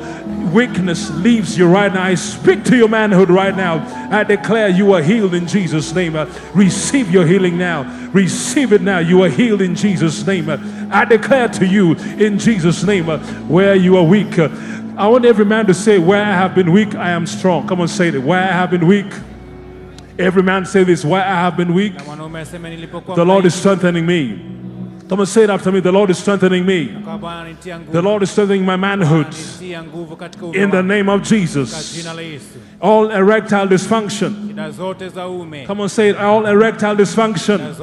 weakness leaves you right now. I speak to your manhood right now. I declare you are healed in Jesus' name. Uh, receive your healing now. Receive it now. You are healed in Jesus' name. Uh, I declare to you in Jesus' name uh, where you are weak. uh, I want every man to say, Where I have been weak, I am strong. Come on, say it. Where I have been weak. Every man say this, Where I have been weak, na mwanaume aseme nilipokuwa the Lord is strengthening me. Come on, say it after me. The Lord is strengthening me. The Lord is strengthening my manhood. In the name of Jesus. All erectile dysfunction. Come on, say it. All erectile dysfunction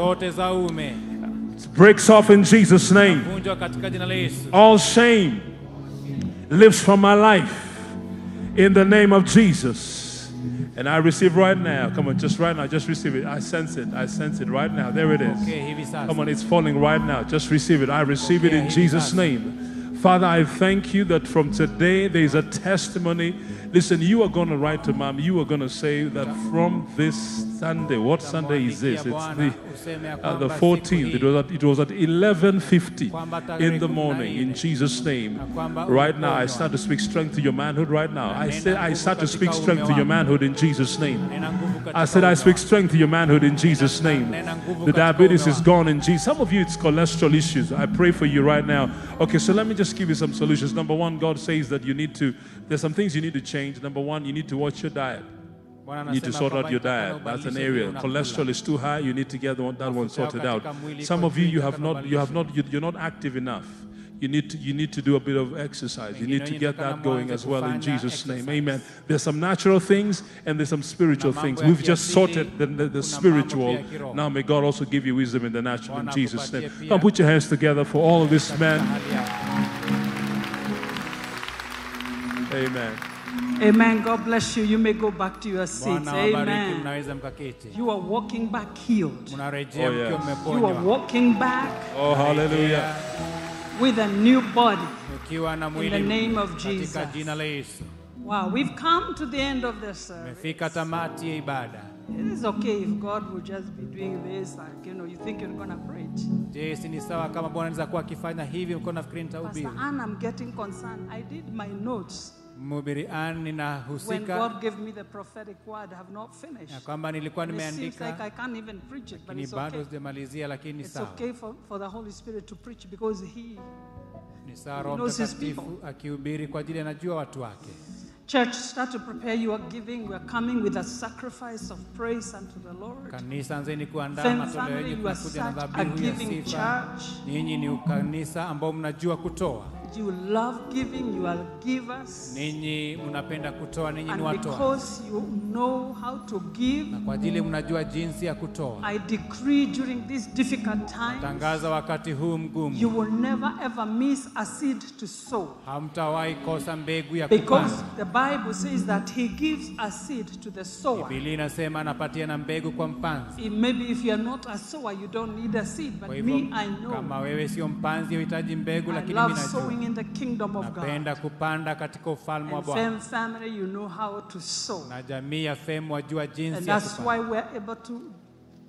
breaks off in Jesus' name. All shame lives from my life. In the name of Jesus. And I receive right now. Come on, just right now. Just receive it. I sense it. I sense it right now. There it is. Okay, hivi sasa. Come on, it's falling right now. Just receive it. I receive it in Jesus. name. Father, I thank you that from today there is a testimony. Listen, you are going to write to mom. You are going to say that from this Sunday, what Sunday is this? It's the, uh, the 14th. It was at, it was at 11:50 in the morning. In Jesus' name, right now, I start to speak strength to your manhood. Right now, I say I start to speak strength to your manhood in Jesus' name. I said, I speak strength to your manhood in Jesus' name. The diabetes is gone in Jesus. Some of you, it's cholesterol issues. I pray for you right now. Okay, so let me just give you some solutions. Number one, God says that you need to, there's some things you need to change. Number one, you need to watch your diet. You need to sort out your diet. That's an area. Cholesterol is too high. You need to get that one sorted out. Some of you, you have not, you have not, you, you're not active enough. You need to, you need to do a bit of exercise. You need to get that going as well in Jesus' name. Amen. There's some natural things and there's some spiritual things. We've just sorted the, the, the spiritual. mambo pia ya kiroho. Now may God also give you wisdom in the natural in Jesus' name. Come put your hands together for all of this, man. Amen. Amen. God bless you. You may go back to your seats. Amen. You are walking back healed. Oh, yes. You are walking back Oh, hallelujah. with a new body. Na In the name of Jesus. jina la Yesu. Wow, we've come to the end of this service. Tamati ya ibada. It is okay if God will just be doing this, like, you know, you think you're going to preach. Je, si ni sawa kama Bwana anaweza kuwa akifanya hivi mko nafikiri nitahubiri? Pastor Anna, I'm getting concerned. I did my notes Mhubiri Ann, when ninahusika God gave me the prophetic word. I have not finished. kwamba nilikuwa And it seems like nimeandika I can't even preach it, but lakini it's bado okay. sijamalizia, lakini It's sawa, okay for, for the Holy Spirit to preach because He. ni sawa. Roho knows his Mtakatifu akihubiri kwa ajili anajua watu wake. Church, start to prepare your giving. We're coming with a sacrifice of praise unto the Lord. Kanisa, anzeni kuandaa matoleo yenu, you are na dhabihu ya sifa. church. Ninyi ni kanisa ambao mnajua kutoa. you love giving, you are givers. ninyi mnapenda kutoa ninyi ni watoa because you know how to give, na kwa ajili mnajua jinsi ya kutoa I decree during this difficult time. tangaza wakati huu you will never ever miss a seed to sow. hamtawahi kosa mbegu ya Because the Bible says that He gives a seed to the sower. Biblia inasema anapatia na mbegu kwa mpanzi Maybe if you are not a sower, you don't need a seed. But me, I know kama wewe sio mpanzi uhitaji mbegu lakini mimi najua sowing in the kingdom of God. napenda kupanda katika ufalme wa Bwana you know how to sow. na jamii ya femu wajua And jinsi ya that's kupanda why we're able to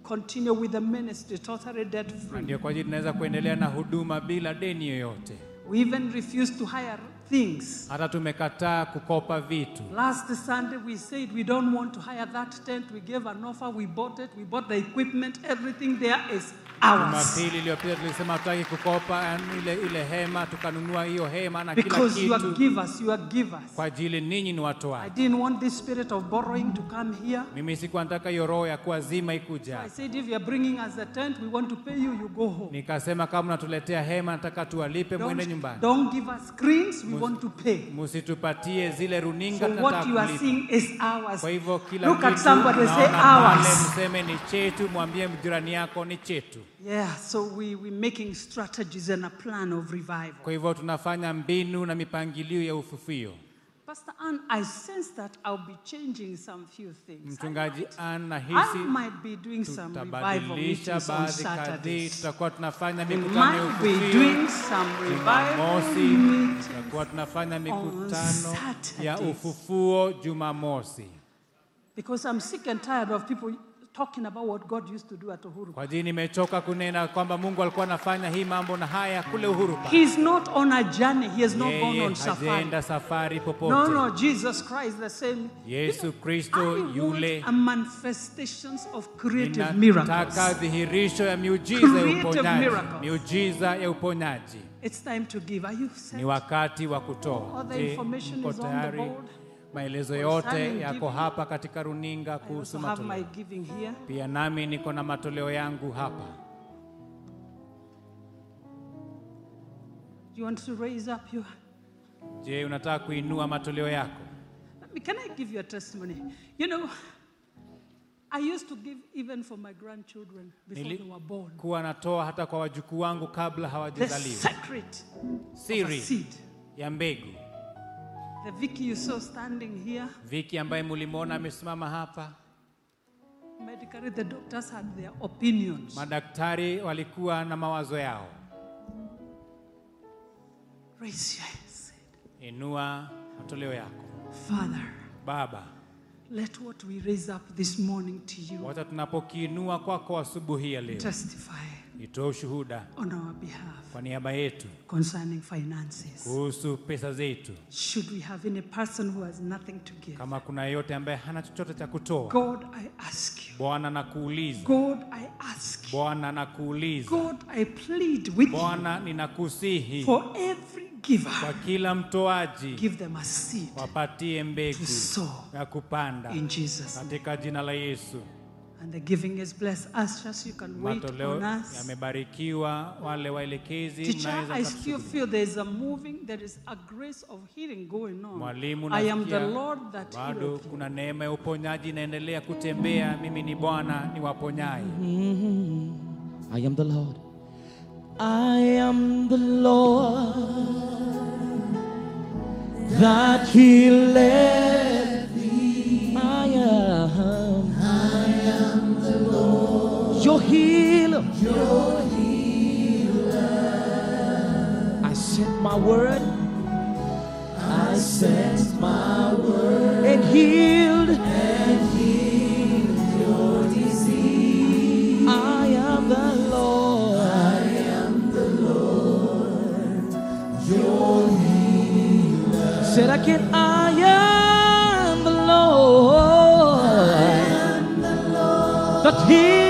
continue with the ministry totally debt free. ndio kwa ajili tunaweza kuendelea na huduma bila deni yoyote We even refuse to hire things. hata tumekataa kukopa vitu Last Sunday, we said we don't want to hire that tent. We gave an offer, we bought it, we bought the equipment, everything there is ours. jumapili iliyopita tulisema hatutaki kukopa ile, ile hema tukanunua hiyo hema na kila Because you are kitu givers, you are givers. kwa ajili ninyi ni I watoaji didn't want this spirit of borrowing to come here. mimi sikuwa nataka hiyo roho ya kuwazima I ikuja said, if you're bringing us a tent, we want to pay you, you go home. nikasema kama mnatuletea hema nataka tuwalipe mwende Don't, nyumbani don't give us screens, we want to pay. musitupatie zile runinga So what tunataka you are kulipa seeing is ours. kwa hivyo kila Look at kitu somebody, say pale, ours. mseme ni chetu mwambie jirani yako ni chetu Yeah, so we, we're making strategies and a plan of revival. kwa hivyo tunafanya mbinu na mipangilio ya ufufio Pastor Ann, I sense that I'll be changing some few things. mchungaji an I might be doing some revival meetings on Saturdays. tutakuwa tunafanya We mikutano ya might be doing some revival meetings. tutakuwa tunafanya mikutano ya ufufuo jumamosi Because I'm sick and tired of people talking about what God used to do at Uhuru. kwa ajili nimechoka kunena kwamba mungu alikuwa anafanya hii mambo na haya kule uhuru He is not on a journey. He has not gone on safari. hajaenda safari popote No, no, Jesus Christ the same. yesu kristo yule a manifestations of creative miracles. Nataka dhihirisho ya miujiza ya uponyaji miujiza ya uponyaji It's time to give. Are you set? ni wakati wa kutoa All the information is on the board. Maelezo yote yako hapa katika runinga kuhusu matoleo pia nami niko na matoleo yangu hapa Do you want to raise up your? je unataka kuinua matoleo yako Can I give you a testimony? You know, I used to give even for my grandchildren before Nili- they were born. kuwa natoa hata kwa wajukuu wangu kabla The hawajazaliwa secret of a siri seed. ya mbegu The Vicky you saw standing here, viki ambaye mulimwona amesimama hapa. Medically the doctors had their opinions. madaktari walikuwa na mawazo yao. Raise your hands. inua matoleo yako. Father, baba let what we raise up this morning to you wacha tunapokiinua kwako asubuhi ya leo testify itoe ushuhuda on our behalf kwa niaba yetu concerning finances. kuhusu pesa zetu Should we have any person who has nothing to give? kama kuna yeyote ambaye hana chochote cha kutoa God, I ask you. bwana nakuuliza God, I ask you. bwana nakuuliza God, I plead with you bwana ninakusihi for every giver. kwa kila mtoaji Give them a seed wapatie mbegu ya kupanda in Jesus' katika jina la yesu And the giving is blessed. Ushers, you can wait matoleo on us. yamebarikiwa wale waelekezi Teacher, I still feel there is a moving, there is a grace of healing going on. mwalimu I am the Lord that bado kuna neema ya uponyaji inaendelea kutembea mimi ni bwana ni waponyaye I am the Lord. I am the Lord that healeth Your healer. Your healer. I sent my word. I sent my word and healed. And healed your disease. I am the Lord. I am the Lord. Your healer. Said again, I am the Lord. I am the Lord. That healeth.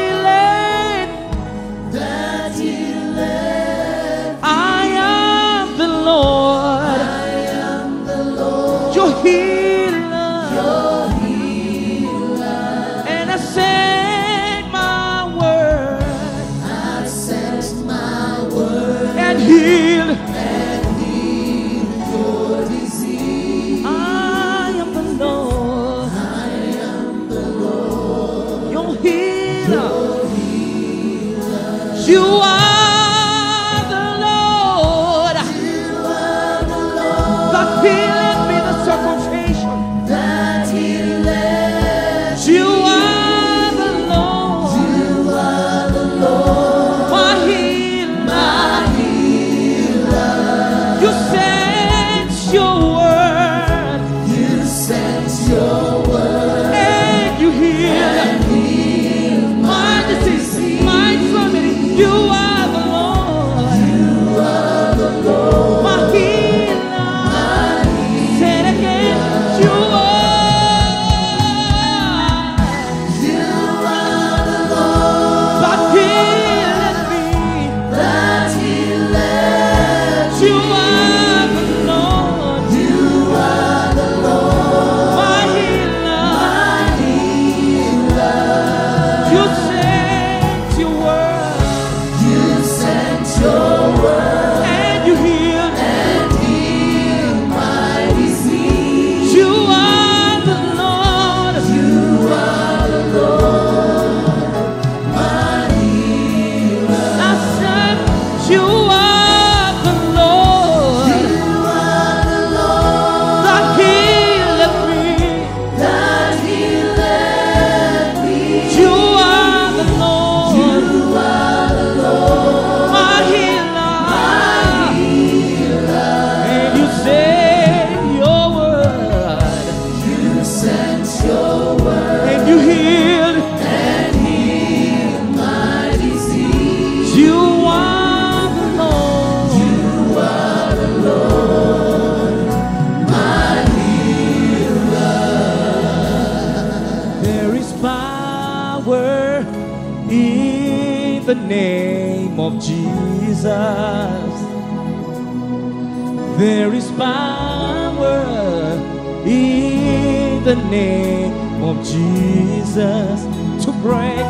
Name of Jesus to break,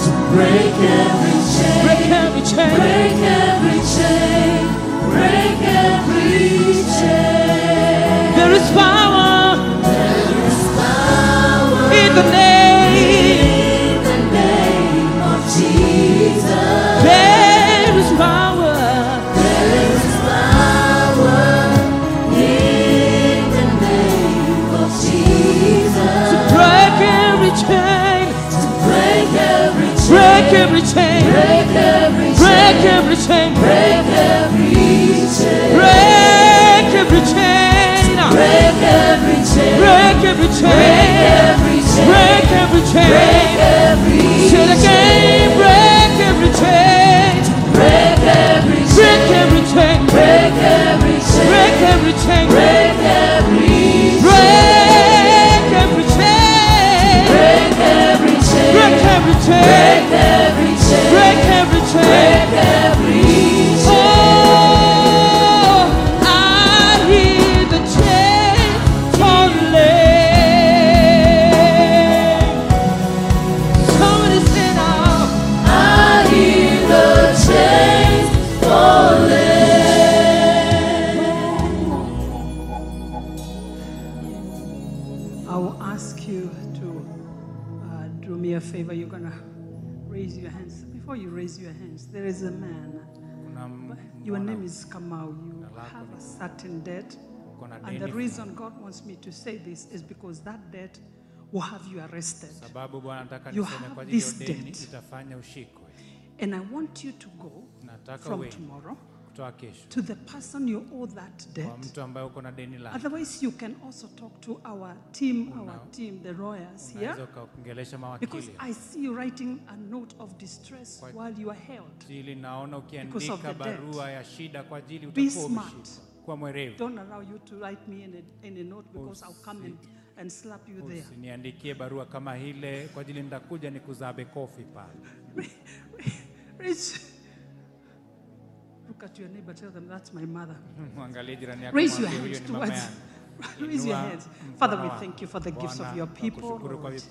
to break every reason God wants me to say this is because that debt will have you arrested. sababu Bwana nataka You niseme have kwa ajili ya this deni debt. itafanya ushikwe. And I want you to go Nataka from tomorrow kutoa kesho to the person you owe that kwa debt. mtu ambaye uko na deni lake. Otherwise, you can also talk to our team, our team, the lawyers here. Unaweza ukaongelesha Because mawakili I see you writing a note of distress Kwa- while you are held. ili naona Because ukiandika of the debt. barua ya shida kwa ajili Be utakuwa smart. umeshikwa. Kuwa mwerevu. Don't allow you to write me in a, in a note because I'll come and, and slap you there. Usiniandikie barua kama ile kwa ajili nitakuja nikuzabe kofi pale. Rich, look at your neighbor, tell them that's my mother. Mwangalie jirani yako Raise your mwambie huyo hands ni mama towards. yangu. Raise your hands. Father, we thank you for the gifts of your people. Lord.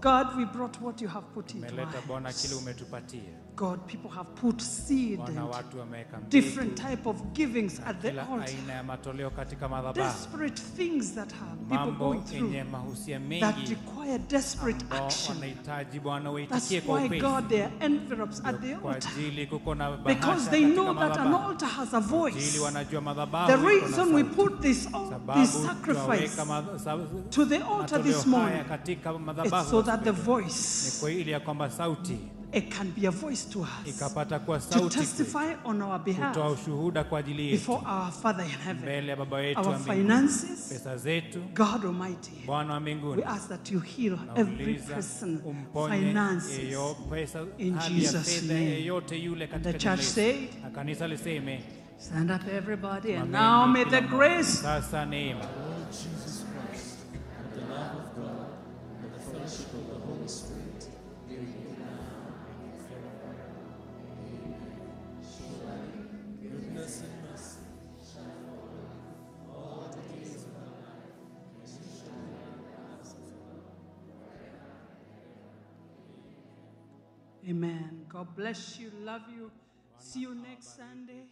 God, we brought what you have put into our hands. Kile umetupatia. God, people have put seed Bwana, and watu wameweka different mbegu, type of givings at the kila altar. aina ya matoleo katika madhabahu, Desperate things that have people mambo going through yenye mahusia that mengi require desperate ambao action. wanahitaji Bwana That's uitikie kwa why upesi God, there are envelopes at the kwa altar. ajili kuko na Because bahasha they katika know that an madhabahu. altar has a Ili voice. wanajua madhabahu The iko na reason we sauti. put this, this Sababu sacrifice tunaweka madha- sa- to the altar matoleo this haya morning katika is madhabahu so that the ni voice it can be a voice to us ikapata kuwa to sauti kwetu, testify on our kutoa behalf ushuhuda kwa ajili yetu before our Father in heaven. mbele ya baba yetu Our finances, Pesa zetu, God Almighty, Bwana wa we mbinguni, ask that you heal every person finances. yeyo pesa, In Jesus' name. yeyote yule katika the church said, na kanisa liseme Stand up, everybody, and Amen. now may the grace Sasa neema Amen. God bless you. Love you. See you next Sunday.